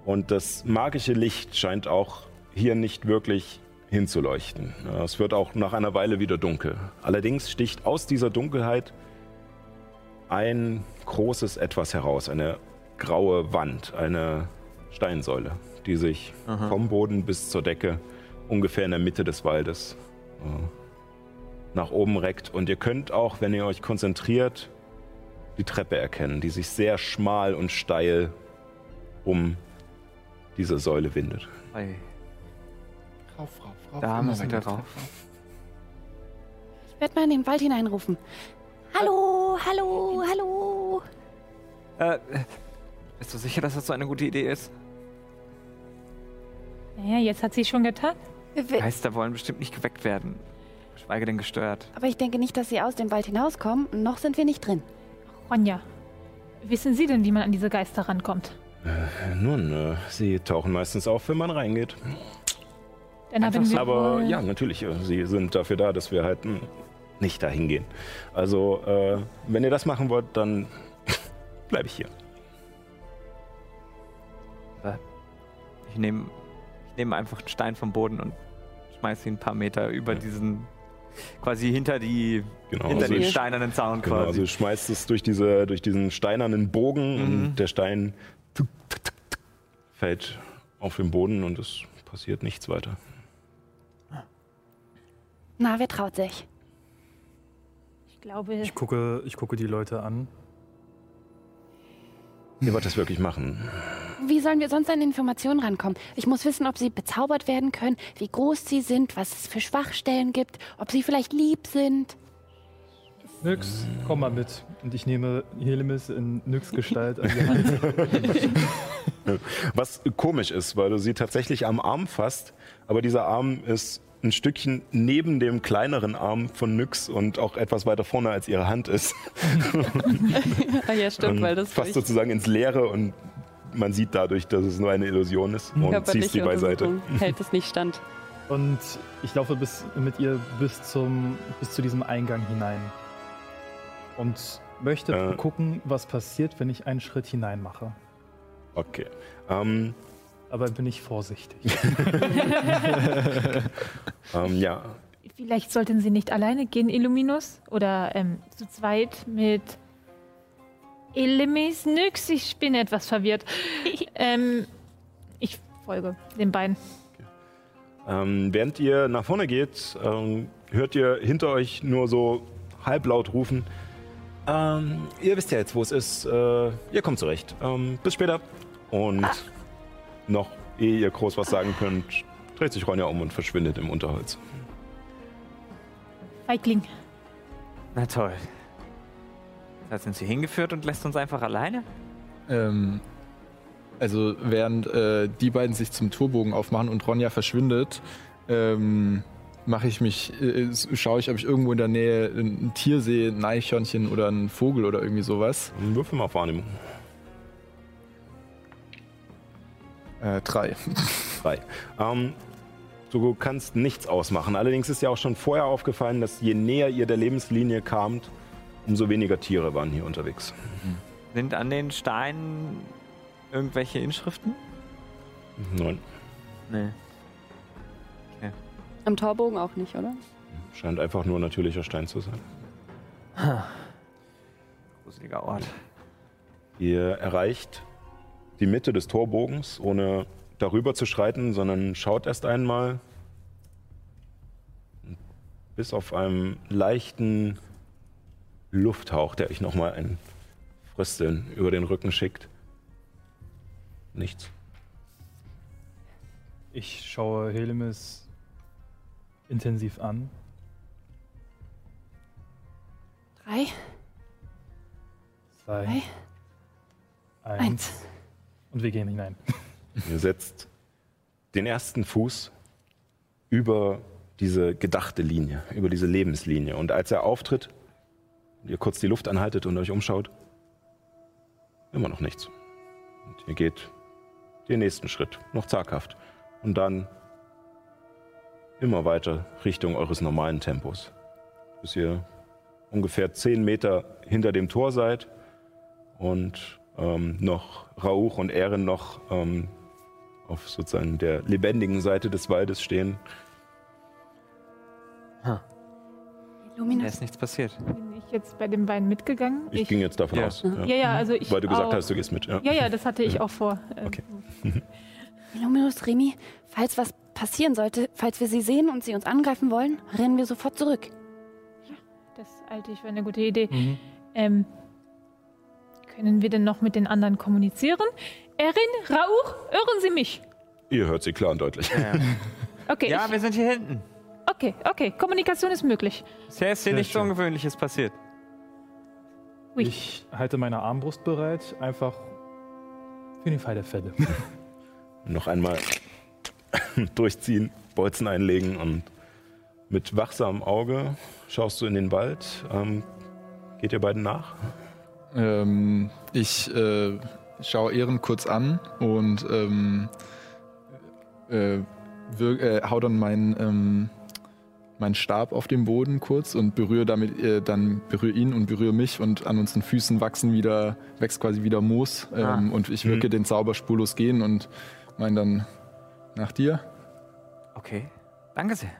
Und das magische Licht scheint auch hier nicht wirklich hinzuleuchten. Es wird auch nach einer Weile wieder dunkel. Allerdings sticht aus dieser Dunkelheit ein großes Etwas heraus, eine graue Wand, eine Steinsäule, die sich Aha. vom Boden bis zur Decke ungefähr in der Mitte des Waldes äh, nach oben reckt. Und ihr könnt auch, wenn ihr euch konzentriert, die Treppe erkennen, die sich sehr schmal und steil um diese Säule windet. Ei. Rauf, rauf, rauf. Da müssen wir weiter drauf. Ich werde mal in den Wald hineinrufen. Hallo, hallo, hallo. Äh, bist du sicher, dass das so eine gute Idee ist? Naja, jetzt hat sie es schon getan. Wir- Geister wollen bestimmt nicht geweckt werden. Geschweige denn gestört. Aber ich denke nicht, dass sie aus dem Wald hinauskommen. Noch sind wir nicht drin. Ronja, wissen Sie denn, wie man an diese Geister rankommt? Äh, Nun, äh, sie tauchen meistens auf, wenn man reingeht. Dann haben wir Aber ja, natürlich, äh, sie sind dafür da, dass wir halt hm, nicht dahin gehen. Also, äh, wenn ihr das machen wollt, dann *laughs* bleibe ich hier. Ich nehme ich nehm einfach einen Stein vom Boden und schmeiße ihn ein paar Meter über Ja. diesen, quasi hinter die, Genau, hinter also den steinernen Zaun Genau, quasi. also du schmeißt es durch, diese, durch diesen steinernen Bogen Mhm. und der Stein tuk, tuk, tuk, tuk, fällt auf den Boden und es passiert nichts weiter. Na, wer traut sich? Ich glaube, Ich gucke, ich gucke die Leute an. Ihr wollt das wirklich machen? Wie sollen wir sonst an Informationen rankommen? Ich muss wissen, ob sie bezaubert werden können, wie groß sie sind, was es für Schwachstellen gibt, ob sie vielleicht lieb sind. Nyx, komm mal mit. Und ich nehme Helemis in Nyx Gestalt an die Hand. *laughs* Was komisch ist, weil du sie tatsächlich am Arm fasst, aber dieser Arm ist ein Stückchen neben dem kleineren Arm von Nyx und auch etwas weiter vorne als ihre Hand ist. *laughs* ja, stimmt, Und weil das fast sozusagen ins Leere und man sieht dadurch, dass es nur eine Illusion ist und ziehst körperliche sie beiseite. Hält es nicht stand. *laughs* Und ich laufe bis, mit ihr bis, zum, bis zu diesem Eingang hinein. Und möchte Äh. gucken, was passiert, wenn ich einen Schritt hinein mache. Okay. Ähm, Aber bin ich vorsichtig. *laughs* *laughs* ähm, ja, vielleicht sollten Sie nicht alleine gehen, Illuminus. Oder ähm, zu zweit mit Elemis Nyx. Ich bin etwas verwirrt. *laughs* ähm, ich folge den beiden. Ähm, während ihr nach vorne geht, ähm, hört ihr hinter euch nur so halblaut rufen. Ähm, ihr wisst ja jetzt, wo es ist. Äh, ihr kommt zurecht. Ähm, bis später. Und noch, ehe ihr groß was sagen könnt, dreht sich Ronja um und verschwindet im Unterholz. Feigling. Na toll. Da sind sie hingeführt und lässt uns einfach alleine? Ähm, also während äh, die beiden sich zum Torbogen aufmachen und Ronja verschwindet, ähm, mache ich mich, äh, schaue ich, ob ich irgendwo in der Nähe ein Tier sehe, ein Eichhörnchen oder einen Vogel oder irgendwie sowas. Würfel mal auf Wahrnehmung. Äh, drei. *laughs* Drei. Ähm, du kannst nichts ausmachen. Allerdings ist dir auch schon vorher aufgefallen, dass je näher ihr der Lebenslinie kamt, umso weniger Tiere waren hier unterwegs. Sind an den Steinen irgendwelche Inschriften? Nein, Nee. Am Torbogen auch nicht, oder? scheint einfach nur natürlicher Stein zu sein. gruseliger Ort. Ihr erreicht die Mitte des Torbogens, ohne darüber zu schreiten, sondern schaut erst einmal. Bis auf einen leichten Lufthauch, der euch nochmal ein Frösteln über den Rücken schickt. Nichts. Ich schaue Helemis intensiv an. Drei, Zwei, drei, eins. eins. Und wir gehen hinein. *laughs* Ihr setzt den ersten Fuß über diese gedachte Linie, über diese Lebenslinie. Und als er auftritt, ihr kurz die Luft anhaltet und euch umschaut, immer noch nichts. Und ihr geht den nächsten Schritt, noch zaghaft. Und dann immer weiter Richtung eures normalen Tempos. Bis ihr ungefähr zehn Meter hinter dem Tor seid und ähm, noch Rauch und Ehren noch ähm, auf sozusagen der lebendigen Seite des Waldes stehen. Da Luminous. ist nichts passiert. Bin ich jetzt bei dem Wein mitgegangen? Ich, ging jetzt davon Ja. aus. ja, ja, also ich Weil du gesagt auch. hast, du gehst mit. Ja. Ja, ja, das hatte ich auch vor. Ähm, Okay. *laughs* Luminous, Remy, falls was passieren sollte, falls wir sie sehen und sie uns angreifen wollen, rennen wir sofort zurück. Das halte ich für eine gute Idee. Mhm. Ähm, können wir denn noch mit den anderen kommunizieren? Erin, Rauch, hören Sie mich? Ihr hört sie klar und deutlich. Ja, Okay, ja ich, wir sind hier hinten. okay, okay. Kommunikation ist möglich. Bisher ist hier Sehr nichts schön. Ungewöhnliches passiert. Ui. Ich halte meine Armbrust bereit, einfach für den Fall der Fälle. *laughs* noch einmal *laughs* durchziehen, Bolzen einlegen und mit wachsamem Auge schaust du in den Wald. Ähm, geht ihr beiden nach? Ähm, ich äh, schaue Ehren kurz an und ähm, äh, wir, äh, hau dann meinen ähm, meinen Stab auf den Boden kurz und berühre damit äh, dann berühre ihn und berühre mich und an unseren Füßen wachsen wieder wächst quasi wieder Moos ähm, Ah. und ich wirke Mhm. den Zauber spurlos gehen und mein dann nach dir. Okay. Danke sehr.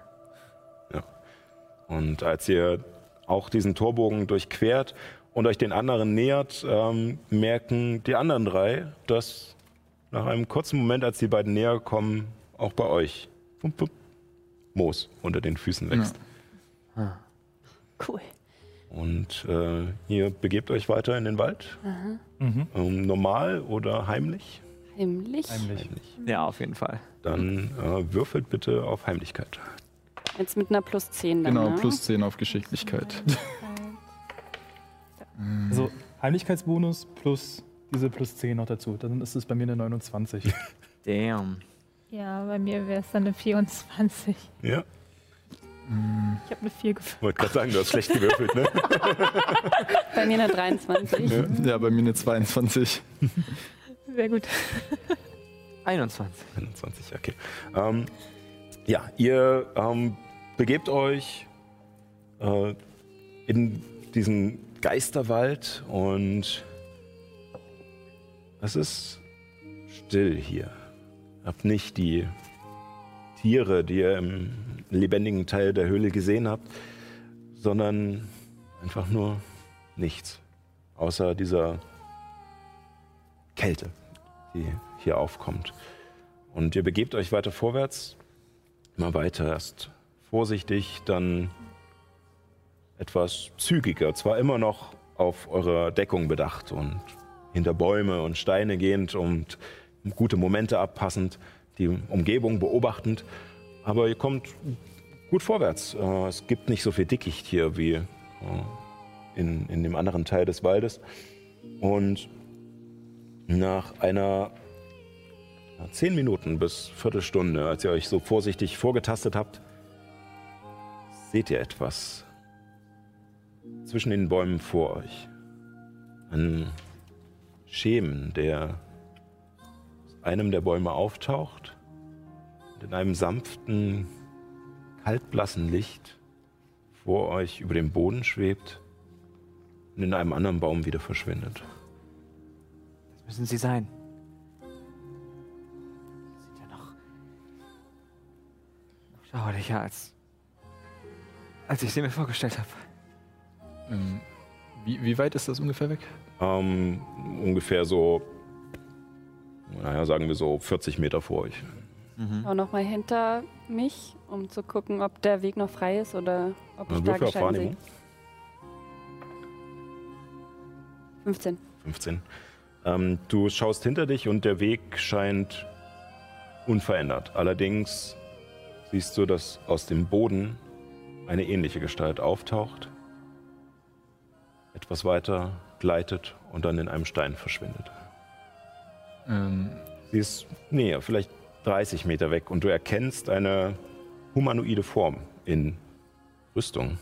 Und als ihr auch diesen Torbogen durchquert und euch den anderen nähert, ähm, merken die anderen drei, dass nach einem kurzen Moment, als die beiden näher kommen, auch bei euch pum, pum, Moos unter den Füßen wächst. Cool. Und äh, ihr begebt euch weiter in den Wald, Mhm. ähm, normal oder heimlich. Heimlich. Heimlich. Ja, auf jeden Fall. Dann äh, würfelt bitte auf Heimlichkeit. Jetzt mit einer plus 10 dann, Genau, ne? plus 10 auf Geschicklichkeit. *laughs* Also Heimlichkeitsbonus plus diese plus 10 noch dazu. Dann ist es bei mir eine 29. *laughs* Damn. Ja, bei mir wäre es dann eine 24. Ja, Ich habe eine 4 gefunden. wollte gerade sagen, du hast schlecht gewürfelt, ne? *laughs* Bei mir eine 23. ja, bei mir eine 22. *laughs* Sehr gut. 21. 21, okay. Ähm, ja, ihr ähm, begebt euch äh, in diesen Geisterwald und es ist still hier. Ihr habt nicht die Tiere, die ihr im lebendigen Teil der Höhle gesehen habt, sondern einfach nur nichts. Außer dieser Kälte, die hier aufkommt. Und ihr begebt euch weiter vorwärts, immer weiter, erst vorsichtig, dann etwas zügiger, zwar immer noch auf eure Deckung bedacht und hinter Bäume und Steine gehend und gute Momente abpassend, die Umgebung beobachtend, aber ihr kommt gut vorwärts. Äh, Es gibt nicht so viel Dickicht hier wie äh, in, in dem anderen Teil des Waldes. Und nach einer zehn Minuten bis Viertelstunde, als ihr euch so vorsichtig vorgetastet habt, seht ihr etwas zwischen den Bäumen vor euch. Ein Schemen, der aus einem der Bäume auftaucht und in einem sanften, kaltblassen Licht vor euch über dem Boden schwebt und in einem anderen Baum wieder verschwindet. Das müssen sie sein. Sieht ja noch, noch schauerlicher als, als ich sie mir vorgestellt habe. Ähm, Wie, wie weit ist das ungefähr weg? Ähm, ungefähr so, naja, sagen wir so 40 Meter vor euch. Schau noch mal hinter mich, um zu gucken, ob der Weg noch frei ist oder ob ich da Gestein sehe. Wahrnehmung. 15. 15. Ähm, du schaust hinter dich und der Weg scheint unverändert. Allerdings siehst du, dass aus dem Boden eine ähnliche Gestalt auftaucht, etwas weiter gleitet und dann in einem Stein verschwindet. Ähm, Sie ist näher, vielleicht 30 Meter weg und du erkennst eine humanoide Form in Rüstung.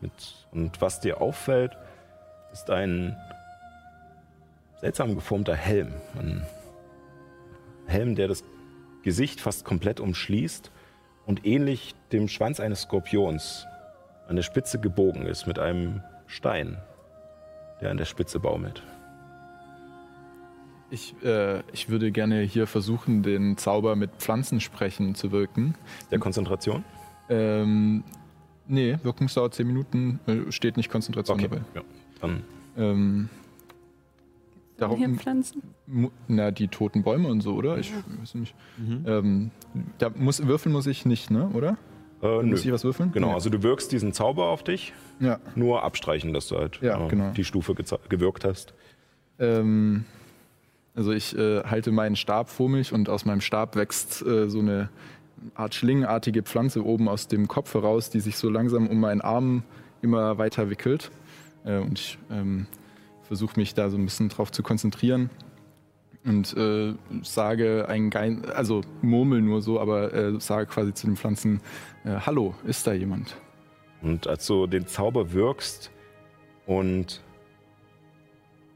Mit, und was dir auffällt, ist ein seltsam geformter Helm. Ein Helm, der das Gesicht fast komplett umschließt und ähnlich dem Schwanz eines Skorpions an der Spitze gebogen ist mit einem Stein, der an der Spitze baumelt. ich, äh, ich würde gerne hier versuchen, den Zauber mit Pflanzensprechen zu wirken. Der Konzentration? Ähm, nee, Wirkungsdauer 10 Minuten, äh, steht nicht Konzentration Okay, dabei. ja. Dann Ähm, Hier darum, Pflanzen. mu- na, die toten Bäume und so, oder? Ich weiß nicht. Mhm. Ähm, da muss, würfeln muss ich nicht, ne? Oder? Äh. Muss ich was würfeln? Genau, Nee. also du wirkst diesen Zauber auf dich, Ja. nur abstreichen, dass du halt Ja, äh, genau. die Stufe gewirkt hast. Ähm, also ich äh, halte meinen Stab vor mich und aus meinem Stab wächst äh, so eine Art schlingenartige Pflanze oben aus dem Kopf heraus, die sich so langsam um meinen Arm immer weiter wickelt. Äh, und ich ähm, versuche mich da so ein bisschen drauf zu konzentrieren und äh, sage ein Gein, also murmel nur so, aber äh, sage quasi zu den Pflanzen: äh, Hallo, ist da jemand? Und als du den Zauber wirkst und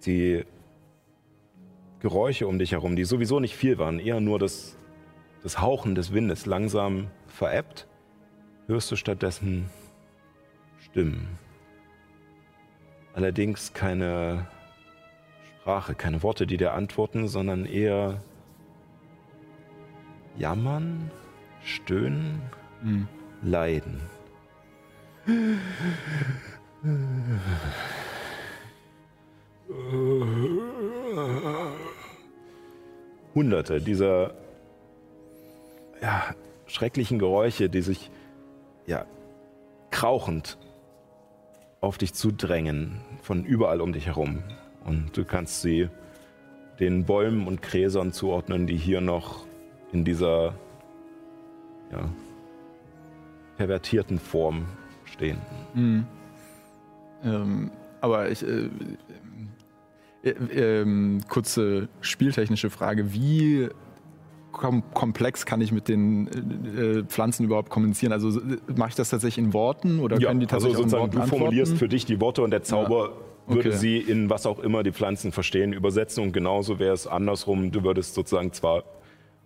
die Geräusche um dich herum, die sowieso nicht viel waren, eher nur das, das Hauchen des Windes langsam verebbt, hörst du stattdessen Stimmen. Allerdings keine Sprache, keine Worte, die dir antworten, sondern eher Jammern, Stöhnen, Hm. Leiden. Hunderte dieser ja, schrecklichen Geräusche, die sich ja, krauchend auf dich zudrängen, von überall um dich herum. Und du kannst sie den Bäumen und Gräsern zuordnen, die hier noch in dieser ja, pervertierten Form stehen. Mhm. Ähm, aber ich. Äh, äh, ähm, kurze spieltechnische Frage. Wie kom komplex kann ich mit den äh, äh, Pflanzen überhaupt kommunizieren? Also äh, mache ich das tatsächlich in Worten oder Ja, können die also tatsächlich in sozusagen, du formulierst antworten? für dich die Worte und der Zauber würde Okay. sie in was auch immer die Pflanzen verstehen übersetzen und genauso wäre es andersrum. Du würdest sozusagen zwar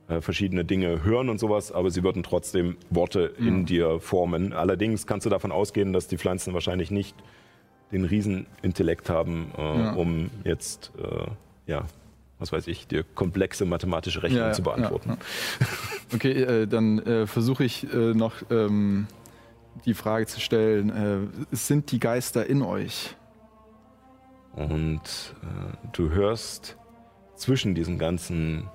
äh, verschiedene Dinge hören und sowas, aber sie würden trotzdem Worte in dir formen. Allerdings kannst du davon ausgehen, dass die Pflanzen wahrscheinlich nicht den Riesenintellekt haben, äh, Ja. um jetzt, äh, ja, was weiß ich, dir komplexe mathematische Rechnungen Ja, zu beantworten. ja. Okay, äh, dann äh, versuche ich noch ähm, die Frage zu stellen: Sind die Geister in euch? Und äh, du hörst zwischen diesen ganzen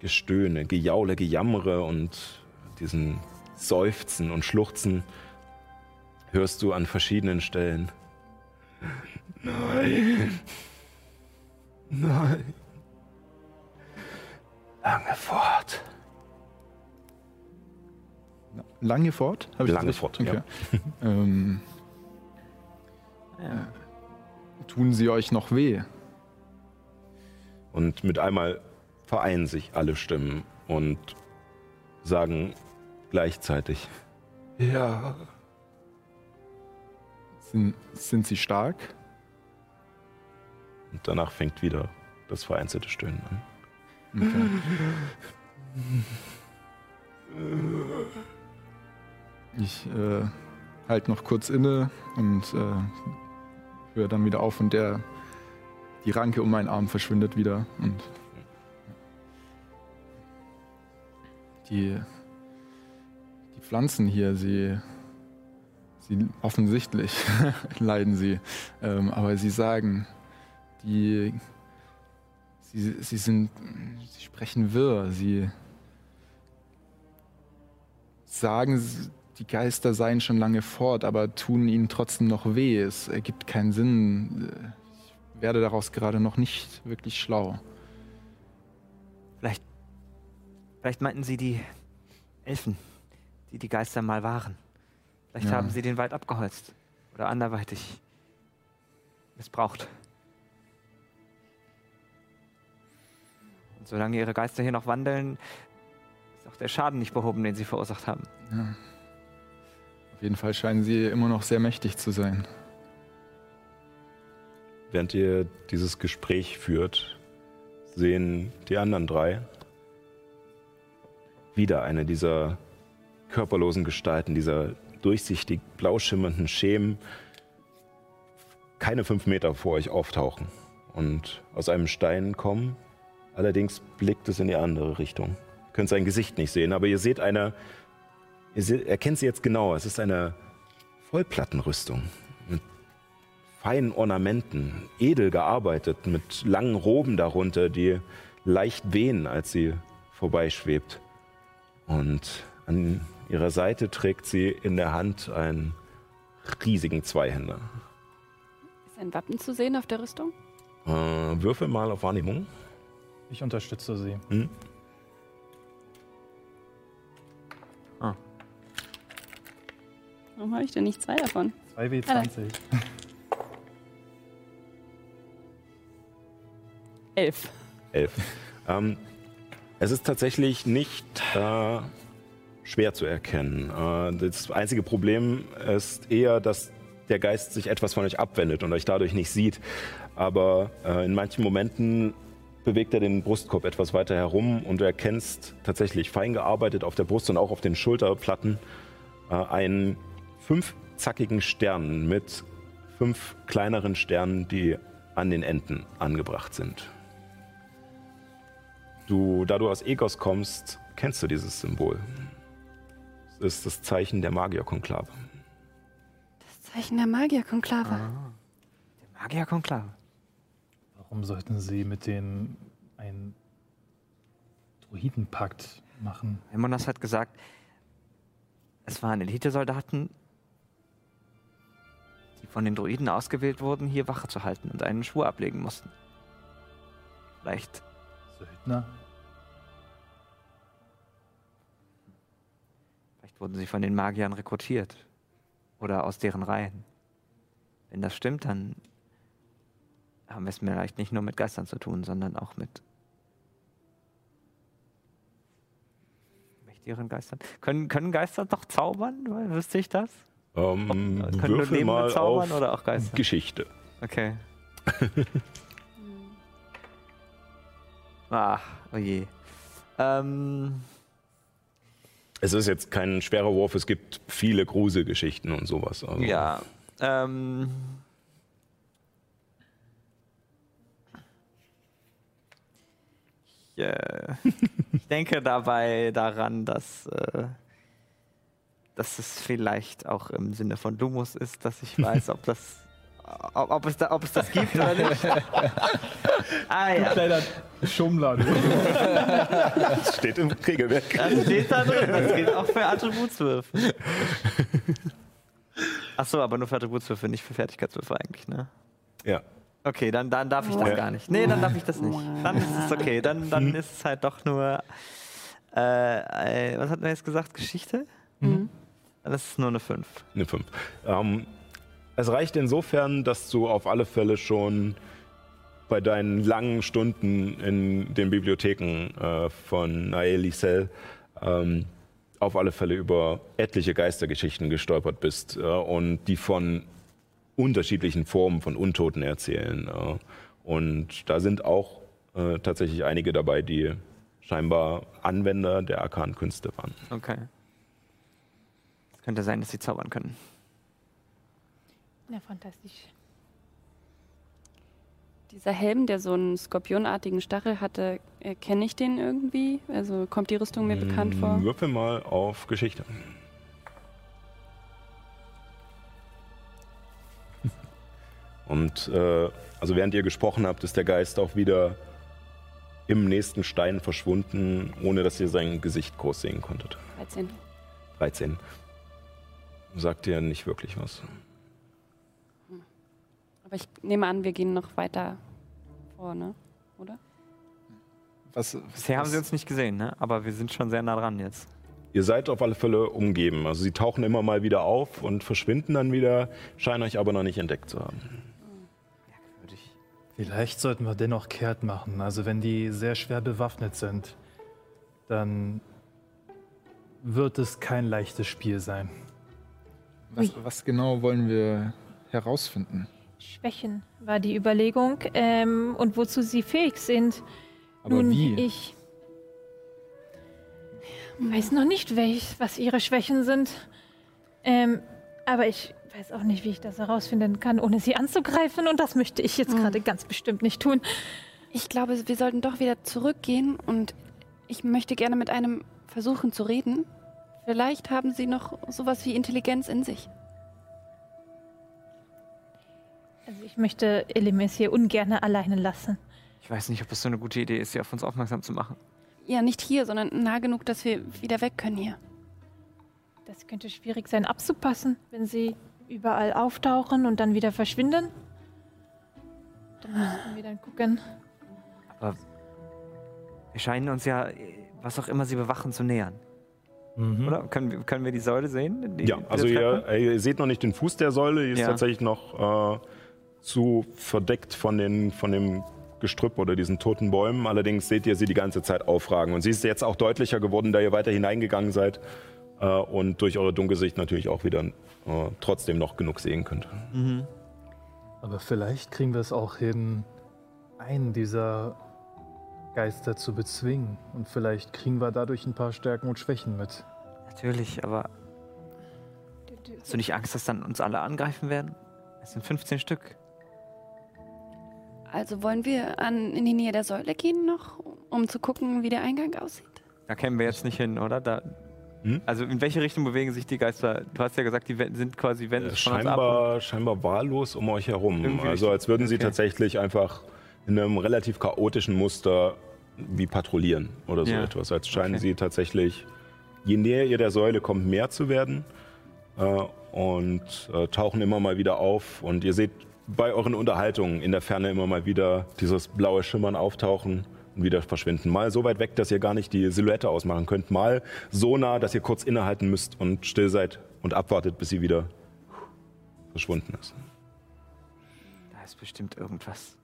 Gestöhne, Gejaule, Gejammere und diesen Seufzen und Schluchzen, hörst du an verschiedenen Stellen. Nein. Nein. Lange fort. Lange fort? Lange fort, okay. ja. ähm, tun sie euch noch weh? Und mit einmal vereinen sich alle Stimmen und sagen gleichzeitig, ja. Sind, sind sie stark? Und danach fängt wieder das vereinzelte Stöhnen an. Okay. Ich äh, halte noch kurz inne und äh, höre dann wieder auf und der die Ranke um meinen Arm verschwindet wieder und die die Pflanzen hier, sie Sie offensichtlich *laughs* leiden sie. Ähm, aber sie sagen, die sie, sie sind sie sprechen wirr, sie sagen, die Geister seien schon lange fort, aber tun ihnen trotzdem noch weh. Es ergibt keinen Sinn. Ich werde daraus gerade noch nicht wirklich schlau. Vielleicht, vielleicht meinten Sie die Elfen, die die Geister mal waren. Vielleicht Ja. haben sie den Wald abgeholzt oder anderweitig missbraucht. Und solange ihre Geister hier noch wandeln, ist auch der Schaden nicht behoben, den sie verursacht haben. Ja. Jeden Fall scheinen sie immer noch sehr mächtig zu sein. Während ihr dieses Gespräch führt, sehen die anderen drei wieder eine dieser körperlosen Gestalten, dieser durchsichtig blau schimmernden Schemen, keine fünf Meter vor euch auftauchen und aus einem Stein kommen. Allerdings blickt es in die andere Richtung. Ihr könnt sein Gesicht nicht sehen, aber ihr seht eine, ihr seht, erkennt sie jetzt genau. Es ist eine Vollplattenrüstung mit feinen Ornamenten, edel gearbeitet, mit langen Roben darunter, die leicht wehen, als sie vorbeischwebt. Und an ihrer Seite trägt sie in der Hand einen riesigen Zweihänder. Ist ein Wappen zu sehen auf der Rüstung? Äh, würfel mal auf Wahrnehmung. Ich unterstütze sie. Hm? Warum habe ich denn nicht zwei davon? 2W20. *laughs* Elf. Elf. ähm, es ist tatsächlich nicht äh, schwer zu erkennen. Äh, das einzige Problem ist eher, dass der Geist sich etwas von euch abwendet und euch dadurch nicht sieht. Aber äh, in manchen Momenten bewegt er den Brustkorb etwas weiter herum und du erkennst tatsächlich fein gearbeitet auf der Brust und auch auf den Schulterplatten äh, einen fünfzackigen Stern mit fünf kleineren Sternen, die an den Enden angebracht sind. Du, da du aus Egos kommst, kennst du dieses Symbol. Es ist das Zeichen der Magierkonklave. Das Zeichen der Magierkonklave. Der Magierkonklave. Warum sollten sie mit denen einen Druidenpakt machen? Emonas hat gesagt, es waren Elitesoldaten, von den Druiden ausgewählt wurden, hier Wache zu halten und einen Schwur ablegen mussten. Vielleicht Söldner? Vielleicht wurden sie von den Magiern rekrutiert. Oder aus deren Reihen. Wenn das stimmt, dann haben wir es vielleicht nicht nur mit Geistern zu tun, sondern auch mit mächtigeren Geistern. Können, können Geister doch zaubern? Wüsste ich das? Ähm, können nur würfel Lebende mal zaubern auf oder auch Geister? Geschichte. Okay. Ach, *laughs* oh je. Ähm, Es ist jetzt kein schwerer Wurf, es gibt viele Gruselgeschichten und sowas. Also, Ja. Ähm. Ich, äh, *laughs* ich denke dabei daran, dass, äh, dass es vielleicht auch im Sinne von Lumus ist, dass ich weiß, ob das. *laughs* Ob, ob, es, da, ob es das gibt oder nicht. *laughs* ah ja, Kleiner Schummler. du. Das steht im Regelwerk. das steht da drin. Das geht auch für Attributswürfe. Achso, aber nur für Attributswürfe, nicht für Fertigkeitswürfe eigentlich, ne? Ja. Okay, dann, dann darf ich das Ja. gar nicht. Nee, dann darf ich das nicht. Dann ist es okay. Dann, dann ist es halt doch nur. Äh, äh, was hat man jetzt gesagt? Geschichte? Mhm. Dann ist nur eine 5. Eine 5. Ähm, es reicht insofern, dass du auf alle Fälle schon bei deinen langen Stunden in den Bibliotheken äh, von Nael Licel ähm, auf alle Fälle über etliche Geistergeschichten gestolpert bist äh, und die von unterschiedlichen Formen von Untoten erzählen. Äh, und da sind auch äh, tatsächlich einige dabei, die scheinbar Anwender der arkanen Künste waren. Okay. Könnte sein, dass sie zaubern können. Ja, fantastisch. Dieser Helm, der so einen skorpionartigen Stachel hatte, äh, kenne ich den irgendwie? Also kommt die Rüstung mir bekannt vor? Würfel mal auf Geschichte. *laughs* Und äh, also während ihr gesprochen habt, ist der Geist auch wieder im nächsten Stein verschwunden, ohne dass ihr sein Gesicht groß sehen konntet. 13. 13. Sagt ihr nicht wirklich was. Aber ich nehme an, wir gehen noch weiter vor, ne? Oder? Was, Bisher haben was- sie uns nicht gesehen, ne? aber wir sind schon sehr nah dran jetzt. Ihr seid auf alle Fälle umgeben. Also sie tauchen immer mal wieder auf und verschwinden dann wieder, scheinen euch aber noch nicht entdeckt zu haben. Vielleicht sollten wir dennoch kehrt machen. Also wenn die sehr schwer bewaffnet sind, dann wird es kein leichtes Spiel sein. Was, was genau wollen wir herausfinden? Schwächen war die Überlegung ähm, und wozu sie fähig sind. Aber Nun, wie? ich weiß noch nicht, welch, was ihre Schwächen sind. Ähm, aber ich weiß auch nicht, wie ich das herausfinden kann, ohne sie anzugreifen. Und das möchte ich jetzt Hm. gerade ganz bestimmt nicht tun. Ich glaube, wir sollten doch wieder zurückgehen und ich möchte gerne mit einem versuchen zu reden. Vielleicht haben sie noch sowas wie Intelligenz in sich. Also ich möchte Elimis hier ungern alleine lassen. Ich weiß nicht, ob es so eine gute Idee ist, sie auf uns aufmerksam zu machen. Ja, nicht hier, sondern nah genug, dass wir wieder weg können hier. Das könnte schwierig sein abzupassen, wenn sie überall auftauchen und dann wieder verschwinden. Dann müssten wir dann gucken. Aber wir scheinen uns ja, was auch immer sie bewachen, zu nähern. Oder? Können, wir- können wir die Säule sehen? Die, Ja, also ihr, ihr seht noch nicht den Fuß der Säule, die ist Ja. tatsächlich noch äh, zu verdeckt von, den, von dem Gestrüpp oder diesen toten Bäumen. Allerdings seht ihr sie die ganze Zeit aufragen. Und sie ist jetzt auch deutlicher geworden, da ihr weiter hineingegangen seid äh, und durch eure Dunkelsicht natürlich auch wieder äh, trotzdem noch genug sehen könnt. Aber vielleicht kriegen wir es auch hin, einen dieser Geister zu bezwingen. Und vielleicht kriegen wir dadurch ein paar Stärken und Schwächen mit. Natürlich, aber hast du nicht Angst, dass dann uns alle angreifen werden? Es sind 15 Stück. Also wollen wir an, in die Nähe der Säule gehen noch, um zu gucken, wie der Eingang aussieht? Da kämen wir jetzt nicht hin, oder? Da, Hm? Also in welche Richtung bewegen sich die Geister? Du hast ja gesagt, die sind quasi Äh, von uns ab. scheinbar, scheinbar wahllos um euch herum. Irgendwie Also als würden sie Okay. tatsächlich einfach in einem relativ chaotischen Muster wie patrouillieren oder so Ja. etwas. Als scheinen Okay. sie tatsächlich, je näher ihr der Säule kommt, mehr zu werden äh, und äh, tauchen immer mal wieder auf. Und ihr seht bei euren Unterhaltungen in der Ferne immer mal wieder dieses blaue Schimmern auftauchen und wieder verschwinden. Mal so weit weg, dass ihr gar nicht die Silhouette ausmachen könnt. Mal so nah, dass ihr kurz innehalten müsst und still seid und abwartet, bis sie wieder verschwunden ist. Da ist bestimmt irgendwas.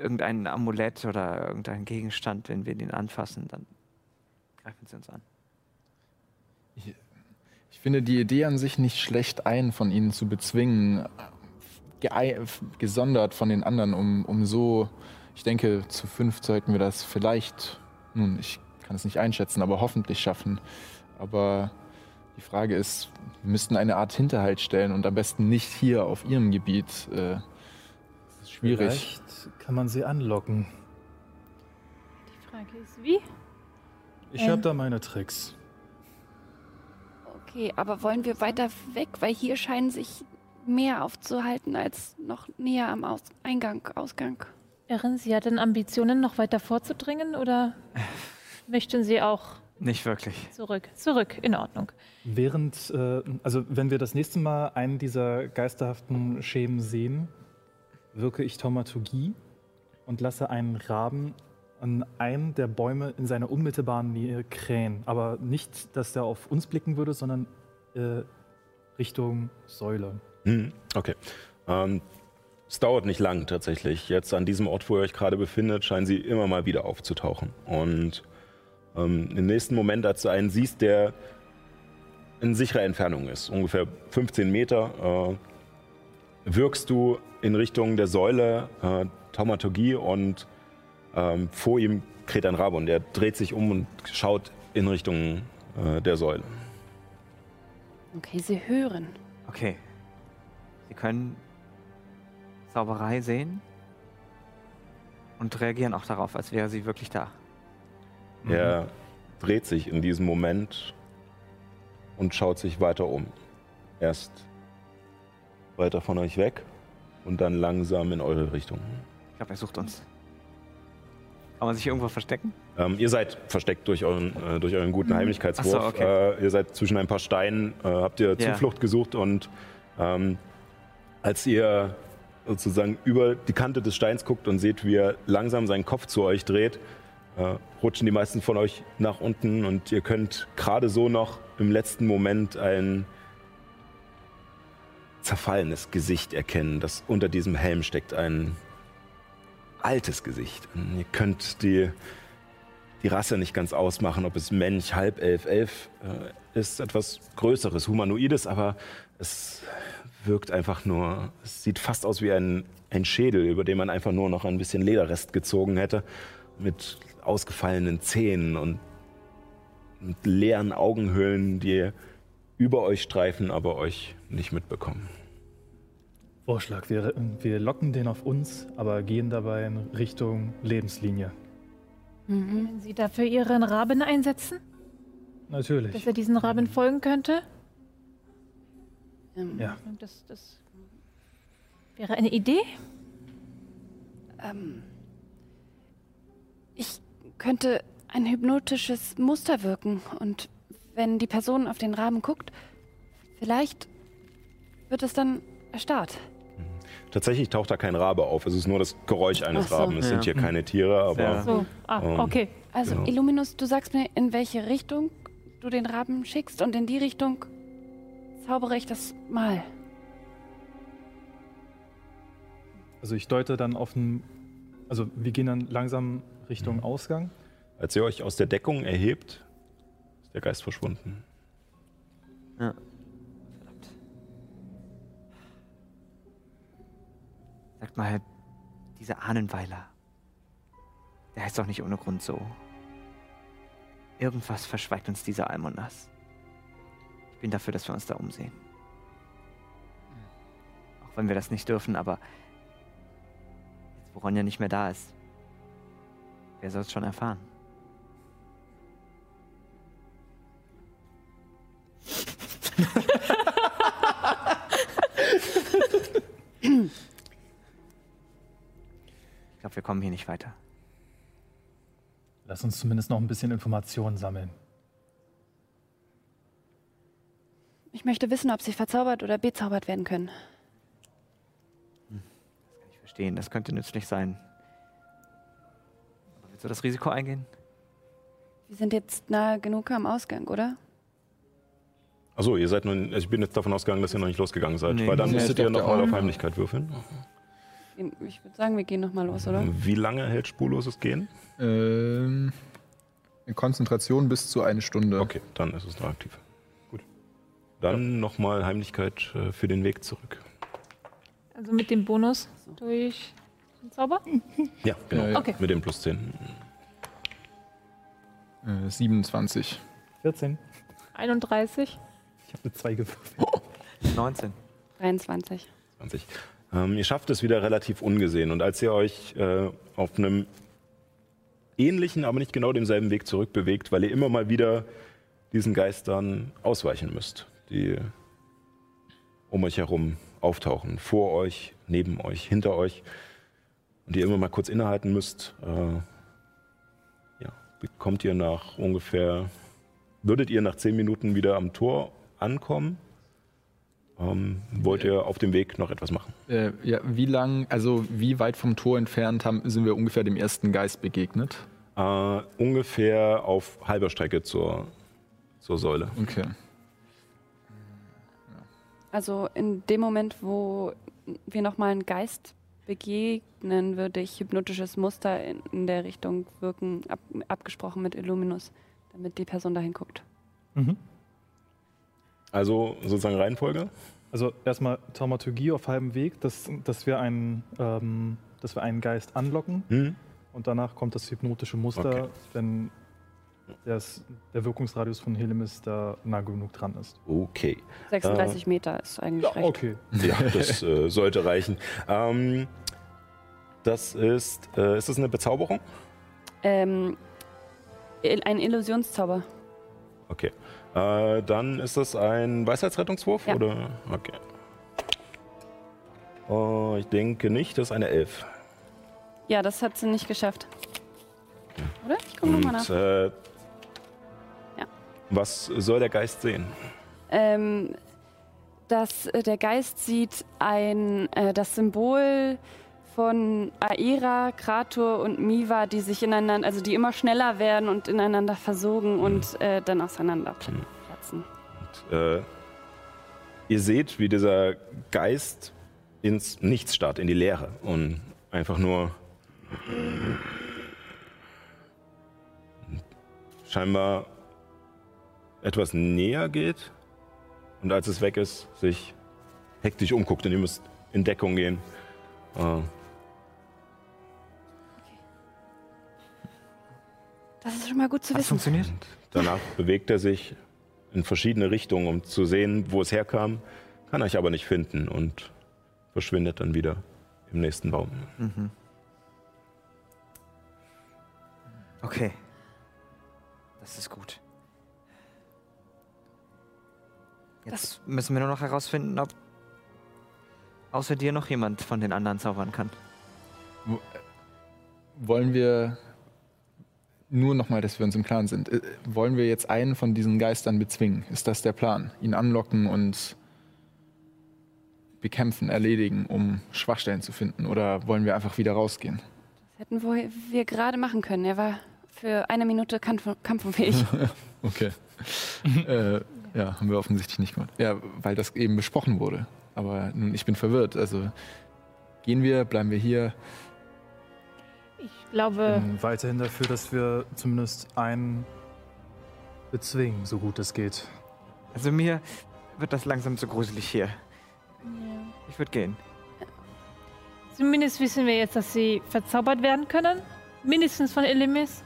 Irgendein Amulett oder irgendein Gegenstand, wenn wir den anfassen, dann greifen sie uns an. Ich finde die Idee an sich nicht schlecht, einen von ihnen zu bezwingen, gesondert von den anderen, um, um so, ich denke, zu fünf sollten wir das vielleicht, nun, ich kann es nicht einschätzen, aber hoffentlich schaffen. Aber die Frage ist, wir müssten eine Art Hinterhalt stellen und am besten nicht hier auf ihrem Gebiet. Äh, das ist schwierig. Vielleicht kann man sie anlocken. Die Frage ist, wie? Ich Ähm. habe da meine Tricks. Okay, aber wollen wir weiter weg? Weil hier scheinen sich mehr aufzuhalten als noch näher am Aus Eingang, Ausgang. Irren Sie denn Ambitionen, noch weiter vorzudringen oder *laughs* möchten Sie auch Nicht wirklich. zurück? Zurück, in Ordnung. Während, äh, also wenn wir das nächste Mal einen dieser geisterhaften Schemen sehen, wirke ich Taumaturgie und lasse einen Raben an einem der Bäume in seiner unmittelbaren Nähe krähen. Aber nicht, dass der auf uns blicken würde, sondern äh, Richtung Säule. Hm, Okay. Ähm, es dauert nicht lang tatsächlich. Jetzt an diesem Ort, wo ihr euch gerade befindet, scheinen sie immer mal wieder aufzutauchen. Und ähm, im nächsten Moment, als du einen siehst, der in sicherer Entfernung ist, ungefähr 15 Meter, äh, wirkst du in Richtung der Säule äh, Taumaturgie und ähm, vor ihm kräht ein Rabe und er dreht sich um und schaut in Richtung äh, der Säule. Okay, sie hören. Okay. Sie können Zauberei sehen und reagieren auch darauf, als wäre sie wirklich da. Er dreht sich in diesem Moment und schaut sich weiter um. Erst weiter von euch weg und dann langsam in eure Richtung. Ich glaube, er sucht uns. Kann man sich irgendwo verstecken? Ähm, ihr seid versteckt durch euren, äh, durch euren guten Heimlichkeitswurf. Ach so, okay. äh, ihr seid zwischen ein paar Steinen, äh, habt ihr Ja. Zuflucht gesucht und ähm, als ihr sozusagen über die Kante des Steins guckt und seht, wie er langsam seinen Kopf zu euch dreht, äh, rutschen die meisten von euch nach unten und ihr könnt gerade so noch im letzten Moment ein zerfallenes Gesicht erkennen, das unter diesem Helm steckt, ein altes Gesicht. Ihr könnt die, die Rasse nicht ganz ausmachen, ob es Mensch, Halbelf, Elf äh, ist, etwas Größeres, Humanoides, aber es wirkt einfach nur, es sieht fast aus wie ein, ein Schädel, über den man einfach nur noch ein bisschen Lederrest gezogen hätte, mit ausgefallenen Zähnen und mit leeren Augenhöhlen, die über euch streifen, aber euch nicht mitbekommen. Vorschlag, wir, wir locken den auf uns, aber gehen dabei in Richtung Lebenslinie. Wenn Sie dafür Ihren Raben einsetzen, dass Natürlich. er diesen Raben folgen könnte, Ähm, Ja. das, das wäre eine Idee. Ähm, ich könnte ein hypnotisches Muster wirken und wenn die Person auf den Raben guckt, vielleicht wird es dann erstarrt. Tatsächlich taucht da kein Rabe auf, es ist nur das Geräusch eines so. Raben. Es sind Ja. hier keine Tiere, aber Ja. So, ah, Ähm, okay. Also, Genau. Illuminus, du sagst mir, in welche Richtung du den Raben schickst und in die Richtung zaubere ich das mal. Also ich deute dann auf den. Also wir gehen dann langsam Richtung Ausgang. als ihr euch aus der Deckung erhebt, ist der Geist verschwunden. Ja. Sagt mal, dieser Ahnenweiler, der heißt doch nicht ohne Grund so. Irgendwas verschweigt uns dieser Almonas. Ich bin dafür, dass wir uns da umsehen. Auch wenn wir das nicht dürfen, aber jetzt, wo Ronja nicht mehr da ist, wer soll es schon erfahren? *laughs* Ich glaube, wir kommen hier nicht weiter. Lass uns zumindest noch ein bisschen Informationen sammeln. Ich möchte wissen, ob sie verzaubert oder bezaubert werden können. Kann ich verstehen, das könnte nützlich sein. Aber willst du das Risiko eingehen? Wir sind jetzt nahe genug am Ausgang, oder? Achso, ihr seid nun, also ich bin jetzt davon ausgegangen, dass ihr noch nicht losgegangen seid, Nee. weil dann müsstet ihr nochmal auf. Heimlichkeit würfeln. Ich würde sagen, wir gehen nochmal los, oder? Wie lange hält spurloses Gehen? Ähm, in Konzentration bis zu eine Stunde. Okay, dann ist es noch aktiv. Gut. Dann nochmal Heimlichkeit äh, für den Weg zurück. Also mit dem Bonus durch den Zauber. *laughs* Ja, genau. Ja, ja. Okay. Mit dem plus 10. Äh, 27. 14. 31. Ich habe eine 2 gewürfelt. 19. 23. 20. Ähm, ihr schafft es wieder relativ ungesehen. Und als ihr euch äh, auf einem ähnlichen, aber nicht genau demselben Weg zurückbewegt, weil ihr immer mal wieder diesen Geistern ausweichen müsst, die um euch herum auftauchen. Vor euch, neben euch, hinter euch. Und ihr immer mal kurz innehalten müsst. Äh, ja, kommt ihr nach ungefähr, würdet ihr nach zehn Minuten wieder am Tor ankommen? Ähm, wollt ihr auf dem Weg noch etwas machen? Äh, ja, wie lang, also wie weit vom Tor entfernt haben, sind wir ungefähr dem ersten Geist begegnet? Äh, ungefähr auf halber Strecke zur, zur Säule. Okay. Also in dem Moment, wo wir nochmal einen Geist begegnen, würde ich hypnotisches Muster in, in der Richtung wirken, ab, abgesprochen mit Illuminus, damit die Person dahin guckt. Mhm. Also sozusagen Reihenfolge? Also erstmal Taumaturgie auf halbem Weg, dass, dass, wir einen, ähm, dass wir einen Geist anlocken Hm? und danach kommt das hypnotische Muster, Okay. wenn das, der Wirkungsradius von Helimis da nah genug dran ist. Okay. 36 Meter ist eigentlich recht. Okay. Ja, das äh, sollte reichen. Ähm, das ist, äh, ist das eine Bezauberung? Ähm, ein Illusionszauber. Okay. Äh, dann ist das ein Weisheitsrettungswurf? Ja. Oder? Okay. Oh, ich denke nicht, das ist eine Elf. Ja, das hat sie nicht geschafft. Oder? Ich gucke nochmal nach. äh, Ja. was soll der Geist sehen? Ähm, dass äh, der Geist sieht ein, äh, das Symbol von Aera, Krator und Miva, die sich ineinander, also die immer schneller werden und ineinander versogen und äh, dann auseinander Mhm. platzen. Äh, ihr seht, wie dieser Geist ins Nichts starrt, in die Leere und einfach nur scheinbar etwas näher geht und als es weg ist, sich hektisch umguckt und ihr müsst in Deckung gehen. Äh, Das ist schon mal gut zu Hat es wissen. funktioniert? Und danach bewegt er sich in verschiedene Richtungen, um zu sehen, wo es herkam, kann euch aber nicht finden und verschwindet dann wieder im nächsten Baum. Mhm. Okay. Das ist gut. Jetzt müssen wir nur noch herausfinden, ob außer dir noch jemand von den anderen zaubern kann. Wollen wir nur nochmal, dass wir uns im Klaren sind, äh, wollen wir jetzt einen von diesen Geistern bezwingen? Ist das der Plan? Ihn anlocken und bekämpfen, erledigen, um Schwachstellen zu finden? Oder wollen wir einfach wieder rausgehen? Das hätten wir, wir gerade machen können. Er war für eine Minute kampf kampfunfähig. *laughs* Okay. äh, ja, haben wir offensichtlich nicht gemacht. Ja, weil das eben besprochen wurde. Aber nun, ich bin verwirrt. Also gehen wir, bleiben wir hier? Ich glaube, bin weiterhin dafür, dass wir zumindest einen bezwingen, so gut es geht. Also mir wird das langsam zu gruselig hier. Ich würde gehen. zumindest wissen wir jetzt, dass sie verzaubert werden können. Mindestens von Elimis.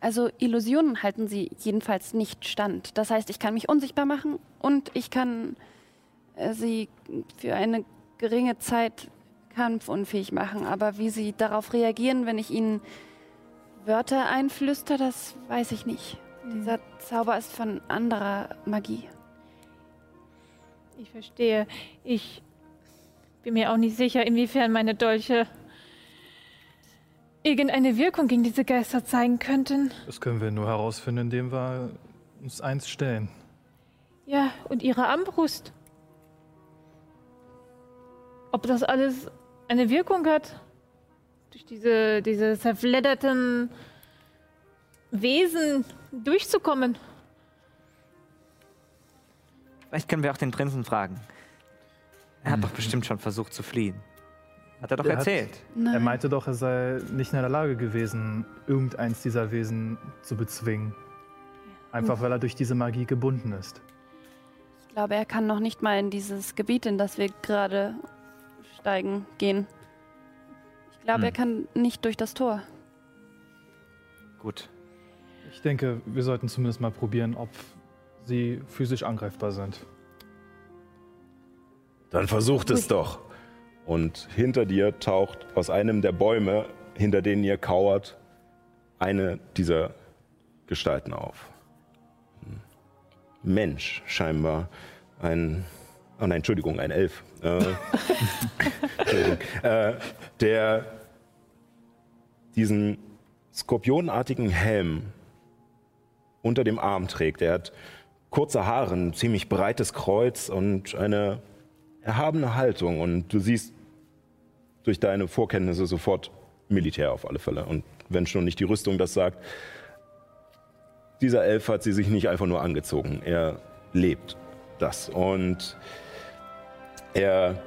Also Illusionen halten sie jedenfalls nicht stand. Das heißt, ich kann mich unsichtbar machen und ich kann äh, sie für eine geringe Zeit kampfunfähig machen. Aber wie sie darauf reagieren, wenn ich ihnen Wörter einflüster, das weiß ich nicht. Dieser Zauber ist von anderer Magie. Ich verstehe. Ich bin mir auch nicht sicher, inwiefern meine Dolche irgendeine Wirkung gegen diese Geister zeigen könnten. Das können wir nur herausfinden, indem wir uns eins stellen. Ja, und ihre Armbrust. Ob das alles eine Wirkung hat? Durch diese, diese zerfledderten Wesen durchzukommen. Vielleicht können wir auch den Prinzen fragen. Er hat doch bestimmt schon versucht zu fliehen. Hat er doch Er hat- erzählt. Er Nein. meinte doch, er sei nicht in der Lage gewesen, irgendeins dieser Wesen zu bezwingen. Einfach weil er durch diese Magie gebunden ist. Ich glaube, er kann noch nicht mal in dieses Gebiet, in das wir gerade steigen, gehen. Ich glaube, Hm. er kann nicht durch das Tor. Gut. Ich denke, wir sollten zumindest mal probieren, ob sie physisch angreifbar sind. Dann versucht es doch. Und hinter dir taucht aus einem der Bäume, hinter denen ihr kauert, eine dieser Gestalten auf. Ein Mensch, scheinbar. Ein. Oh nein, Entschuldigung, ein Elf. Äh, *laughs* Entschuldigung. Äh, der diesen skorpionartigen Helm unter dem Arm trägt. Er hat kurze Haare, ein ziemlich breites Kreuz und eine erhabene Haltung. Und du siehst durch deine Vorkenntnisse sofort Militär auf alle Fälle. Und wenn schon nicht die Rüstung das sagt, dieser Elf hat sie sich nicht einfach nur angezogen. Er lebt das. Und er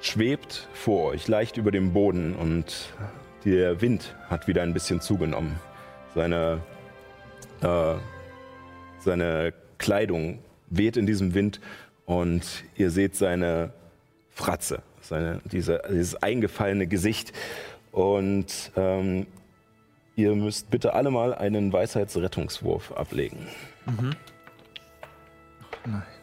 schwebt vor euch, leicht über dem Boden und der Wind hat wieder ein bisschen zugenommen. Seine, äh, seine Kleidung weht in diesem Wind und ihr seht seine Fratze, seine, diese, dieses eingefallene Gesicht. Und ähm, ihr müsst bitte alle mal einen Weisheitsrettungswurf ablegen. Nein.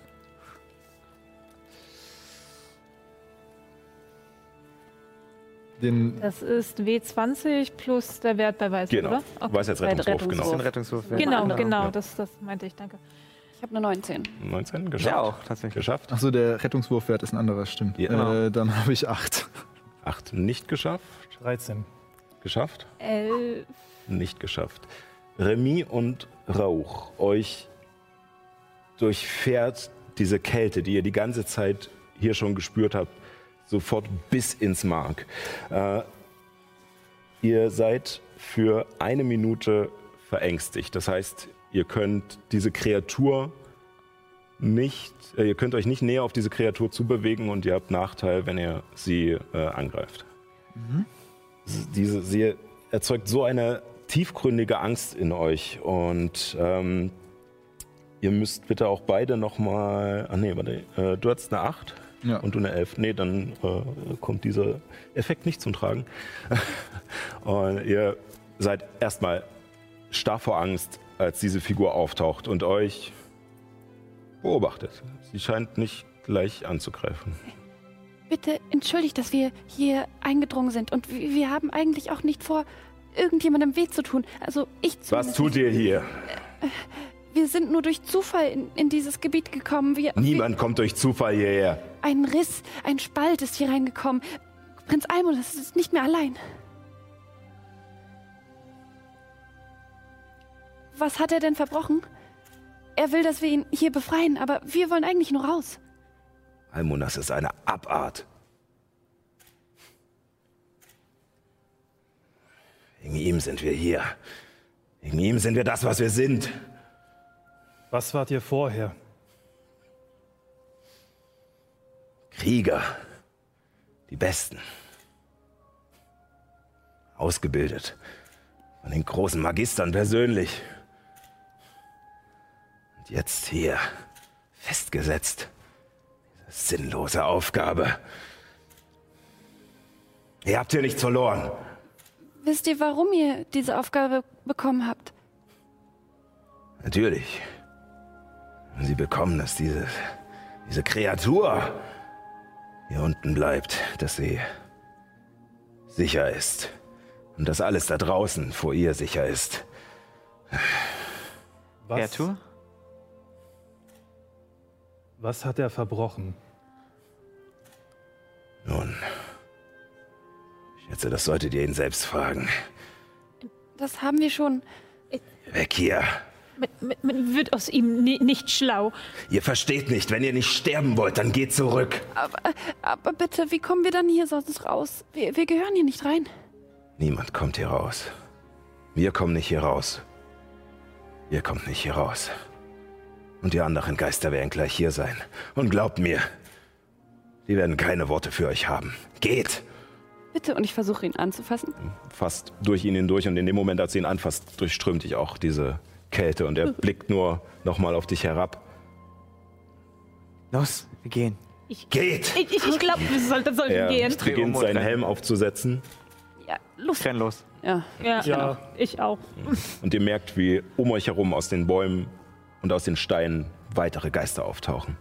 Den, Das ist W20 plus der Wert bei Weisheit, Genau, oder? Okay. Weisheitsrettungswurf, Rettungswurf. genau. Den Rettungswurf. Genau, Genau. genau, Ja. das, das meinte ich, danke. Ich habe eine 19. 19 geschafft. Ja, auch, tatsächlich. Geschafft. Achso, der Rettungswurfwert ist ein anderer, stimmt. Ja. genau. Äh, dann habe ich 8. 8 nicht geschafft. 13. Geschafft. Elf. Nicht geschafft. Remy und Rauch, euch durchfährt diese Kälte, die ihr die ganze Zeit hier schon gespürt habt, sofort bis ins Mark. Äh, ihr seid für eine Minute verängstigt. Das heißt, ihr könnt diese Kreatur nicht, äh, ihr könnt euch nicht näher auf diese Kreatur zubewegen und ihr habt Nachteil, wenn ihr sie äh, angreift. Sie- Diese, sie erzeugt so eine tiefgründige Angst in euch und ähm, ihr müsst bitte auch beide nochmal, ach nee, warte, äh, du hattest eine 8 Ja. und du eine 11. Nee, dann äh, kommt dieser Effekt nicht zum Tragen. *laughs* und ihr seid erstmal starr vor Angst, als diese Figur auftaucht und euch beobachtet. Sie scheint nicht gleich anzugreifen. Bitte entschuldigt, dass wir hier eingedrungen sind. Und wir, wir haben eigentlich auch nicht vor, irgendjemandem weh zu tun. Also ich Was zumindest tut ihr hier? nicht. Wir sind nur durch Zufall in, in dieses Gebiet gekommen. Wir, Niemand kommt durch Zufall hierher. Ein Riss, ein Spalt ist hier reingekommen. Prinz Almodus ist nicht mehr allein. Was hat er denn verbrochen? Er will, dass wir ihn hier befreien, aber wir wollen eigentlich nur raus. Almonas ist eine Abart. Wegen ihm sind wir hier. Wegen ihm sind wir das, was wir sind. Was wart ihr vorher? Krieger. Die Besten. Ausgebildet. Von den großen Magistern persönlich. Und jetzt hier. Festgesetzt. Diese sinnlose Aufgabe. Ihr habt hier nichts verloren. Wisst ihr, warum ihr diese Aufgabe bekommen habt? Natürlich. Sie bekommen, dass diese, diese Kreatur hier unten bleibt, dass sie sicher ist. Und dass alles da draußen vor ihr sicher ist. Was, Kreatur? was hat er verbrochen? Nun, ich schätze, das solltet ihr ihn selbst fragen. Das haben wir schon. Weg hier. Man, wird aus ihm ni nicht schlau. Ihr versteht nicht, wenn ihr nicht sterben wollt, dann geht zurück. Aber, aber bitte, wie kommen wir dann hier sonst raus? Wir, wir gehören hier nicht rein. Niemand kommt hier raus. Wir kommen nicht hier raus. Ihr kommt nicht hier raus. Und die anderen Geister werden gleich hier sein. Und glaubt mir, die werden keine Worte für euch haben. Geht! Bitte, und ich versuche ihn anzufassen. Fast durch ihn hindurch und in dem Moment, als du ihn anfasst, durchströmt dich auch diese Kälte und er blickt nur nochmal auf dich herab. Los, wir gehen. Geht! Ich, ich, ich glaube, wir sollten, sollten Er gehen. beginnt seinen. Helm aufzusetzen Ja, los. Renn los. Ja. Ja, Ja. ich auch. und ihr merkt, wie um euch herum aus den Bäumen und aus den Steinen weitere Geister auftauchen,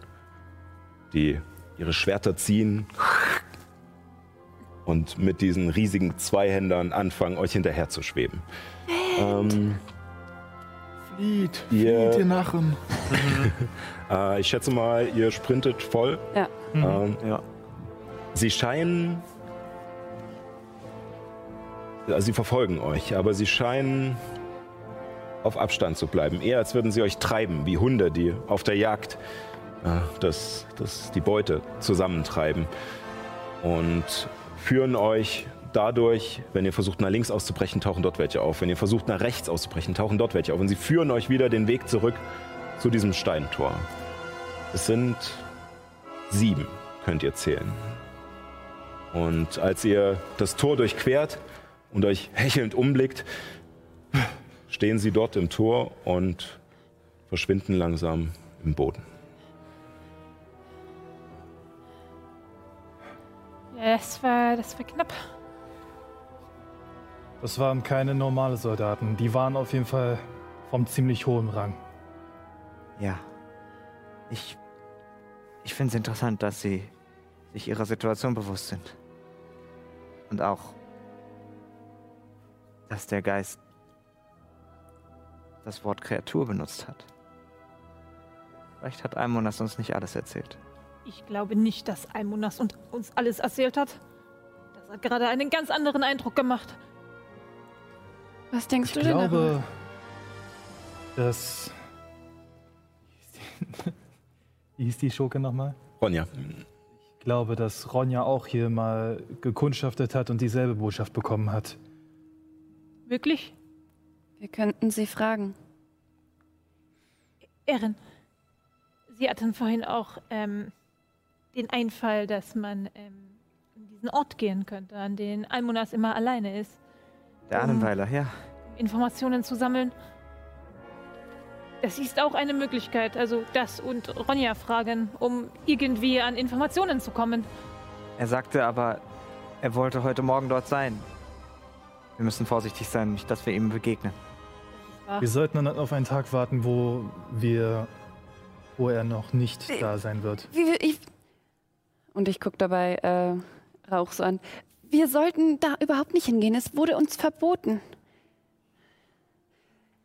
die ihre Schwerter ziehen und mit diesen riesigen Zweihändern anfangen, euch hinterher zu schweben. Ähm, Flieht, Ihr- flieht, ihr Narren. *laughs* äh, ich schätze mal, ihr sprintet voll. Ja. Ähm, Ja. Sie scheinen. Also sie verfolgen euch, aber sie scheinen auf Abstand zu bleiben. Eher als würden sie euch treiben, wie Hunde, die auf der Jagd äh, das, das, die Beute zusammentreiben. Und führen euch dadurch, wenn ihr versucht nach links auszubrechen, tauchen dort welche auf. Wenn ihr versucht nach rechts auszubrechen, tauchen dort welche auf. Und sie führen euch wieder den Weg zurück zu diesem Steintor. Es sind sieben, könnt ihr zählen. Und als ihr das Tor durchquert und euch hechelnd umblickt, stehen sie dort im Tor und verschwinden langsam im Boden. Ja, das war, das war knapp. Das waren keine normale Soldaten. Die waren auf jeden Fall vom ziemlich hohen Rang. Ja. Ich, ich finde es interessant, dass Sie sich Ihrer Situation bewusst sind. Und auch, dass der Geist das Wort Kreatur benutzt hat. Vielleicht hat Almonas uns nicht alles erzählt. Ich glaube nicht, dass Almonas uns alles erzählt hat. Das hat gerade einen ganz anderen Eindruck gemacht. Was denkst Ich du denn? darüber? glaube, dass. *laughs* Wie hieß die Schurke nochmal? Ronja. Ich glaube, dass Ronja auch hier mal gekundschaftet hat und dieselbe Botschaft bekommen hat. Wirklich? Wir könnten sie fragen. Erin, Sie hatten vorhin auch ähm, den Einfall, dass man ähm, in diesen Ort gehen könnte, an den Almonas immer alleine ist, Der Ahnenweiler, ja. Informationen zu sammeln. Das ist auch eine Möglichkeit, also das und Ronja fragen, um irgendwie an Informationen zu kommen. Er sagte aber, er wollte heute Morgen dort sein. Wir müssen vorsichtig sein, nicht, dass wir ihm begegnen. Wir sollten dann auf einen Tag warten, wo wir, wo er noch nicht da sein wird. Wie ich und ich gucke dabei äh, Rauch so an. Wir sollten da überhaupt nicht hingehen. Es wurde uns verboten.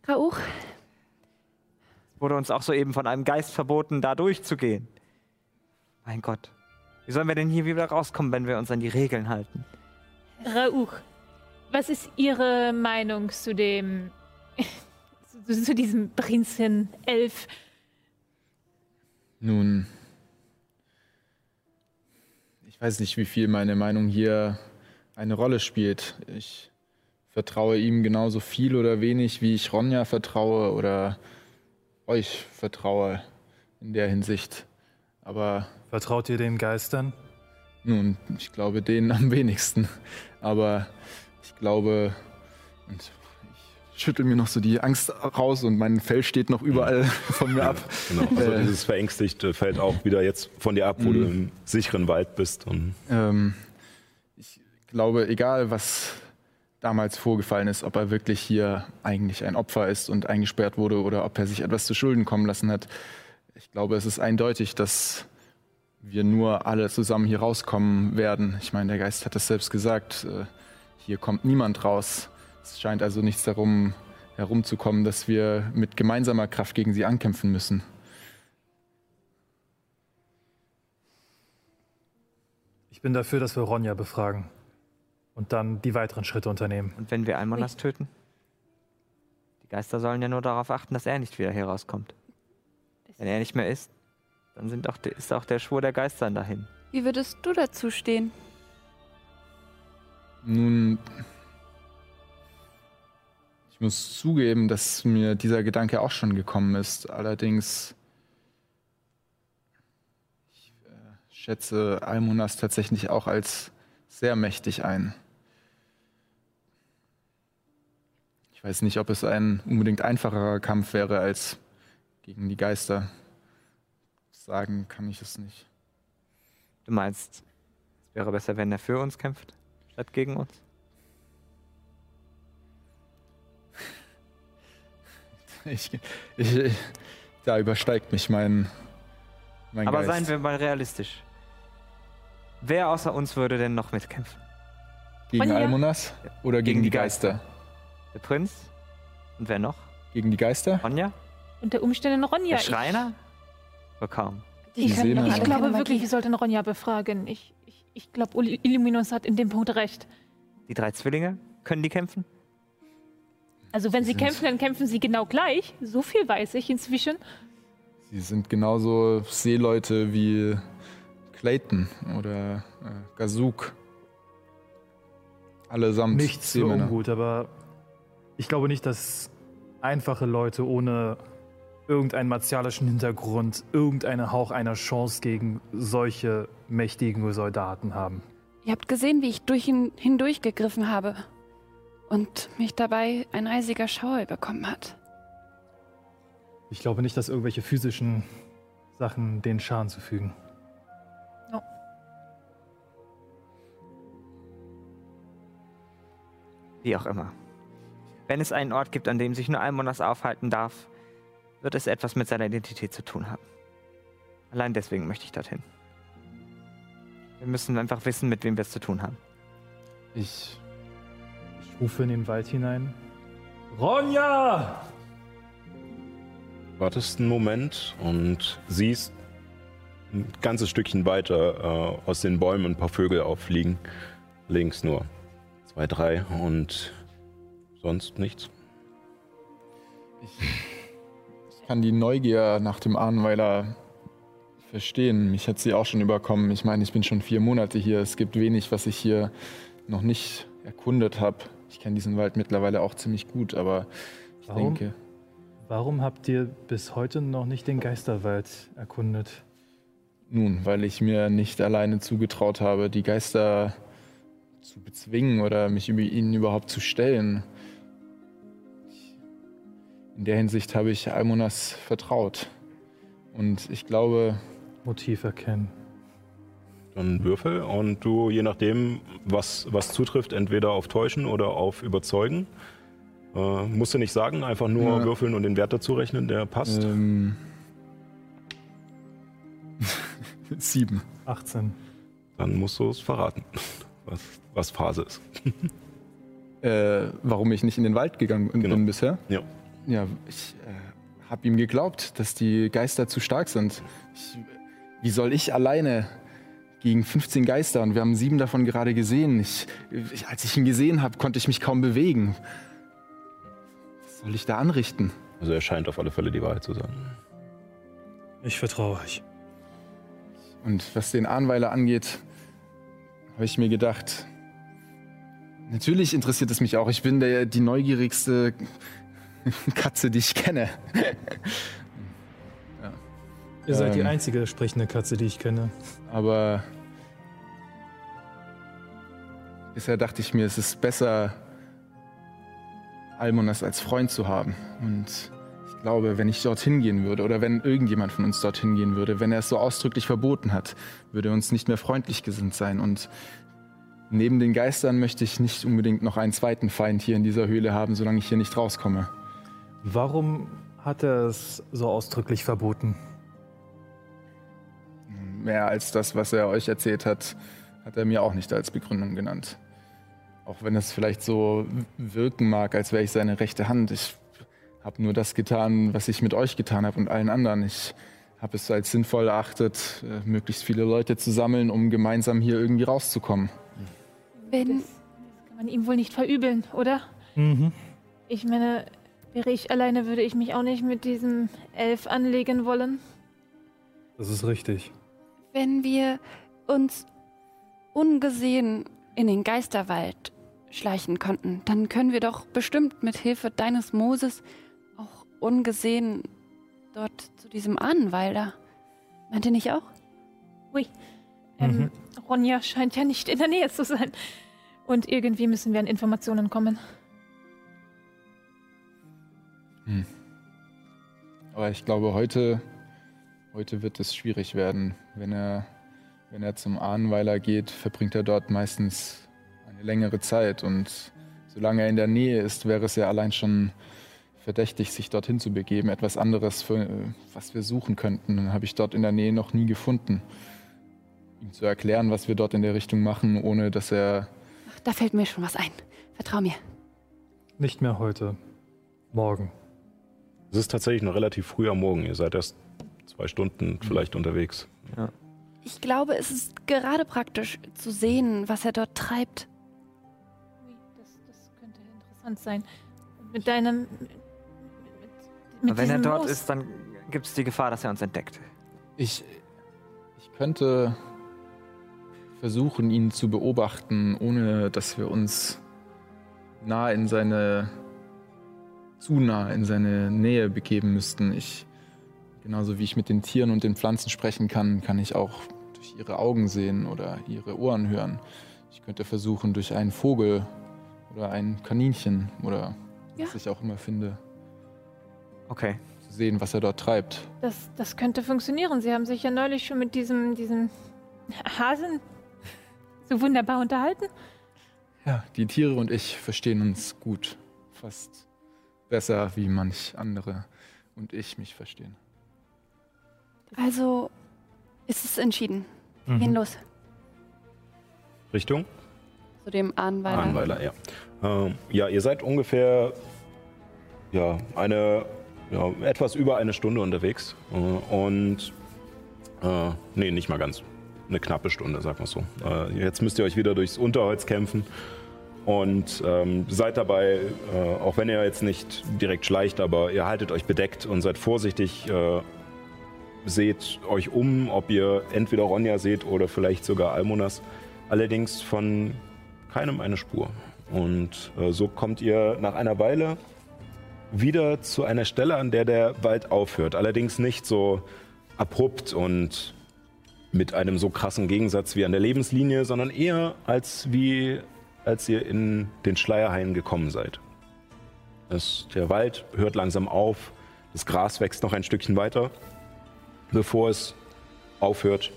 Rauch, Wurde uns auch soeben von einem Geist verboten, da durchzugehen. Mein Gott. Wie sollen wir denn hier wieder rauskommen, wenn wir uns an die Regeln halten? Rauch, was ist Ihre Meinung zu dem, zu, *laughs* zu diesem Prinzen Elf? Nun, ich weiß nicht, wie viel meine Meinung hier eine Rolle spielt. Ich vertraue ihm genauso viel oder wenig, wie ich Ronja vertraue oder euch vertraue in der Hinsicht. Aber Vertraut ihr den Geistern? nun, ich glaube denen am wenigsten. Aber ich glaube, und ich schüttel mir noch so die Angst raus und mein Fell steht noch überall *laughs* von mir ab. Genau. Also Äh. dieses Verängstigte fällt auch wieder jetzt von dir ab, wo du im sicheren Wald bist. Und Ähm, glaube, egal was damals vorgefallen ist, ob er wirklich hier eigentlich ein Opfer ist und eingesperrt wurde oder ob er sich etwas zu Schulden kommen lassen hat, ich glaube, es ist eindeutig, dass wir nur alle zusammen hier rauskommen werden. Ich meine, der Geist hat es selbst gesagt, äh, hier kommt niemand raus. Es scheint also nichts darum herumzukommen, dass wir mit gemeinsamer Kraft gegen sie ankämpfen müssen. Ich bin dafür, dass wir Ronja befragen und dann die weiteren Schritte unternehmen. Und wenn wir Almonas töten? Die Geister sollen ja nur darauf achten, dass er nicht wieder hier rauskommt. Wenn er nicht mehr ist, dann sind auch, ist auch der Schwur der Geister dahin. wie würdest du dazu stehen? Nun, ich muss zugeben, dass mir dieser Gedanke auch schon gekommen ist. Allerdings, ich äh, schätze Almonas tatsächlich auch als sehr mächtig ein. Ich weiß nicht, ob es ein unbedingt einfacherer Kampf wäre als gegen die Geister. Sagen kann ich es nicht. Du meinst, es wäre besser, wenn er für uns kämpft, statt gegen uns? *laughs* Ich, ich, ich, da übersteigt mich mein, mein Aber Geist. seien wir mal realistisch. Wer außer uns würde denn noch mitkämpfen? Gegen? Almonas oder gegen, Gegen die die Geister? Der Prinz? Und wer noch? Gegen die Geister? Ronja? Unter Umständen Ronja. Der Schreiner? Wohl kaum. Die Die. Ich, ich glaube wirklich, wir sollten Ronja befragen. Ich, ich, ich glaube, Illuminus hat in dem Punkt recht. Die drei Zwillinge? Können die kämpfen? Also wenn sie Sind- kämpfen, dann kämpfen sie genau gleich. So viel weiß ich inzwischen. Sie sind genauso Seeleute wie Clayton oder äh, Gazuk. Allesamt Nichts so ungut, aber ich glaube nicht, dass einfache Leute ohne irgendeinen martialischen Hintergrund irgendeinen Hauch einer Chance gegen solche mächtigen Soldaten haben. Ihr habt gesehen, wie ich durch ihn hindurchgegriffen habe und mich dabei ein eisiger Schauer bekommen hat. Ich glaube nicht, dass irgendwelche physischen Sachen den Schaden zufügen. Wie auch immer. Wenn es einen Ort gibt, an dem sich nur Almonas aufhalten darf, wird es etwas mit seiner Identität zu tun haben. Allein deswegen möchte ich dorthin. Wir müssen einfach wissen, mit wem wir es zu tun haben. Ich, ich rufe in den Wald hinein. Ronja! wartest einen Moment und siehst ein ganzes Stückchen weiter äh, aus den Bäumen ein paar Vögel auffliegen. Links nur zwei, drei und sonst nichts. Ich kann die Neugier nach dem Ahnweiler verstehen. Mich hat sie auch schon überkommen. Ich meine, ich bin schon vier Monate hier. Es gibt wenig, was ich hier noch nicht erkundet habe. Ich kenne diesen Wald mittlerweile auch ziemlich gut, aber ich Warum? denke, Warum habt ihr bis heute noch nicht den Geisterwald erkundet? nun, weil ich mir nicht alleine zugetraut habe, die Geister zu bezwingen oder mich über ihnen überhaupt zu stellen. In der Hinsicht habe ich Almonas vertraut. Und ich glaube, Motiv erkennen. Dann Würfel und du, je nachdem, was, was zutrifft, entweder auf Täuschen oder auf Überzeugen. Äh, musst du nicht sagen, einfach nur Ja. würfeln und den Wert dazu rechnen, der passt. ähm, *laughs* sieben. 18. Dann musst du es verraten, was, was Phase ist. *laughs* Äh, warum ich nicht in den Wald gegangen Genau. bin bisher? Ja. Ja, ich äh, habe ihm geglaubt, dass die Geister zu stark sind. Ich, wie soll ich alleine gegen 15 Geister und wir haben sieben davon gerade gesehen. Ich, ich, als ich ihn gesehen habe, konnte ich mich kaum bewegen. Was soll ich da anrichten? Also er scheint auf alle Fälle die Wahrheit zu sagen. Ich vertraue euch. Und was den Ahnweiler angeht, habe ich mir gedacht, natürlich interessiert es mich auch. Ich bin der, die neugierigste *laughs* Katze, die ich kenne. *laughs* Ihr seid die Ähm. einzige sprechende Katze, die ich kenne. Aber bisher dachte ich mir, es ist besser, Almonas als Freund zu haben. Und glaube, wenn ich dorthin gehen würde oder wenn irgendjemand von uns dorthin gehen würde, wenn er es so ausdrücklich verboten hat, würde er uns nicht mehr freundlich gesinnt sein. Und neben den Geistern möchte ich nicht unbedingt noch einen zweiten Feind hier in dieser Höhle haben, solange ich hier nicht rauskomme. Warum hat er es so ausdrücklich verboten? Mehr als das, was er euch erzählt hat, hat er mir auch nicht als Begründung genannt. Auch wenn es vielleicht so wirken mag, als wäre ich seine rechte Hand. Ich habe nur das getan, was ich mit euch getan habe und allen anderen. Ich habe es als sinnvoll erachtet, äh, möglichst viele Leute zu sammeln, um gemeinsam hier irgendwie rauszukommen. Wenn, Das kann man ihm wohl nicht verübeln, oder? Mhm. Ich meine, wäre ich alleine, würde ich mich auch nicht mit diesem Elf anlegen wollen. Das ist richtig. wenn wir uns ungesehen in den Geisterwald schleichen konnten, dann können wir doch bestimmt mit Hilfe deines Moses ungesehen dort zu diesem Ahnenwalder. Meint ihr nicht auch? Ähm, Mhm. Ronja scheint ja nicht in der Nähe zu sein. Und irgendwie müssen wir an Informationen kommen. Aber ich glaube, heute, heute wird es schwierig werden. Wenn er, wenn er zum Ahnweiler geht, verbringt er dort meistens eine längere Zeit. Und solange er in der Nähe ist, wäre es ja allein schon verdächtig, sich dorthin zu begeben. Etwas anderes, für, was wir suchen könnten, habe ich dort in der Nähe noch nie gefunden. Ihm zu erklären, was wir dort in der Richtung machen, ohne dass er Ach, da fällt mir schon was ein. Vertrau mir. Nicht mehr heute. Morgen. Es ist tatsächlich noch relativ früh am Morgen. Ihr seid erst zwei Stunden vielleicht unterwegs. Ich glaube, es ist gerade praktisch zu sehen, was er dort treibt. Ui, Das, das könnte interessant sein. Und mit deinem. Mit, Und wenn er dort Moos. ist, dann gibt es die Gefahr, dass er uns entdeckt. Ich, ich könnte versuchen, ihn zu beobachten, ohne dass wir uns nah in seine, zu nah in seine Nähe begeben müssten. Ich, genauso wie ich mit den Tieren und den Pflanzen sprechen kann, kann ich auch durch ihre Augen sehen oder ihre Ohren hören. Ich könnte versuchen, durch einen Vogel oder ein Kaninchen oder Ja. was ich auch immer finde, Okay. zu sehen, was er dort treibt. Das, das könnte funktionieren. Sie haben sich ja neulich schon mit diesem, diesem Hasen so wunderbar unterhalten. Ja, die Tiere und ich verstehen uns gut. Fast besser, wie manch andere und ich mich verstehen. Also ist es entschieden. Wir Gehen Mhm. los. Richtung? Zu dem Ahnweiler. Ahnweiler, ja. Ähm, ja, ihr seid ungefähr ja, eine ja, etwas über eine Stunde unterwegs. Äh, und äh, nee, nicht mal ganz. Eine knappe Stunde, sagen wir so. Äh, jetzt müsst ihr euch wieder durchs Unterholz kämpfen. Und ähm, seid dabei, äh, auch wenn ihr jetzt nicht direkt schleicht, aber ihr haltet euch bedeckt und seid vorsichtig. Äh, seht euch um, ob ihr entweder Ronja seht oder vielleicht sogar Almonas. Allerdings von keinem eine Spur. Und äh, so kommt ihr nach einer Weile wieder zu einer Stelle, an der der Wald aufhört. Allerdings nicht so abrupt und mit einem so krassen Gegensatz wie an der Lebenslinie, sondern eher als wie als ihr in den Schleierhain gekommen seid. Das, der Wald hört langsam auf, das Gras wächst noch ein Stückchen weiter, bevor es aufhört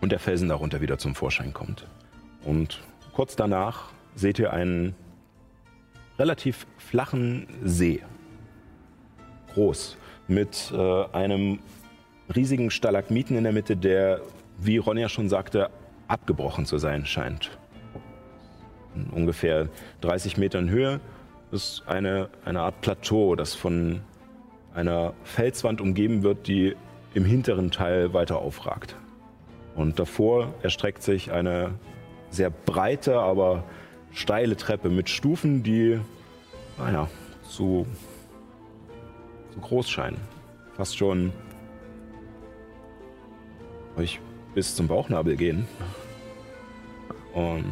und der Felsen darunter wieder zum Vorschein kommt. Und kurz danach seht ihr einen relativ flachen See. Groß. Mit äh, einem riesigen Stalagmiten in der Mitte, der, wie Ronja schon sagte, abgebrochen zu sein scheint. In ungefähr 30 Metern Höhe ist eine, eine Art Plateau, das von einer Felswand umgeben wird, die im hinteren Teil weiter aufragt. Und davor erstreckt sich eine sehr breite, aber steile Treppe mit Stufen, die, naja, zu, zu groß scheinen. Fast schon euch bis zum Bauchnabel gehen. Und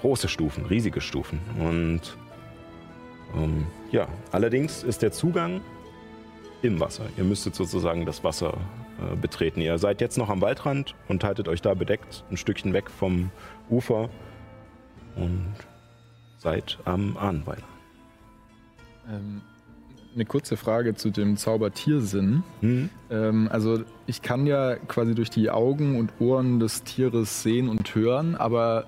große Stufen, riesige Stufen. Und ähm, ja, allerdings ist der Zugang im Wasser. Ihr müsstet sozusagen das Wasser äh, betreten. Ihr seid jetzt noch am Waldrand und haltet euch da bedeckt, ein Stückchen weg vom Ufer und seid am Ahnenweiler. Ähm, eine kurze Frage zu dem Zaubertiersinn. Hm? Ähm, also ich kann ja quasi durch die Augen und Ohren des Tieres sehen und hören, aber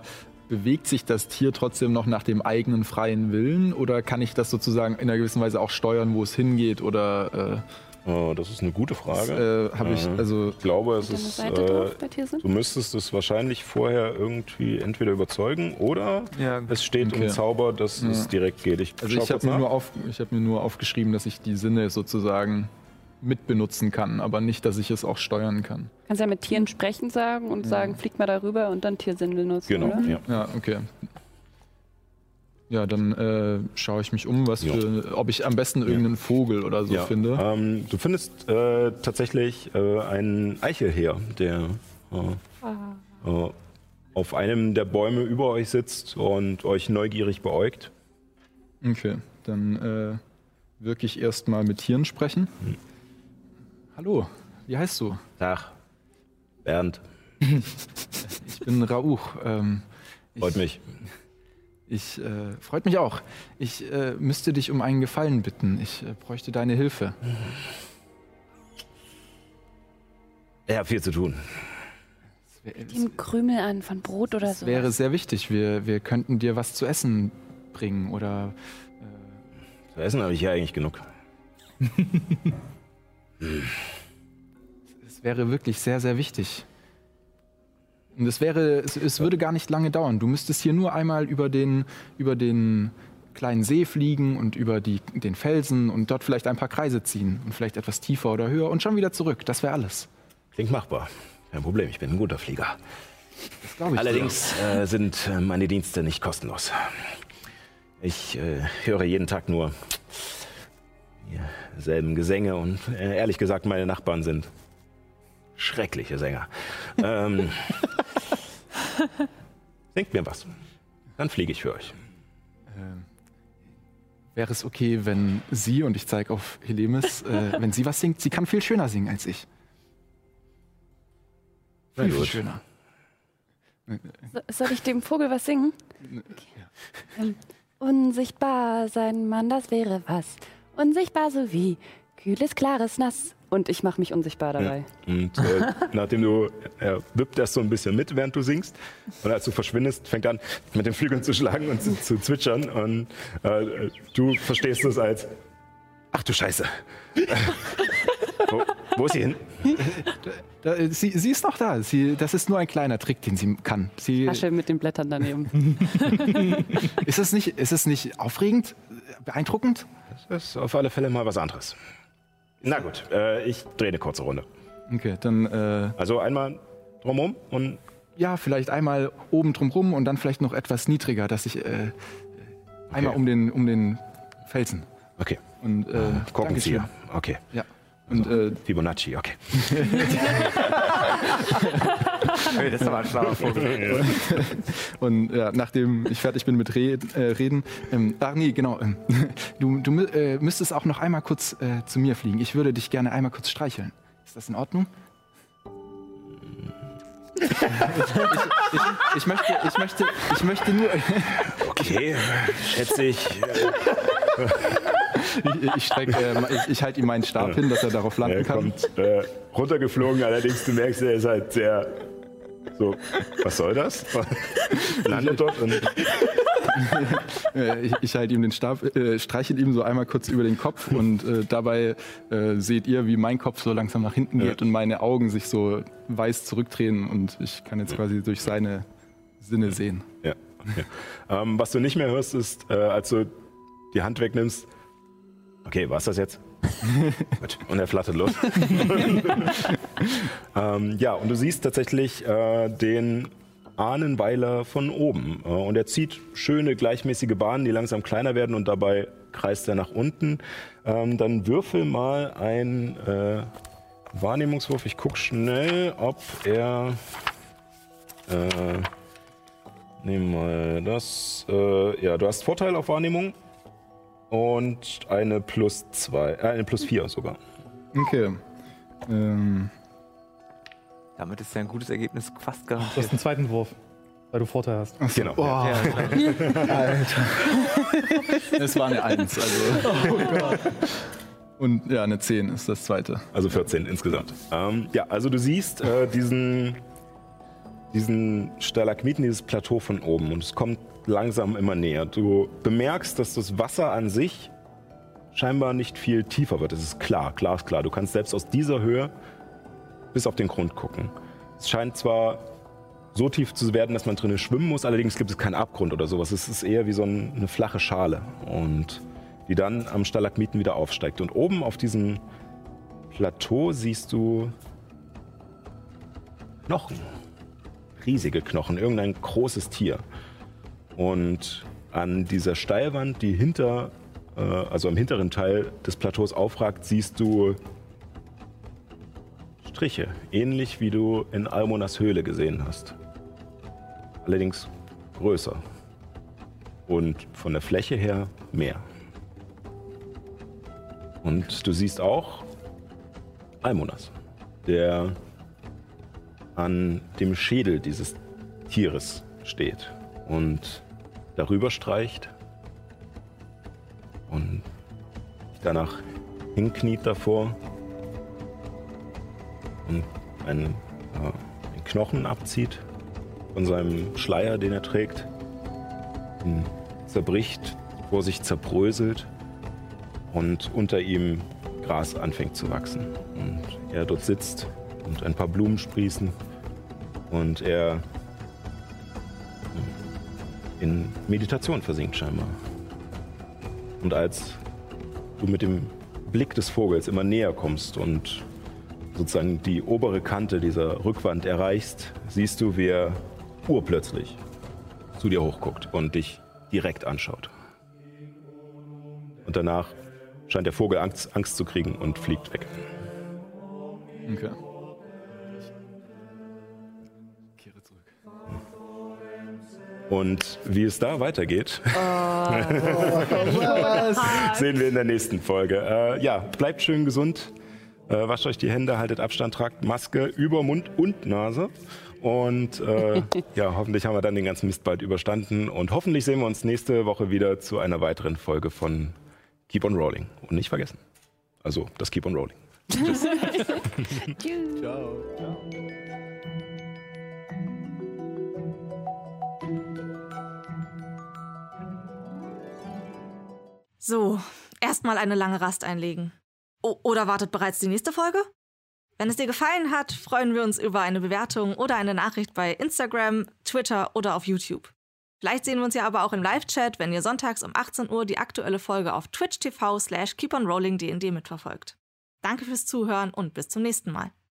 bewegt sich das Tier trotzdem noch nach dem eigenen freien Willen oder kann ich das sozusagen in einer gewissen Weise auch steuern, wo es hingeht oder Oh, das ist eine gute äh, Frage. äh, habe ich Mhm. also Ich glaube, es ist. Seite drauf Äh, bei Tiersinn? du müsstest es wahrscheinlich vorher irgendwie entweder überzeugen oder Ja, es steht Okay. im Zauber, dass es Ja. direkt geht. Ich, also ich habe mir nur auf ich habe mir nur aufgeschrieben, dass ich die Sinne sozusagen mitbenutzen kann, aber nicht, dass ich es auch steuern kann. Kannst ja mit Tieren sprechen sagen und sagen, flieg mal darüber und dann Tiersinn benutzen, Genau, oder? ja. Ja, okay. Ja, dann äh, schaue ich mich um, was Ja. für, ob ich am besten irgendeinen Vogel oder so ja. finde. Ähm, du findest äh, tatsächlich äh, einen Eichelheer, der äh, äh, auf einem der Bäume über euch sitzt und euch neugierig beäugt. Okay, dann äh, wirke ich erstmal mit Tieren sprechen. Hm. Hallo, wie heißt du? Tag, Bernd, *laughs* Ich bin Rauch. Ähm, ich, freut mich. Ich äh, freut mich auch. Ich äh, müsste dich um einen Gefallen bitten. Ich äh, bräuchte deine Hilfe. Ich habe viel zu tun. Ihm Krümel an von Brot oder so. wäre sehr wichtig. Wir, wir könnten dir was zu essen bringen oder Zu essen habe ich hier eigentlich genug. *laughs* es wäre wirklich sehr, sehr wichtig. Und es wäre, es, es würde gar nicht lange dauern. Du müsstest hier nur einmal über den, über den kleinen See fliegen und über die, den Felsen und dort vielleicht ein paar Kreise ziehen und vielleicht etwas tiefer oder höher und schon wieder zurück. Das wäre alles. Klingt machbar. Kein Problem, ich bin ein guter Flieger. Das glaube ich. Allerdings äh, sind äh, meine Dienste nicht kostenlos. Ich äh, höre jeden Tag nur dieselben Gesänge und äh, ehrlich gesagt, meine Nachbarn sind schreckliche Sänger. *laughs* ähm, singt mir was. Dann fliege ich für euch. Ähm, wäre es okay, wenn sie, und ich zeige auf Helemis, äh, *laughs* wenn sie was singt? Sie kann viel schöner singen als ich. Viel, viel schöner. So, soll ich dem Vogel was singen? Ähm, unsichtbar sein, Mann, das wäre was. Unsichtbar so wie kühles, klares Nass. Und ich mache mich unsichtbar dabei. Und äh, *laughs* nachdem du, er wippt erst so ein bisschen mit, während du singst. Und als du verschwindest, fängt er an, mit den Flügeln zu schlagen und zu, zu zwitschern. Und äh, du verstehst es als, ach du Scheiße. *laughs* wo, wo ist sie hin? Da, äh, sie, sie ist noch da. Sie, das ist nur ein kleiner Trick, den sie kann. Sie, Tasche mit den Blättern daneben. *laughs* ist, es nicht, ist es nicht aufregend? Beeindruckend? Das ist auf alle Fälle mal was anderes. Na gut, äh, ich drehe eine kurze Runde. Okay, dann äh, Also einmal drumherum und ja, vielleicht einmal oben drumrum und dann vielleicht noch etwas niedriger, dass ich äh, einmal um den, um den Felsen. okay. Und äh, Korkenzieher. Dankeschön. Okay. Ja. Und äh, Fibonacci, okay. *laughs* *laughs* Hey, das ist aber ein schlauer Vogel. *laughs* Und ja, nachdem ich fertig bin mit Re äh, Reden, ähm, ach nee, genau, ähm, du, du äh, müsstest auch noch einmal kurz äh, zu mir fliegen. Ich würde dich gerne einmal kurz streicheln. Ist das in Ordnung? ich, ich, ich, möchte, ich, möchte, ich möchte nur. *laughs* Okay, schätze ich. ich ich, streck, äh, ich, ich halte ihm meinen Stab hin, dass er darauf landen Er kann. kommt äh, runtergeflogen, allerdings du merkst, er ist halt sehr so, was soll das? *laughs* Landet dort und ich ich halte ihm den Stab, äh, streichel ihm so einmal kurz über den Kopf und äh, dabei äh, seht ihr, wie mein Kopf so langsam nach hinten geht und meine Augen sich so weiß zurückdrehen und ich kann jetzt quasi durch seine Sinne sehen. Ja, okay. Ähm, was du nicht mehr hörst, ist, äh, als du die Hand wegnimmst. Okay, war's das jetzt? Und er flattert los. *laughs* ähm, ja, und du siehst tatsächlich äh, den Ahnenweiler von oben. Äh, und er zieht schöne, gleichmäßige Bahnen, die langsam kleiner werden und dabei kreist er nach unten. Ähm, dann würfel mal ein äh, Wahrnehmungswurf. Ich guck schnell, ob er. Äh, Nehmen wir das. Äh, ja, du hast Vorteil auf Wahrnehmung und eine plus zwei, äh, eine plus vier sogar. Okay. Ähm, Damit ist ja ein gutes Ergebnis fast Du garantiert. hast einen zweiten Wurf, weil du Vorteil hast. Genau. oh, Ja, es war eine Eins. Also. *laughs* Und ja, eine Zehn ist das zweite. Also 14 insgesamt. Ähm, ja, also du siehst äh, diesen, diesen Stalagmiten, dieses Plateau von oben und es kommt langsam immer näher. Du bemerkst, dass das Wasser an sich scheinbar nicht viel tiefer wird. Es ist klar, glasklar. Du kannst selbst aus dieser Höhe bis auf den Grund gucken. Es scheint zwar so tief zu werden, dass man drinnen schwimmen muss, allerdings gibt es keinen Abgrund oder sowas. Es ist eher wie so ein, eine flache Schale und die dann am Stalagmiten wieder aufsteigt. Und oben auf diesem Plateau siehst du Knochen. Riesige Knochen, irgendein großes Tier. Und an dieser Steilwand, die hinter, äh, also am hinteren Teil des Plateaus aufragt, siehst du Striche, ähnlich wie du in Almonas Höhle gesehen hast. Allerdings größer. Und von der Fläche her mehr. Und du siehst auch Almonas, der an dem Schädel dieses Tieres steht und darüber streicht und danach hinkniet davor und einen, äh, einen Knochen abzieht von seinem Schleier, den er trägt, ihn zerbricht, vor sich zerbröselt und unter ihm Gras anfängt zu wachsen. Und er dort sitzt und ein paar Blumen sprießen und er in Meditation versinkt scheinbar. Und als du mit dem Blick des Vogels immer näher kommst und sozusagen die obere Kante dieser Rückwand erreichst, siehst du, wie er urplötzlich zu dir hochguckt und dich direkt anschaut. Und danach scheint der Vogel Angst, Angst zu kriegen und fliegt weg. Okay. Und wie es da weitergeht, *laughs* sehen wir in der nächsten Folge. Äh, ja, bleibt schön gesund, äh, wascht euch die Hände, haltet Abstand, tragt Maske über Mund und Nase. Und äh, *laughs* ja, hoffentlich haben wir dann den ganzen Mist bald überstanden. Und hoffentlich sehen wir uns nächste Woche wieder zu einer weiteren Folge von Keep on Rolling. Und nicht vergessen. Also das Keep on Rolling. Tschüss. *laughs* Ciao. So, erstmal eine lange Rast einlegen. O oder wartet bereits die nächste Folge? Wenn es dir gefallen hat, freuen wir uns über eine Bewertung oder eine Nachricht bei Instagram, Twitter oder auf YouTube. Vielleicht sehen wir uns ja aber auch im Live-Chat, wenn ihr sonntags um 18 Uhr die aktuelle Folge auf Twitch TV slash keeponrollingdnd mitverfolgt. Danke fürs Zuhören und bis zum nächsten Mal.